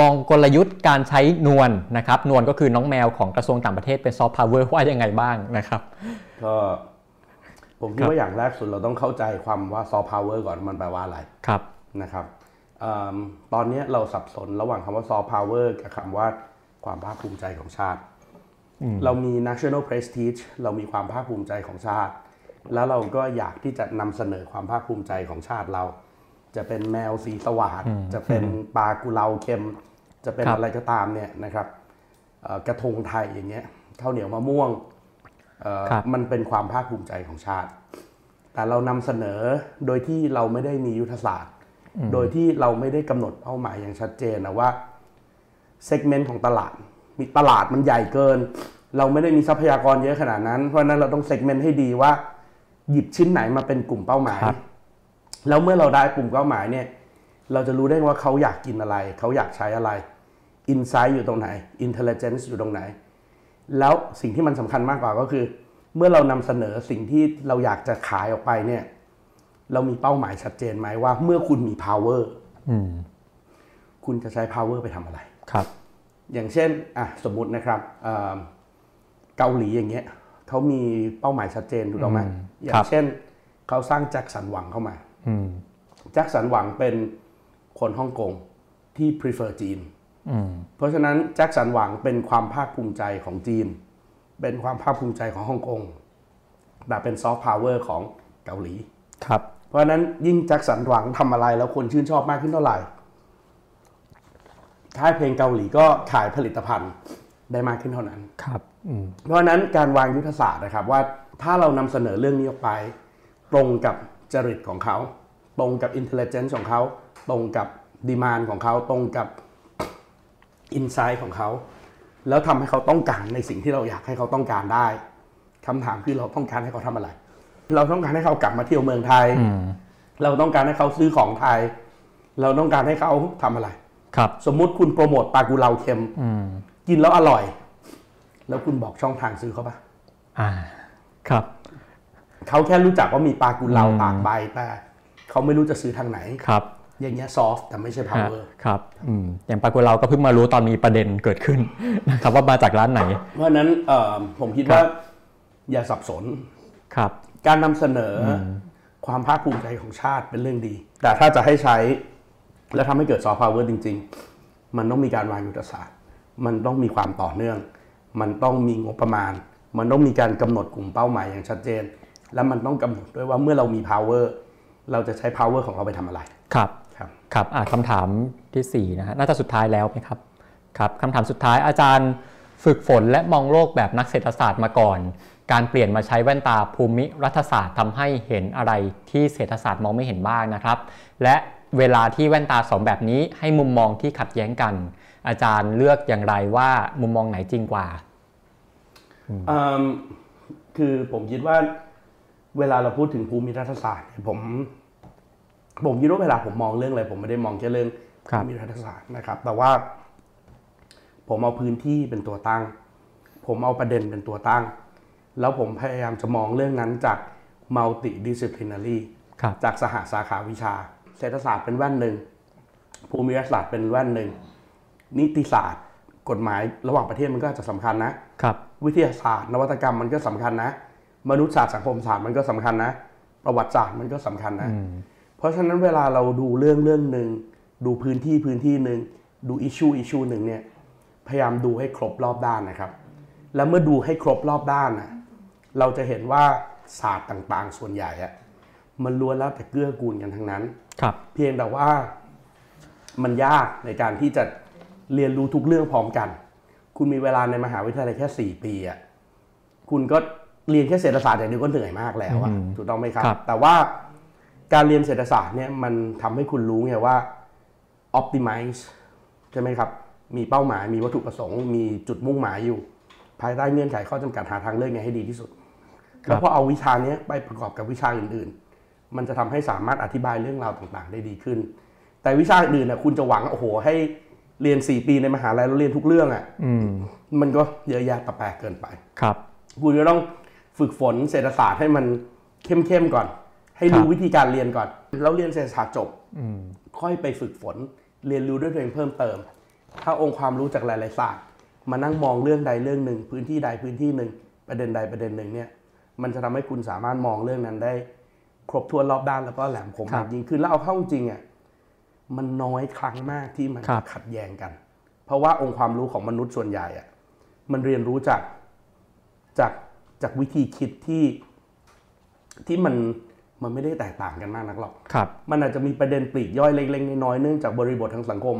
มองกลยุทธ์การใช้นวลนะครับ นวลก็คือน้องแมวของกระทรวงต่างประเทศเป็นซอฟต์พาวเวอร์ว่ายังไงบ้างนะครับ ก็ผมคิดว่าอย่างแรกสุดเราต้องเข้าใจความว่าซอฟต์พาวเวอร์ก่อนมันแปลว่าอะไรครับนะครับเอิ่มตอนนี้เราสับสนระหว่างคำว่าซอฟต์พาวเวอร์กับคำว่าความภาคภูมิใจของชาติ เรามี national prestige เรามีความภาคภูมิใจของชาติ แล้วเราก็อยากที่จะนำเสนอความภาคภูมิใจของชาติเรา จะเป็นแมวสีสว่างจะเป็นปลากุเลาเค็ม จะเป็นครับอะไรก็ตามเนี่ยนะครับเอ่อกระทงไทยอย่างเงี้ยข้าวเหนียวมะม่วงเอ่อครับมันเป็นความภาคภูมิใจของชาติ แต่เรานำเสนอโดยที่เราไม่ได้มียุทธศาสตร์ โดยที่เราไม่ได้กำหนดเป้าหมายอย่างชัดเจนนะว่า segment ของตลาด มีตลาดมันใหญ่เกิน เราไม่ได้มีทรัพยากรเยอะขนาดนั้น เพราะฉะนั้นเราต้อง segment ให้ดีว่า หยิบชิ้นไหนมาเป็นกลุ่มเป้าหมายครับ แล้วเมื่อเราได้กลุ่มเป้าหมายเนี่ย เราจะรู้ได้ว่าเขาอยากกินอะไร เขาอยากใช้อะไร insight อยู่ตรงไหน intelligence อยู่ตรงไหน แล้วสิ่งที่มันสำคัญมากกว่าก็คือ เมื่อเรานำเสนอสิ่งที่เราอยากจะขายออกไปเนี่ย เรามีเป้าหมายชัดเจนไหมว่า เมื่อคุณมี power อืมคุณจะใช้ power ไปทำอะไรครับ อย่างเช่นอะสมมุตินะครับเอ่อเกาหลีอย่างเงี้ยเขามีเป้าหมายชัดเจนถูกต้องไหมอืมอย่าครังบเช่นเขาสร้างแจ็คสันหวังเข้ามาอืม แจ็คสันหวังเป็นคนฮ่องกงที่ prefer จีนอืมเพราะฉะนั้นแจ็คสันหวังเป็นความภาคภูมิใจของจีน เป็นความภาคภูมิใจของฮ่องกงแต่เป็นซอฟต์พาวเวอร์ของเกาหลีครับ เพราะฉะนั้นยิ่งแจ็คสันหวังทำอะไรแล้วคนชื่นชอบมากขึ้นเท่าไหร่ค่ายเพลงเกาหลีก็ขายผลิตภัณฑ์ได้มากขึ้นเท่านั้นครับอืมเพราะฉะนั้นการวางยุทธศาสตร์นะครับว่าถ้าเรานำเสนอเรื่องนี้ออกไป ตรงกับ จริตของเขา ตรงกับ intelligence ของเขา ตรงกับ demand ของเขา ตรงกับอินไซต์ของเขา แล้วทำให้เขาต้องการในสิ่งที่เราอยากให้เขาต้องการได้คำถามคือเราต้องการให้เขาทำอะไร เราต้องการให้เขากลับมาเที่ยวเมืองไทยอืมเราต้องการให้เขาซื้อของไทย เราต้องการให้เขาทำอะไร ครับ สมมุติคุณโปรโมทปลากุเลาเค็มอืมกินแล้วอร่อย แล้วคุณบอกช่องทางซื้อเขาปะอ่า ครับ เขาแค่รู้จักว่ามีปลากุเลาตากใบแต่เขาไม่รู้จะซื้อทางไหนครับอย่างเงี้ย soft แต่ไม่ใช่ฮะ power ครับอืมอย่างปากุเราก็เพิ่งมารู้ตอนมีประเด็นเกิดขึ้นนะครับว่ามาจากร้านไหน เพราะฉะนั้นเอ่อผมคิดว่าอย่าสับสนครับ การนำเสนอความภาคภูมิใจของชาติเป็นเรื่องดี แต่ถ้าจะให้ใช้ และทำให้เกิดซอฟต์พาวเวอร์จริง ๆ มันต้องมีการวางยุทธศาสตร์ มันต้องมีความต่อเนื่อง มันต้องมีงบประมาณ มันต้องมีการกำหนดกลุ่มเป้าหมายอย่างชัดเจน และมันต้องกำหนดด้วยว่าเมื่อเรามี power เราจะใช้ power ของเราไปทำอะไร ครับ ครับ ครับอะคำถามที่4นะฮะน่าจะสุดท้ายแล้วไหมครับ ครับคำถามสุดท้ายอาจารย์ฝึกฝนและมองโลกแบบนักเศรษฐศาสตร์มาก่อน การเปลี่ยนมาใช้แว่นตาภูมิรัฐศาสตร์ทำให้เห็นอะไรที่เศรษฐศาสตร์มองไม่เห็นบ้างนะครับ และเวลาที่แว่นตาสองแบบนี้ให้มุมมองที่ขัดแย้งกัน อาจารย์เลือกอย่างไรว่ามุมมองไหนจริงกว่าเอิ่มคือผมคิดว่า เวลาเราพูดถึงภูมิรัฐศาสตร์เนี่ยผมผมคิดว่าเวลาผมมองเรื่องอะไรผมไม่ได้มองแค่เรื่องครับภูมิรัฐศาสตร์นะครับ แต่ว่า ผมเอาพื้นที่เป็นตัวตั้ง ผมเอาประเด็นเป็นตัวตั้ง แล้วผมพยายามจะมองเรื่องนั้นจาก multidisciplinary ครับจากสหสาขาวิชา เศรษฐศาสตร์เป็นแว่นหนึ่งภูมิรัฐศาสตร์เป็นแว่นหนึ่งนิติศาสตร์ กฎหมายระหว่างประเทศมันก็อาจจะสำคัญนะครับ วิทยาศาสตร์ นวัตกรรมมันก็สำคัญนะ มนุษยศาสตร์สังคมศาสตร์มันก็สำคัญนะ ประวัติศาสตร์มันก็สำคัญนะอืมเพเพราะฉะนั้นเวลาเราดูเรื่องเรื่องหนึ่งดูพื้นที่พื้นที่หนึ่งดูอิชูอิชูหนึ่งเนี่ยพยายามดูให้ครบรอบด้านนะครับ แล้วเมื่อดูให้ครบรอบด้านนะเราจะเห็นว่าศาสตร์ต่างๆ ส่วนใหญ่อะมันล้วนแล้วแต่เกื้อกูลกันทั้งนั้นครับ เพียงแต่ว่ามันยากในการที่จะเรียนรู้ทุกเรื่องพร้อมกัน คุณมีเวลาในมหาวิทยาลัยแค่ 4 ปีอะคุณก็ เรียนแค่เศรษฐศาสตร์อย่างเดียวก็เหนื่อยมากแล้วอะอืมถูกต้องไหมครับครับ แต่ว่าการเรียนเศรษฐศาสตร์เนี่ยมันทำให้คุณรู้ไงว่า optimize ใช่ไหมครับ มีเป้าหมายมีวัตถุประสงค์ มีจุดมุ่งหมายอยู่ ภายใต้เงื่อนไขข้อจำกัดหาทางเลือกไงให้ดีที่สุดครับแล้วพอเอาวิชาเนี้ยไปประกอบกับวิชาอื่นๆ มันจะทำให้สามารถอธิบายเรื่องราวต่างๆ ได้ดีขึ้น แต่วิชาอื่นน่ะคุณจะหวังโอ้โหให้เรียน 4 ปีในมหาลัยแล้วเรียนทุกเรื่องอะอืมมันก็เยอะแยะตะแปลกเกินไป ครับ คุณจะต้อง ฝึกฝนเศรษฐศาสตร์ให้มันเข้มๆก่อน ให้รู้ครับวิธีการเรียนก่อน แล้วเรียนเศรษฐศาสตร์จบอืมค่อยไปฝึกฝนเรียนรู้ด้วยตัวเองเพิ่มเติม ถ้าองค์ความรู้จากหลายๆศาสตร์ มานั่งมองเรื่องใดเรื่องหนึ่ง พื้นที่ใดพื้นที่หนึ่ง ประเด็นใดประเด็นหนึ่งเนี่ย มันจะทำให้คุณสามารถมองเรื่องนั้นได้ ครบถ้วนรอบด้านแล้วก็แหลมคมครัมาบกยิ่งขึ้นแล้วเอาเข้าจริงอะมันน้อยครั้งมากที่มันครัจะบขัดแย้งกัน เพราะว่าองค์ความรู้ของมนุษย์ส่วนใหญ่อะมันเรียนรู้จากจาก จากวิธีคิดที่ที่มันมันไม่ได้แตกต่างกันมากนักหรอกครับ มันอาจจะมีประเด็นปลีกย่อยเล็กๆน้อยๆเนื่องจากบริบททางสังคม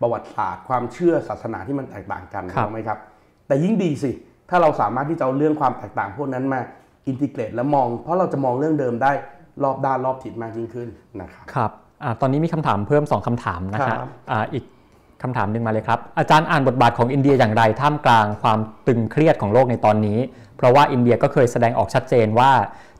ประวัติศาสตร์ความเชื่อศาสนาที่มันแตกต่างกันครับถูกไหมครับ แต่ยิ่งดีสิ ถ้าเราสามารถที่จะเอาเรื่องความแตกต่างพวกนั้นมาอินทิเกรตและมอง เพราะเราจะมองเรื่องเดิมได้รอบด้านรอบทิศมากยิ่งขึ้นนะครับครับอ่าตอนนี้มีคำถามเพิ่ม 2คำถามนะคครัรับบอ่าอีก คำถามหนึ่งมาเลยครับ อาจารย์อ่านบทบาทของอินเดียอย่างไรท่ามกลางความตึงเครียดของโลกในตอนนี้ เพราะว่าอินเดียก็เคยแสดงออกชัดเจนว่า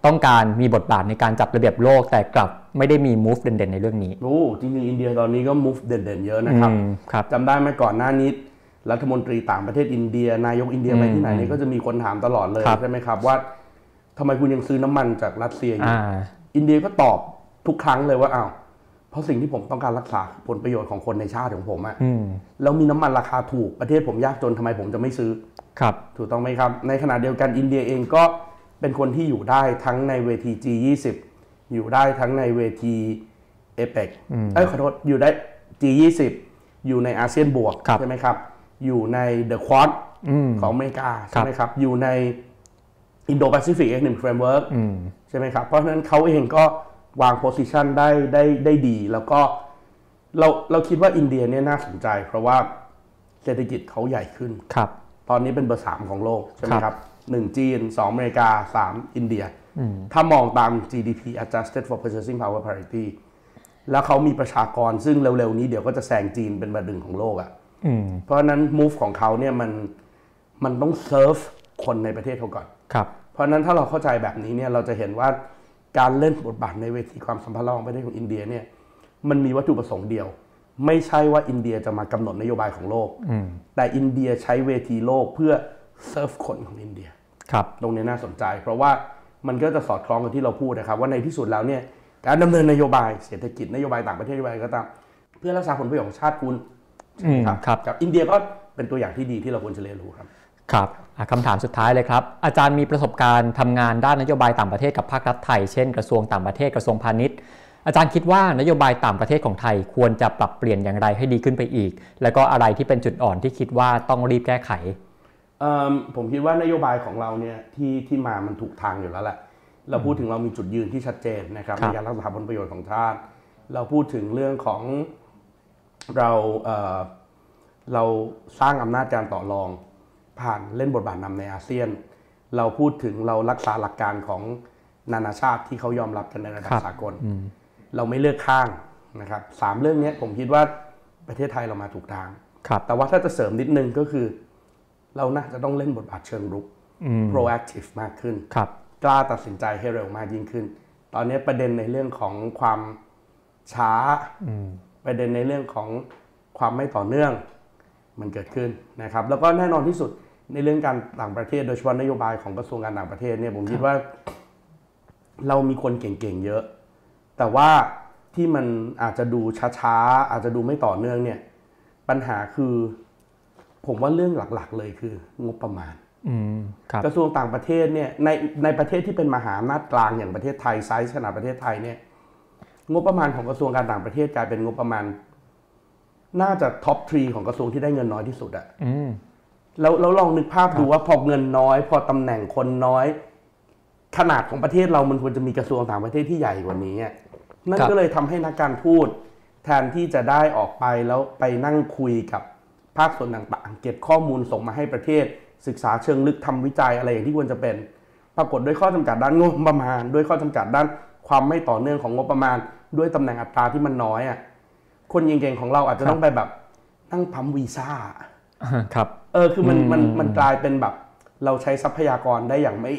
ต้องการมีบทบาทในการจัดระเบียบโลกแต่กลับไม่ได้มี move เด่นๆในเรื่องนี้โอ้จริงๆอินเดียตอนนี้ก็ move เด่นๆเยอะนะครับอืมครับจำได้ไหมก่อนหน้านี้รัฐมนตรีต่างประเทศอินเดีย นายกอินเดียไปที่ไหนเนี่ยก็จะมีคนถามตลอดเลยครับใช่ไหมครับว่าทำไมคุณยังซื้อน้ำมันจากรัสเซียอยู่อ่าอินเดียก็ตอบทุกครั้งเลยว่าอ้าว เพราะสิ่งที่ผมต้องการรักษาผลประโยชน์ของคนในชาติของผมอะอืมแล้วมีน้ำมันราคาถูกประเทศผมยากจนทำไมผมจะไม่ซื้อครับ ถูกต้องไหมครับ ในขณะเดียวกันอินเดียเองก็เป็นคนที่อยู่ได้ทั้งในเวที G20 อยู่ได้ทั้งในเวทีเอเปกเอ้ยขอโทษอยู่ได้ G20 อยู่ในอาเซียนบวกครับใช่ไหมครับ อยู่ใน The Quad อืมของอเมริกาใช่ไหมครับ อยู่ใน Indo-Pacific Economic Framework อืมใช่ไหมครับ เพราะฉะนั้นเขาเองก็ วางโพสิชันได้ได้ได้ดี แล้วก็เราเราคิดว่าอินเดียเนี่ยน่าสนใจ เพราะว่าเศรษฐกิจเขาใหญ่ขึ้นครับ ตอนนี้เป็นเบอร์สามของโลกใช่ไหมครับครับหนึ่งจีนสองอเมริกาสามอินเดีย ถ้ามองตาม GDP adjusted for purchasing power parity แล้วเขามีประชากรซึ่งเร็วๆนี้เดี๋ยวก็จะแซงจีนเป็นเบอร์หนึ่งของโลกอะ่ะอืมเพราะฉะนั้น move ของเขาเนี่ยมันมันต้องเซิร์ฟคนในประเทศเขาก่อนครับเพราะฉะนั้นถ้าเราเข้าใจแบบนี้เนี่ยเราจะเห็นว่า การเล่นบทบาทในเวทีความสัมพันธ์ระหว่างประเทศของอินเดียเนี่ยมันมีวัตถุประสงค์เดียว ไม่ใช่ว่าอินเดียจะมากำหนดนโยบายของโลกอืมแต่อินเดียใช้เวทีโลกเพื่อเซิร์ฟคนของอินเดียครับตรงนี้น่าสนใจ เพราะว่ามันก็จะสอดคล้องกับที่เราพูดนะครับ ว่าในที่สุดแล้วเนี่ยการดำเนินนโยบายเศรษฐกิจนโยบายต่างประเทศนโยบายอะไรก็ตามเพื่อรักษาผลประโยชน์ของชาติคุณอืมครับครับกับอินเดียก็เป็นตัวอย่างที่ดีที่เราควรจะเรียนรู้ครับ ครับอะ คำถามสุดท้ายเลยครับ อาจารย์มีประสบการณ์ทำงานด้านนโยบายต่างประเทศกับภาครัฐไทย เช่นกระทรวงต่างประเทศกระทรวงพาณิชย์ อาจารย์คิดว่านโยบายต่างประเทศของไทยควรจะปรับเปลี่ยนอย่างไรให้ดีขึ้นไปอีก แล้วก็อะไรที่เป็นจุดอ่อนที่คิดว่าต้องรีบแก้ไขเอิ่มผมคิดว่านโยบายของเราเนี่ยที่ที่มามันถูกทางอยู่แล้วแหละ เราพูดถึงเรามีจุดยืนที่ชัดเจนนะครับครัในบการรักษาผลประโยชน์ของชาติ เราพูดถึงเรื่องของเราเอ่อเราสร้างอำนาจการต่อรอง ผ่านเล่นบทบาทนำในอาเซียน เราพูดถึงเรารักษาหลักการของนานาชาติที่เขายอมรับกันในระดับครับสากล เราไม่เลือกข้างนะครับสามเรื่องเนี้ยผมคิดว่าประเทศไทยเรามาถูกทางครับแต่ว่าถ้าจะเสริมนิดนึงก็คือ เราน่าจะต้องเล่นบทบาทเชิงรุกอืม proactive มากขึ้นครับกล้าตัดสินใจให้เร็วมากยิ่งขึ้น ตอนนี้ประเด็นในเรื่องของความช้าอืมประเด็นในเรื่องของความไม่ต่อเนื่องมันเกิดขึ้นนะครับ แล้วก็แน่นอนที่สุด ในเรื่องการต่างประเทศ โดยเฉพาะนโยบายของกระทรวงการต่างประเทศเนี่ยผมคิดว่า เรามีคนเก่งๆเยอะ แต่ว่าที่มันอาจจะดูช้าๆ อาจจะดูไม่ต่อเนื่องเนี่ย ปัญหาคือ ผมว่าเรื่องหลักๆ เลยคืองบประมาณอืมครับกระทรวงต่างประเทศเนี่ยในในประเทศที่เป็นมหาอำนาจกลางอย่างประเทศไทยไซส์ขนาดประเทศไทยเนี่ย งบประมาณของกระทรวงการต่างประเทศกลายเป็นงบประมาณ น่าจะท็อปทรีของกระทรวงที่ได้เงินน้อยที่สุดอะอืม แล้วแล้วลองนึกภาพดูว่าพอเงินน้อย พอตำแหน่งคนน้อย ขนาดของประเทศเรามันควรจะมีกระทรวงต่างประเทศที่ใหญ่กว่านี้อะนั่นครับก็เลยทำให้นักการทูตแทนที่จะได้ออกไปแล้วไปนั่งคุยกับภาคส่วนต่างๆ เก็บข้อมูลส่งมาให้ประเทศ ศึกษาเชิงลึกทำวิจัยอะไรอย่างที่ควรจะเป็น ปรากฏด้วยข้อจำกัดด้านงบประมาณ ด้วยข้อจำกัดด้านความไม่ต่อเนื่องของงบประมาณ ด้วยตำแหน่งอัตราที่มันน้อยอะคนเก่งๆของเราอาจจะต้องไปแบบนั่งปั๊มวีซ่าครับ เออคือมันมันอืมมันกลายเป็นแบบ เราใช้ทรัพยากรได้อย่างไม่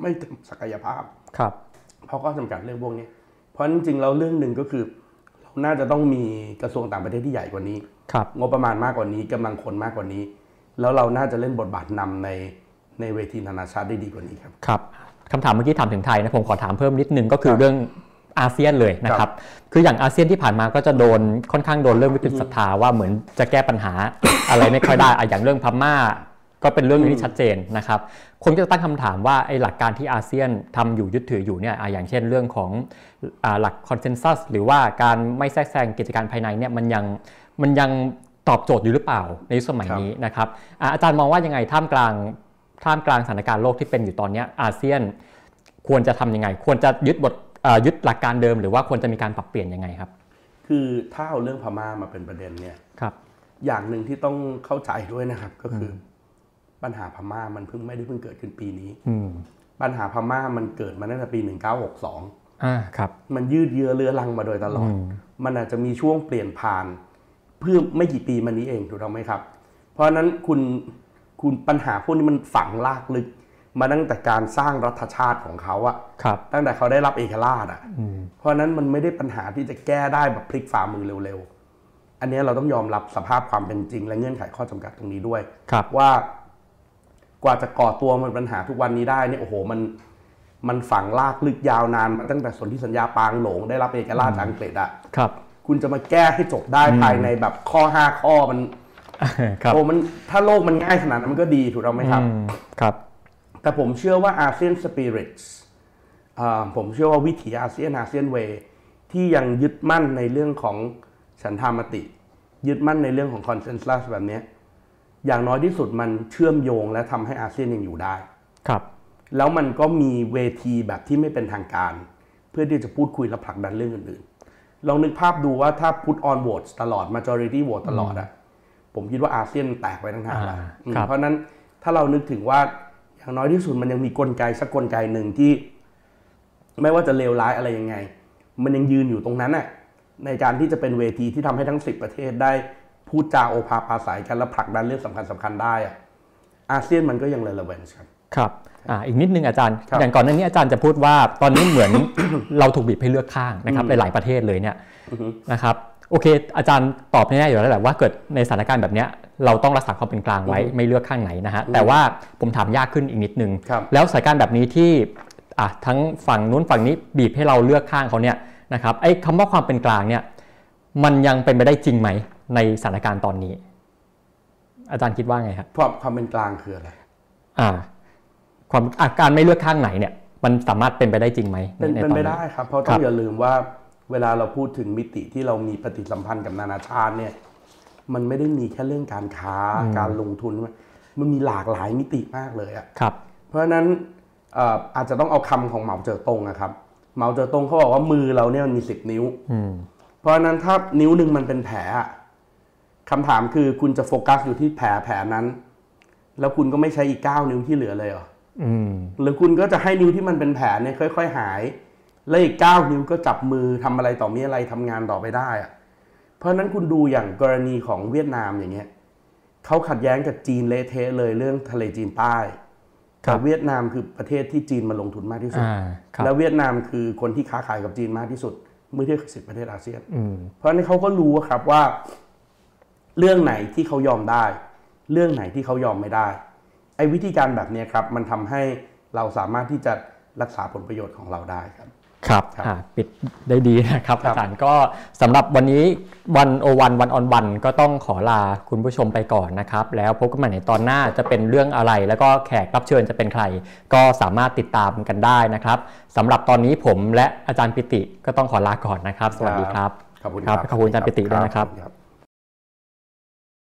ไม่เต็มศักยภาพครับ เพราะก็จำกัดเรื่องพวกนี้ เพราะจริงๆแล้วเรื่องหนึ่งก็คือ เราน่าจะต้องมีกระทรวงต่างประเทศที่ใหญ่กว่านี้ครับงบประมาณมากกว่านี้กำลังคนมากกว่านี้ แล้วเราน่าจะเล่นบทบาทนำในในเวทีนานาชาติได้ดีกว่านี้ครับครับคำถามเมื่อกี้ถามถึงไทยนะผมขอถามเพิ่มนิดนึงก็คือครับเรื่อง อาเซียนเลยนะคครัรับบคืออย่างอาเซียนที่ผ่านมาก็จะโดนค่อนข้างโดนเรื่องวิกฤตศรัทธาว่าเหมือนจะแก้ปัญหาอะไรไม่ค่อยได้อะอย่างเรื่องพม่าก็เป็นเรื่องหนึงที่ชัดเจนนะครับ คนก็จะตั้งคำถามว่าไอ้หลักการที่อาเซียนทำอยู่ยึดถืออยู่เนี่ยอะอย่างเช่นเรื่องของอ่าหลักคอนเซนแซสหรือว่าการไม่แทรกแซงกิจการภายในเนี่ยมันยังมันยังตอบโจทย์อยู่หรือเปล่าในยุคสมัยนี้นะครับอะอาจารย์มองว่ายังไงท่ามกลางท่ามกลางสถานการณ์โลกที่เป็นอยู่ตอนเนี้ยอาเซียนควรจะทำยังไง ควรจะยึดบทเอ่อ ยึดหลักการเดิมหรือว่าควรจะมีการปรับเปลี่ยนยังไงครับ คือถ้าเอาเรื่องพม่ามาเป็นประเด็นเนี่ยครับ อย่างหนึ่งที่ต้องเข้าใจด้วยนะครับก็คืออปัญหาพม่ามันเพิ่งไม่ได้เพิ่งเกิดขึ้นปีนี้ อืมปัญหาพม่ามันเกิดมาตั้งแต่ปี 1962อ่าครับ มันยืดเยื้อเรื้อรังมาโดยตลอดอืมมันอาจจะมีช่วงเปลี่ยนผ่าน เพื่อไม่กี่ปีมานี้เองถูกต้องไหมครับ เพราะฉะนั้นคุณคุณปัญหาพวกนี้มันฝังลากลึก มาตั้งแต่การสร้างรัฐชาติของเขาอะครับตั้งแต่เขาได้รับเอกราชอะอืมเพราะฉะนั้นมันไม่ได้ปัญหาที่จะแก้ได้แบบพลิกฝ่ามือเร็วๆ อันนี้เราต้องยอมรับสภาพความเป็นจริง และเงื่อนไขข้อจำกัดตรงนี้ด้วยครับว่ากว่าจะก่อตัวมันปัญหาทุกวันนี้ได้เนี่ยโอ้โหมันมันฝังลากลึกยาวนานมาตั้งแต่สนธิสัญญาปางหลงได้รับเอกราชจากอังกฤษอะครับ คุณจะมาแก้ให้จบได้ภายในแบบข้อห้าข้อมันครับโอ้มันถ้าโลกมันง่ายขนาดนั้นมันก็ดีถูกต้องไหมครับอืมครับ แต่ผมเชื่อว่า ASEAN spirit ผมเชื่อว่าวิถีอาเซียน ASEAN way ที่ยังยึดมั่นในเรื่องของฉันทามติ ยึดมั่นในเรื่องของ consensus แบบเนี้ยอย่างน้อยที่สุดมันเชื่อมโยงและทำให้อาเซียนยังอยู่ได้ ครับ แล้วมันก็มีเวทีแบบที่ไม่เป็นทางการ เพื่อที่จะพูดคุยและผลักดันเรื่องอื่นๆลองนึกภาพดูว่าถ้า put on votes ตลอด majority vote ตลอดอะผมคิดว่าอาเซียนแตกไปทั้งทางแล้วอ่าอืมครับเพราะฉะนั้นถ้าเรานึกถึงว่า อย่างน้อยที่สุดมันยังมีกลไกสักกลไกหนึ่งที่ ไม่ว่าจะเลวร้ายอะไรยังไง มันยังยืนอยู่ตรงนั้นน่ะในการที่จะเป็นเวทีที่ทำให้ทั้งสิบประเทศได้พูดจาโอภาปราศัยกันและผลักดันเรื่องสำคัญสำคัญๆได้อะอาเซียนมันก็ยัง relevant ครับครับอ่าอีกนิดนึงอาจารย์ครับอย่างก่อนหน้านี้อาจารย์จะพูดว่าตอนนี้เหมือนเราถูกบีบให้เลือกข้างนะครับอืมหลายๆประเทศเลยเนี่ยอือฮึนะครับ โอเค อาจารย์ตอบแน่ๆอยู่แล้วแหละว่าเกิดในสถานการณ์แบบเนี้ยเราต้องรักษาความเป็นกลางไว้อือฮึไม่เลือกข้างไหนนะฮะแต่ว่าผมถามยากขึ้นอีกนิดนึงครับแล้วสถานการณ์แบบนี้ที่อะทั้งฝั่งนู้นฝั่งนี้บีบให้เราเลือกข้างเขาเนี่ยนะครับไอ้คำว่าความเป็นกลางเนี่ยมันยังเป็นไปได้จริงไหมในสถานการณ์ตอนนี้ อาจารย์คิดว่าไงครับความความเป็นกลางคืออะไรอ่าความอาการไม่เลือกข้างไหนเนี่ยมันสามารถเป็นไปได้จริงไหมเป็นใเป็นตอไปได้ครับเพราะคต้รัอบงอย่าลืมว่า เวลาเราพูดถึงมิติที่เรามีปฏิสัมพันธ์กับนานาชาติเนี่ย มันไม่ได้มีแค่เรื่องการค้าการลงทุน มันมีหลากหลายมิติมากเลยอะครับ เพราะฉะนั้นเอ่ออาจจะต้องเอาคำของเหมาเจ๋อตงนะครับเหมาเจ๋อตงเขาบอกว่ามือเราเนี่ยมันมีสิบนิ้วอืมเพราะฉะนั้นถ้านิ้วหนึ่งมันเป็นแผลอะคำถามคือคุณจะโฟกัสอยู่ที่แผลแผลนั้น แล้วคุณก็ไม่ใช้อีกเก้านิ้วที่เหลือเลยเหรออืมหรือคุณก็จะให้นิ้วที่มันเป็นแผลเนี่ยค่อย ๆ หาย แล้วอีกเก้านิ้วก็จับมือทำอะไรต่อมีอะไรทำงานต่อไปได้อะเพราะฉะนั้นคุณดูอย่างกรณีของเวียดนามอย่างเงี้ยเขาขัดแย้งกับจีนเละเทะเลยเรื่องทะเลจีนใต้ครัแต่บเวียดนามคือประเทศที่จีนมาลงทุนมากที่สุดอ่าครับแล้วเวียดนามคือคนที่ค้าขายกับจีนมากที่สุด เมื่อเทียบกับสิบประเทศอาเซียนอืมเพราะฉะนั้นเขาก็รู้ครับว่า เรื่องไหนที่เขายอมได้ เรื่องไหนที่เขายอมไม่ได้ ไอ้วิธีการแบบเนี้ยครับ มันทำให้เราสามารถที่จะรักษาผลประโยชน์ของเราได้ครับ ครับครับอ่าปิดได้ดีนะครับครับอาจารย์ก็สำหรับวันนี้วันโอวันวันออนวันก็ต้องขอลาคุณผู้ชมไปก่อนนะครับ แล้วพบกันใหม่ในตอนหน้าจะเป็นเรื่องอะไร แล้วก็แขกรับเชิญจะเป็นใคร ก็สามารถติดตามกันได้นะครับสำหรับตอนนี้ผมและอาจารย์ปิติก็ต้องขอลาก่อนนะครับ สวัสดีครับ ขอบคุณครับขอบคุณอาจารย์ปิติด้วยนะครับครับ